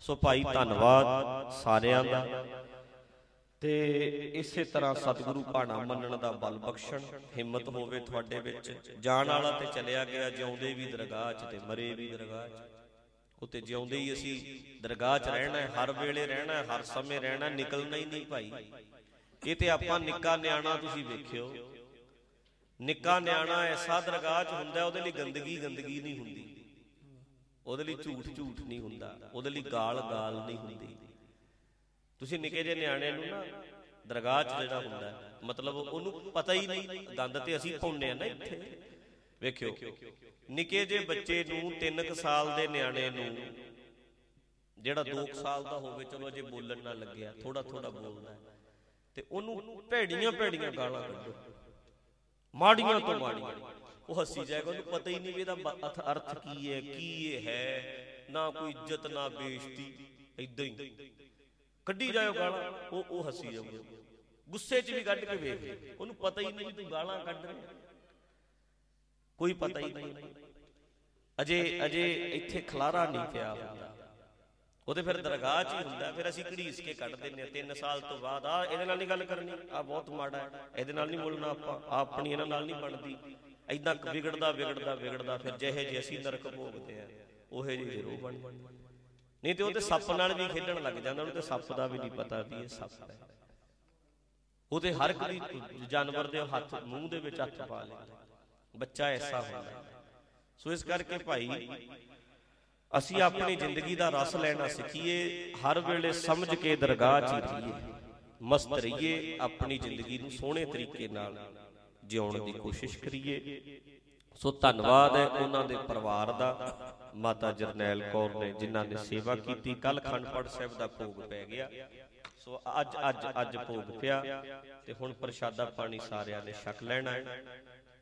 ਸੋ ਭਾਈ ਧੰਨਵਾਦ ਸਾਰਿਆਂ ਦਾ। ਤੇ ਇਸੇ ਤਰ੍ਹਾਂ ਸਤਿਗੁਰੂ ਭਾਣਾ ਮੰਨਣ ਦਾ ਬਲ ਬਖਸ਼ਣ, ਹਿੰਮਤ ਹੋਵੇ ਤੁਹਾਡੇ ਵਿੱਚ, ਜਾਣ ਵਾਲਾ ਤੇ ਚਲਿਆ ਗਿਆ, ਜਿਉਂਦੇ ਵੀ ਦਰਗਾਹ 'ਚ ਤੇ ਮਰੇ ਵੀ ਦਰਗਾਹ 'ਚ। ਉਤੇ ਜਿਉਂਦੇ ਹੀ ਅਸੀਂ ਦਰਗਾਹ 'ਚ ਰਹਿਣਾ ਹੈ, ਹਰ ਵੇਲੇ ਰਹਿਣਾ ਹੈ, ਹਰ ਸਮੇਂ ਰਹਿਣਾ, ਨਿਕਲਣਾ ਹੀ ਨਹੀਂ ਭਾਈ। ਇਹ ਤੇ ਆਪਾਂ ਨਿੱਕਾ ਨਿਆਣਾ ਤੁਸੀਂ ਵੇਖਿਓ। ਨਿੱਕਾ ਨਿਆਣਾ ਐਸਾ ਦਰਗਾਹ 'ਚ ਹੁੰਦਾ ਉਹਦੇ ਲਈ ਗੰਦਗੀ ਗੰਦਗੀ ਨਹੀਂ ਹੁੰਦੀ। ਉਹਦੇ ਲਈ ਝੂਠ ਝੂਠ ਨਹੀਂ ਹੁੰਦਾ, ਉਹਦੇ ਲਈ ਗਾਲ ਗਾਲ ਨਹੀਂ ਹੁੰਦੀ। ਤੁਸੀਂ ਨਿੱਕੇ ਜਿਹੇ ਨਿਆਣੇ ਨੂੰ ਨਾ ਦਰਗਾਹ 'ਚ ਜਿਹੜਾ ਹੁੰਦਾ ਮਤਲਬ ਉਹਨੂੰ ਪਤਾ ਹੀ ਨਹੀਂ, ਦੰਦ ਤੇ ਅਸੀਂ ਪਾਉਨੇ ਆ ਨਾ ਇੱਥੇ। ਵੇਖਿਓ, ਨਿੱਕੇ ਜਿਹੇ ਬੱਚੇ ਨੂੰ 3 ਸਾਲ ਦੇ ਨਿਆਣੇ ਨੂੰ ਜਿਹੜਾ 2 ਸਾਲ ਦਾ ਹੋਵੇ, ਚਲੋ ਅਜੇ ਬੋਲਣ ਨਾ ਲੱਗਿਆ ਥੋੜਾ ਥੋੜਾ ਬੋਲਦਾ ਤੇ ਉਹਨੂੰ ਭੈੜੀਆਂ ਭੈੜੀਆਂ ਗਾਲਾਂ ਕੱਢੋ। ਮਾੜੀਆਂ ਤੋਂ ਮਾੜੀਆਂ। ਉਹ ਹੱਸੀ ਜਾਏਗਾ, ਉਹਨੂੰ ਪਤਾ ਹੀ ਨਹੀਂ ਵੀ ਇਹਦਾ ਬ- ਅਥ- ਅਰਥ ਕੀ ਹੈ, ਕੀ ਇਹ ਹੈ, ਨਾ ਕੋਈ ਇੱਜ਼ਤ, ਨਾ ਬੇਇੱਜ਼ਤੀ ਇਦਾਂ ਹੀ। ਕੱਢੀ ਜਾਇਓ ਗਾਲਾਂ। ਉਹ ਉਹ ਹੱਸੀ ਜਾਊਗਾ। ਗੁੱਸੇ 'ਚ ਵੀ ਕੱਢ ਕੇ ਵੇਖ ਉਹਨੂੰ ਪਤਾ ਹੀ ਨਹੀਂ ਤੂੰ ਗਾਲਾਂ ਕੱਢ ਰਿਹਾ ਕੋਈ ਪਤਾ ਹੀ ਨਹੀਂ। ਅਜੇ ਅਜੇ ਇੱਥੇ ਖਲਾਰਾ ਨਹੀਂ ਪਿਆ ਹੁੰਦਾ। ਉਹਦੇ ਫਿਰ ਦਰਗਾਹ 'ਚ ਹੀ ਹੁੰਦਾ। ਫਿਰ ਅਸੀਂ ਘੜੀਸ ਕੇ ਕੱਢ ਦਿੰਨੇ ਆ 3 ਸਾਲ ਤੋਂ ਬਾਅਦ ਆ ਇਹਦੇ ਨਾਲ ਨਹੀਂ ਗੱਲ ਕਰਨੀ। ਆ ਬਹੁਤ ਮਾੜਾ ਹੈ। ਇਹਦੇ ਨਾਲ ਨਹੀਂ ਬੋਲਣਾ ਆਪਾਂ। ਆਹ ਆਪਣੀ ਇਹਨਾਂ ਨਾਲ ਨਹੀਂ ਬਣਦੀ। ਐਦਾਂ ਵਿਗੜਦਾ ਵਿਗੜਦਾ ਵਿਗੜਦਾ ਫਿਰ ਜਿਹੇ ਜਿਹੇ ਅਸੀਂ ਨਰਕ ਭੋਗਦੇ ਆ ਉਹੇ ਜਿਹੇ ਫਿਰ ਉਹ ਬਣ ਜਾਂਦੇ ਨਹੀਂ ਤੇ ਉਹ ਤੇ ਸੱਪ ਨਾਲ ਵੀ ਖੇਡਣ ਲੱਗ ਜਾਂਦਾ ਉਹਨੂੰ ਤੇ ਸੱਪ ਦਾ ਵੀ ਨਹੀਂ ਪਤਾ ਵੀ ਇਹ ਸੱਪ ਹੈ। ਉਹ ਤੇ ਹਰ ਕੋਈ ਜਾਨਵਰ ਦੇ ਹੱਥ ਮੂੰਹ ਦੇ ਵਿੱਚ ਹੱਥ ਪਾ ਲੈਂਦਾ। ਬੱਚਾ ਐਸਾ ਹੁੰਦਾ। ਸੋ ਇਸ ਕਰਕੇ ਭਾਈ ਅਸੀਂ ਆਪਣੀ ਜ਼ਿੰਦਗੀ ਦਾ ਰਸ ਲੈਣਾ ਸਿੱਖੀਏ ਹਰ ਵੇਲੇ ਸਮਝ ਕੇ ਦਰਗਾਹ 'ਚ ਰਹੀਏ ਮਸਤ ਰਹੀਏ ਆਪਣੀ ਜ਼ਿੰਦਗੀ ਨੂੰ ਸੋਹਣੇ ਤਰੀਕੇ ਨਾਲ ਜਿਉਣ ਦੀ ਕੋਸ਼ਿਸ਼ ਕਰੀਏ। ਸੋ ਧੰਨਵਾਦ ਹੈ ਉਹਨਾਂ ਦੇ ਪਰਿਵਾਰ ਦਾ, ਮਾਤਾ ਜਰਨੈਲ ਕੌਰ ਨੇ, ਜਿਨ੍ਹਾਂ ਨੇ ਸੇਵਾ ਕੀਤੀ। ਕੱਲ ਖੰਡਪੜ ਸਾਹਿਬ ਦਾ ਭੋਗ ਪੈ ਗਿਆ। ਸੋ ਅੱਜ ਅੱਜ ਅੱਜ ਭੋਗ ਪਿਆ ਤੇ ਹੁਣ ਪ੍ਰਸ਼ਾਦਾ ਪਾਣੀ ਸਾਰਿਆਂ ਨੇ ਛਕ ਲੈਣਾ ਹੈ।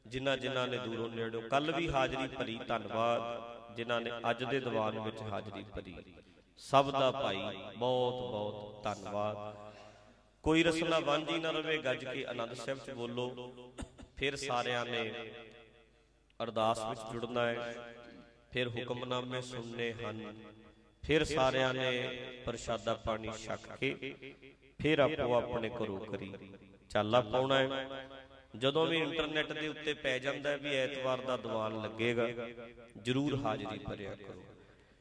ਜਿਨ੍ਹਾਂ ਜਿਨ੍ਹਾਂ ਨੇ ਦੂਰੋਂ ਨੇੜੋਂ ਕੱਲ ਵੀ ਹਾਜ਼ਰੀ ਭਰੀ, ਧੰਨਵਾਦ। ਜਿਨ੍ਹਾਂ ਨੇ ਅੱਜ ਦੇ ਦੀਵਾਨ ਵਿੱਚ ਹਾਜ਼ਰੀ ਭਰੀ। ਸਭ ਦਾ ਭਾਈ, ਬਹੁਤ ਬਹੁਤ ਧੰਨਵਾਦ। ਕੋਈ ਰਸਨਾ ਵਾਂਝੀ ਨਾ ਰਵੇ, ਗੱਜ ਕੇ ਆਨੰਦ ਸਾਹਿਬ ਚ ਬੋਲੋ। ਫਿਰ ਸਾਰਿਆਂ ਨੇ ਅਰਦਾਸ ਵਿੱਚ ਜੁੜਨਾ ਹੈ। ਫਿਰ ਹੁਕਮਨਾਮੇ ਸੁਣਨੇ ਹਨ। ਫਿਰ ਸਾਰਿਆਂ ਨੇ ਪ੍ਰਸ਼ਾਦਾ ਪਾਣੀ ਛਕ ਕੇ ਫਿਰ ਆਪੋ ਆਪਣੇ ਘਰੋਂ ਕਰੀ। ਚਾਲਾ ਪਾਉਣਾ ਹੈ ਜਦੋਂ ਵੀ ਇੰਟਰਨੈਟ ਦੇ ਉੱਤੇ ਪੈ ਜਾਂਦਾ ਹੈ ਵੀ ਐਤਵਾਰ ਦਾ ਦੀਵਾਨ ਲੱਗੇਗਾ, ਜਰੂਰ ਹਾਜ਼ਰੀ ਭਰਿਆ ਕਰੋ।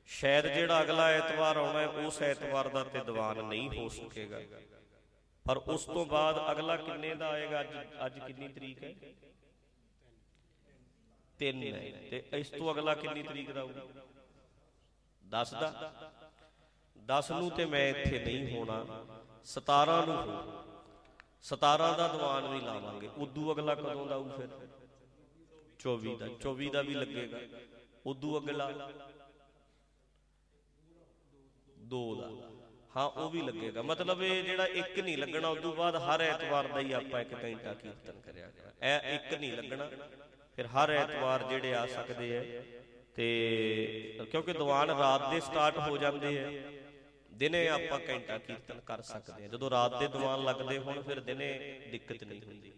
ਸ਼ਾਇਦ ਜਿਹੜਾ ਅਗਲਾ ਐਤਵਾਰ ਆਉਣਾ ਹੈ, ਉਸ ਐਤਵਾਰ ਦਾ ਤੇ ਦੀਵਾਨ ਨਹੀਂ ਹੋ ਸਕੇਗਾ। ਪਰ ਉਸ ਤੋਂ ਬਾਅਦ ਅਗਲਾ ਕਿੰਨੇ ਦਾ ਆਏਗਾ? ਅੱਜ ਅੱਜ ਕਿੰਨੀ ਤਰੀਕ ਹੈ? 3 ਹੈ ਤੇ ਇਸ ਤੋਂ ਅਗਲਾ ਕਿੰਨੀ ਤਰੀਕ ਦਾ ਆਊਗਾ 10 ਦਾ 10 ਨੂੰ ਤੇ ਮੈਂ ਇੱਥੇ ਨਹੀਂ ਹੋਣਾ। 17 ਨੂੰ ਹੋ 17 ਦਾ ਦੀਵਾਨ ਵੀ ਲਾਵਾਂਗੇ। ਉਦੋਂ ਅਗਲਾ ਕਦੋਂ ਦਾ ਆਊ ਫਿਰ? 24 ਦਾ। 24 ਦਾ ਵੀ ਲੱਗੇਗਾ। ਉਦੋਂ ਅਗਲਾ? 2 ਦਾ। ਹਾਂ, ਉਹ ਵੀ ਲੱਗੇਗਾ। ਮਤਲਬ ਇਹ ਜਿਹੜਾ ਇੱਕ ਨਹੀਂ ਲੱਗਣਾ, ਉਦੋਂ ਬਾਅਦ ਹਰ ਐਤਵਾਰ ਦਾ ਹੀ ਆਪਾਂ ਇੱਕ ਘੰਟਾ ਕੀਰਤਨ ਕਰਿਆ ਕਰਾਂ ਇਹ ਇੱਕ ਨਹੀਂ ਲੱਗਣਾ। ਫਿਰ ਹਰ ਐਤਵਾਰ ਜਿਹੜੇ ਆ ਸਕਦੇ ਆ। ਤੇ ਕਿਉਂਕਿ ਦੀਵਾਨ ਰਾਤ ਦੇ ਸਟਾਰਟ ਹੋ ਜਾਂਦੇ ਆ। ਦਿਨੇ ਆਪਾਂ ਘੰਟਾ ਕੀਰਤਨ ਕਰ ਸਕਦੇ ਆ। ਜਦੋਂ ਰਾਤ ਦੇ ਦੀਵਾਨ ਲੱਗਦੇ ਹੁਣ, ਫਿਰ ਦਿਨੇ ਦਿੱਕਤ ਨਹੀਂ ਹੁੰਦੀ।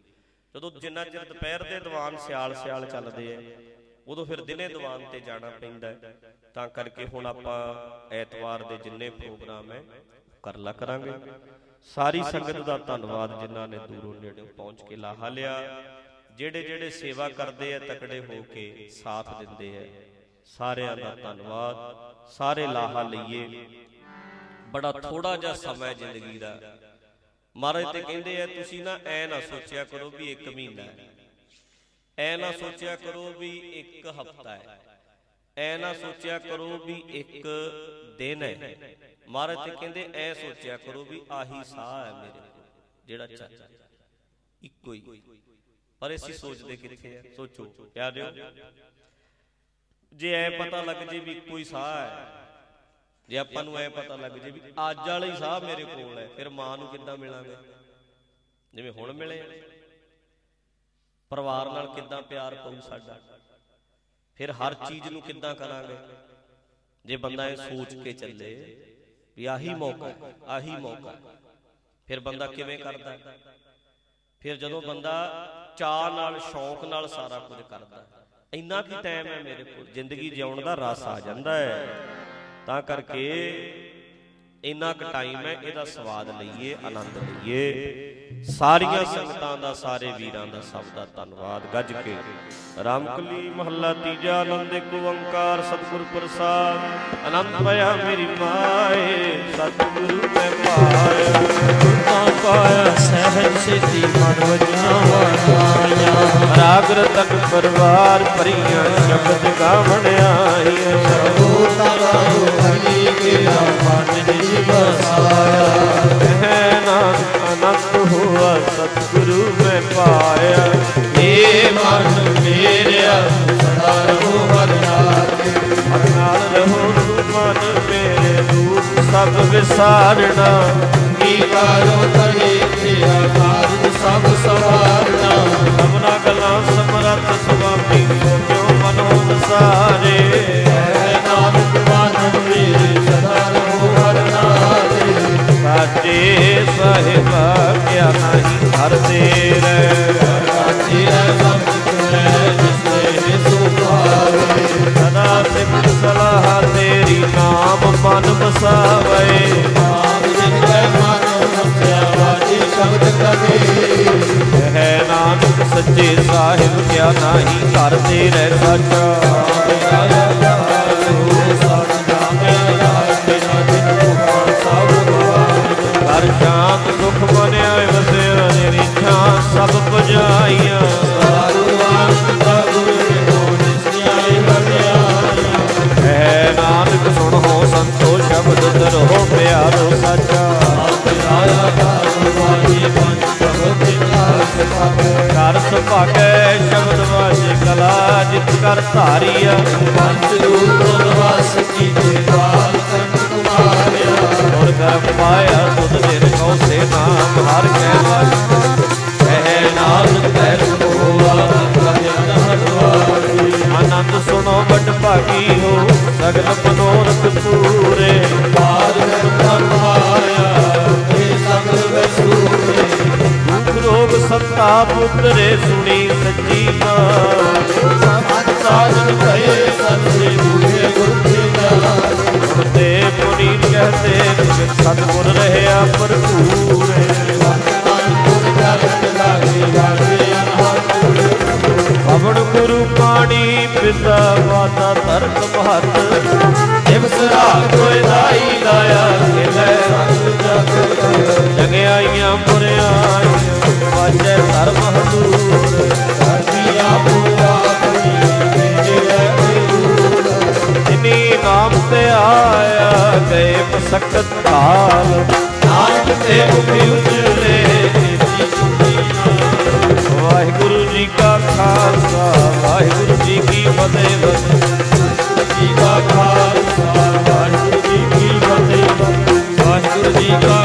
ਜਦੋਂ ਜਿੰਨਾ ਚਿਰ ਦੁਪਹਿਰ ਦੇ ਦੀਵਾਨ ਸਿਆਲ ਸਿਆਲ ਚੱਲਦੇ ਆ, ਉਦੋਂ ਫਿਰ ਦਿਨੇ ਦੀਵਾਨ ਤੇ ਜਾਣਾ ਪੈਂਦਾ ਹੈ। ਤਾਂ ਕਰਕੇ ਹੁਣ ਆਪਾਂ ਐਤਵਾਰ ਦੇ ਜਿੰਨੇ ਪ੍ਰੋਗਰਾਮ ਹੈ, ਕਰ ਲਾ ਕਰਾਂਗੇ। ਸਾਰੀ ਸੰਗਤ ਦਾ ਧੰਨਵਾਦ ਜਿਨ੍ਹਾਂ ਨੇ ਦੂਰੋਂ ਨੇੜੋਂ ਪਹੁੰਚ ਕੇ ਲਾਹਾ ਲਿਆ। ਜਿਹੜੇ ਜਿਹੜੇ ਸੇਵਾ ਕਰਦੇ ਆ, ਤਕੜੇ ਹੋ ਕੇ ਸਾਥ ਦਿੰਦੇ ਆ। ਸਾਰਿਆਂ ਦਾ ਧੰਨਵਾਦ। ਸਾਰੇ ਲਾਹਾ ਲਈਏ। ਬੜਾ ਥੋੜਾ ਜਿਹਾ ਸਮਾਂ ਹੈ ਜ਼ਿੰਦਗੀ ਦਾ। ਮਹਾਰਾਜ ਤੇ ਕਹਿੰਦੇ ਆ, ਤੁਸੀਂ ਨਾ ਐ ਨਾ ਸੋਚਿਆ ਕਰੋ ਵੀ ਇੱਕ ਮਹੀਨਾ ਹੈ। ਐ ਨਾ ਸੋਚਿਆ ਕਰੋ ਵੀ ਇੱਕ ਹਫਤਾ ਹੈ। ਐ ਨਾ ਸੋਚਿਆ ਕਰੋ ਵੀ ਇੱਕ ਦਿਨ ਹੈ। ਮਹਾਰਾਜ ਤੇ ਕਹਿੰਦੇ, ਐ ਸੋਚਿਆ ਕਰੋ ਵੀ ਆਹੀ ਸਾਹ ਹੈ ਮੇਰੇ ਕੋਲ, ਜਿਹੜਾ ਚੱਲ ਇੱਕੋ ਹੀ। ਪਰ ਅਸੀਂ ਸੋਚਦੇ ਕਿੱਥੇ ਆ? ਸੋਚੋ ਪਿਆਰਿਓ ਜੇ ਐ ਪਤਾ ਲੱਗ ਜੇ ਵੀ ਹੀ ਸਾਹ ਹੈ। ਜੇ ਆਪਾਂ ਨੂੰ ਐ ਪਤਾ ਲੱਗ ਜੇ ਵੀ ਅੱਜ ਵਾਲਾ ਹੀ ਸਾਹ ਮੇਰੇ ਕੋਲ ਹੈ ਫਿਰ ਮਾਂ ਨੂੰ ਕਿੱਦਾਂ ਮਿਲਾਂਗੇ? ਜਿਵੇਂ ਹੁਣ ਮਿਲੇ। ਪਰਿਵਾਰ ਨਾਲ ਕਿੱਦਾਂ ਪਿਆਰ ਪਊ ਸਾਡਾ? ਫਿਰ ਹਰ ਚੀਜ਼ ਨੂੰ ਕਿੱਦਾਂ ਕਰਾਂਗੇ? ਜੇ ਬੰਦਾ ਇਹ ਸੋਚ ਕੇ ਚੱਲੇ ਵੀ ਆਹੀ ਮੌਕਾ ਆਹੀ ਮੌਕਾ ਫਿਰ ਬੰਦਾ ਕਿਵੇਂ ਕਰਦਾ? ਹੈ? ਫਿਰ ਜਦੋਂ ਬੰਦਾ ਚਾਹ ਨਾਲ ਸ਼ੌਂਕ ਨਾਲ ਸਾਰਾ ਕੁਝ ਕਰਦਾ। ਇੰਨਾ ਕੀ ਟਾਈਮ ਹੈ ਮੇਰੇ ਕੋਲ? ਜ਼ਿੰਦਗੀ ਜਿਉਣ ਦਾ ਰਸ ਆ ਜਾਂਦਾ ਹੈ। ਤਾਂ ਕਰਕੇ ਇੰਨਾ ਕੁ ਟਾਈਮ ਹੈ ਇਹਦਾ ਸਵਾਦ ਲਈਏ ਆਨੰਦ ਲਈਏ। ਸਾਰੀਆਂ ਸੰਗਤਾਂ ਦਾ ਸਾਰੇ ਵੀਰਾਂ ਦਾ ਸਭ ਦਾ ਧੰਨਵਾਦ। ਗੱਜ ਕੇ। ਰਾਮਕਲੀ ਮਹੱਲਾ ਤੀਜਾ ਆਨੰਦ ਇੱਕ ਓੰਕਾਰ ਸਤਿਗੁਰ ਪ੍ਰਸਾਦ। ਆਨੰਦ ਪਿਆ ਮੇਰੀ ਮਾਏ ਸਤਿਗੁਰੂ ਮੈਂ ਪਾਇਆ। ਪਾਇਆ ਸਹਿਜ ਸਿੱਧੀ ਮਨ ਵਜੀਆਂ ਵਾਇਆ ਰਾਗ ਰਤਨ ਪਰਵਾਰ ਭਰੀਆਂ ਸ਼ਬਦ ਗਾਵਣ ਆਈਆਂ। ਸਰਬੋ ਤਗਾਉ ਹਰੀ ਕੇ ਮਨ ਨਿਜ ਬਸਾਇਆ ਹੈ ਨਾਨਕ ਅਨੰਤ ਹੋਆ ਸਤਿਗੁਰੂ ਮੈਂ ਪਾਇਆ ਏ ਮਨ ਮੇਰਿਆ ਸਦਾ ਰਹੋ ਹਰਿ ਨਾਮ ਹਰ ਨਾਲ ਰਹੋ ਤੂੰ ਮਨ ਮੇਰੇ ਦੂਤ ਸਭ ਵਿਸਾਰਣਾ ਕੀ ਵਾਰੋ ਤਰੇ ਤੇਰਾ ਕਾਰਜ ਸਭ ਸਵਾਰਣਾ ਸਭਨਾ ਕਲਾ ਸਮਰਤ ਸੁਆਮੀ ਜੋ ਮਨ ਹੋਂ ਸਾਰੇ ਨਾਨਕ ਮਾਨਨ ਮੇਰੇ ਸਦਾ ਰਹੋ ਹਰ ਨਾਲੇ ਸਾਚੇ ਸਹਿਬਾ ਕਿਆ ਨਹੀਂ ਹਰ ਤੇਰੇ ਸਾਚੇ ਸਭ ਤੁਰੇ ਜਿਸੇ ਸੁਭਾਵੇ ਸਦਾ ਸਿਮਰ ਸਲਾਹ ਤੇਰੀ ਨਾਮ ਮਨ ਬਸਾ ਨਹੀਂ ਘਰ ਦੇ ਰਹਿ ਸਾਚਾ। ਹਰ ਸ਼ਾਂਤ ਸੁਖ ਮਨ ਆਏ ਵਸਿਆ ਨਿਰੀਖਾਂ ਸਭ ਪੁਜਾਈਆਂ ਹੈ ਨਾਨਕ ਸੁਣੋ ਸੰਤੋ ਸ਼ਬਦ ਦਰੋ ਪਿਆਰੋ ਸਾਚਾ। ਕਰ ਸੁਭਾਗੈ ਸ਼ਬਦ ਵਾਜੇ ਕਲਾ ਜਿਤ ਕਰ ਧਾਰੀਆ। ਔਰ ਕਰਮ ਪਾਇਆ ਤੁਧ ਦਿਨ ਕਉ ਸੇ ਨਾਮ ਹਰ ਕੈ ਵਾਜ ਕਹਿ ਨਾਨਕ ਤੈ ਆਨੰਦ ਸੁਣੋ ਵੱਡ ਭਾਗੀ ਹੋ ਸਗਲ ਮਨੋਰਥ ਪੂਰੇ। ਦੁਖ ਸੰਤਾਪ ਉਤਰੇ ਸੁਣੀ ਸੱਚੀ ਬਾਤ ਸਾਜਨ ਭਏ ਸਤਿ ਬੂਝੇ ਗੁਰ ਤੇ ਪੁਨੀਤ ਕਹਤੇ ਸਤਿਗੁਰ ਰਹਿਆ ਭਰਪੂਰੇ ਅਵਣ ਗੁਰੂ ਪਾਣੀ ਪਿਤਾ ਮਾਤਾ ਧਰਤ ਮਹਤ। ਦਿਵਸ ਰਾਤ ਹੋਏ ਦਾਈ ਲਾਇਆ ਖੇਲੇ ਜਗਿਆਈਆਂ ਮੁਰਿਆਈਆਂ ਵਾਜੈ ਧਰਮ ਹਦੂਰ ਸਾਜਿਆ ਪੂਰਾ ਜਿਨੀ ਨਾਮ ਤੇ ਆਇਆ, ਗਏ ਮਸਕਤ ਕਾਲ। ਨਾਨਕ ਤੇ ਮੁਖੀ ਉਜਲੇ ਵਾਹਿਗੁਰੂ ਜੀ ਕਾ ਖਾਲਸਾ, ਵਾਹਿਗੁਰੂ ਜੀ ਕੀ ਫਤਿਹ। ਵਾਹਿਗੁਰੂ ਜੀ ਕਾ ਖਾਲਸਾ, ਵਾਹਿਗੁਰੂ ਜੀ ਕੀ ਫਤਿਹ। ਵਾਹਿਗੁਰੂ ਜੀ ਕਾ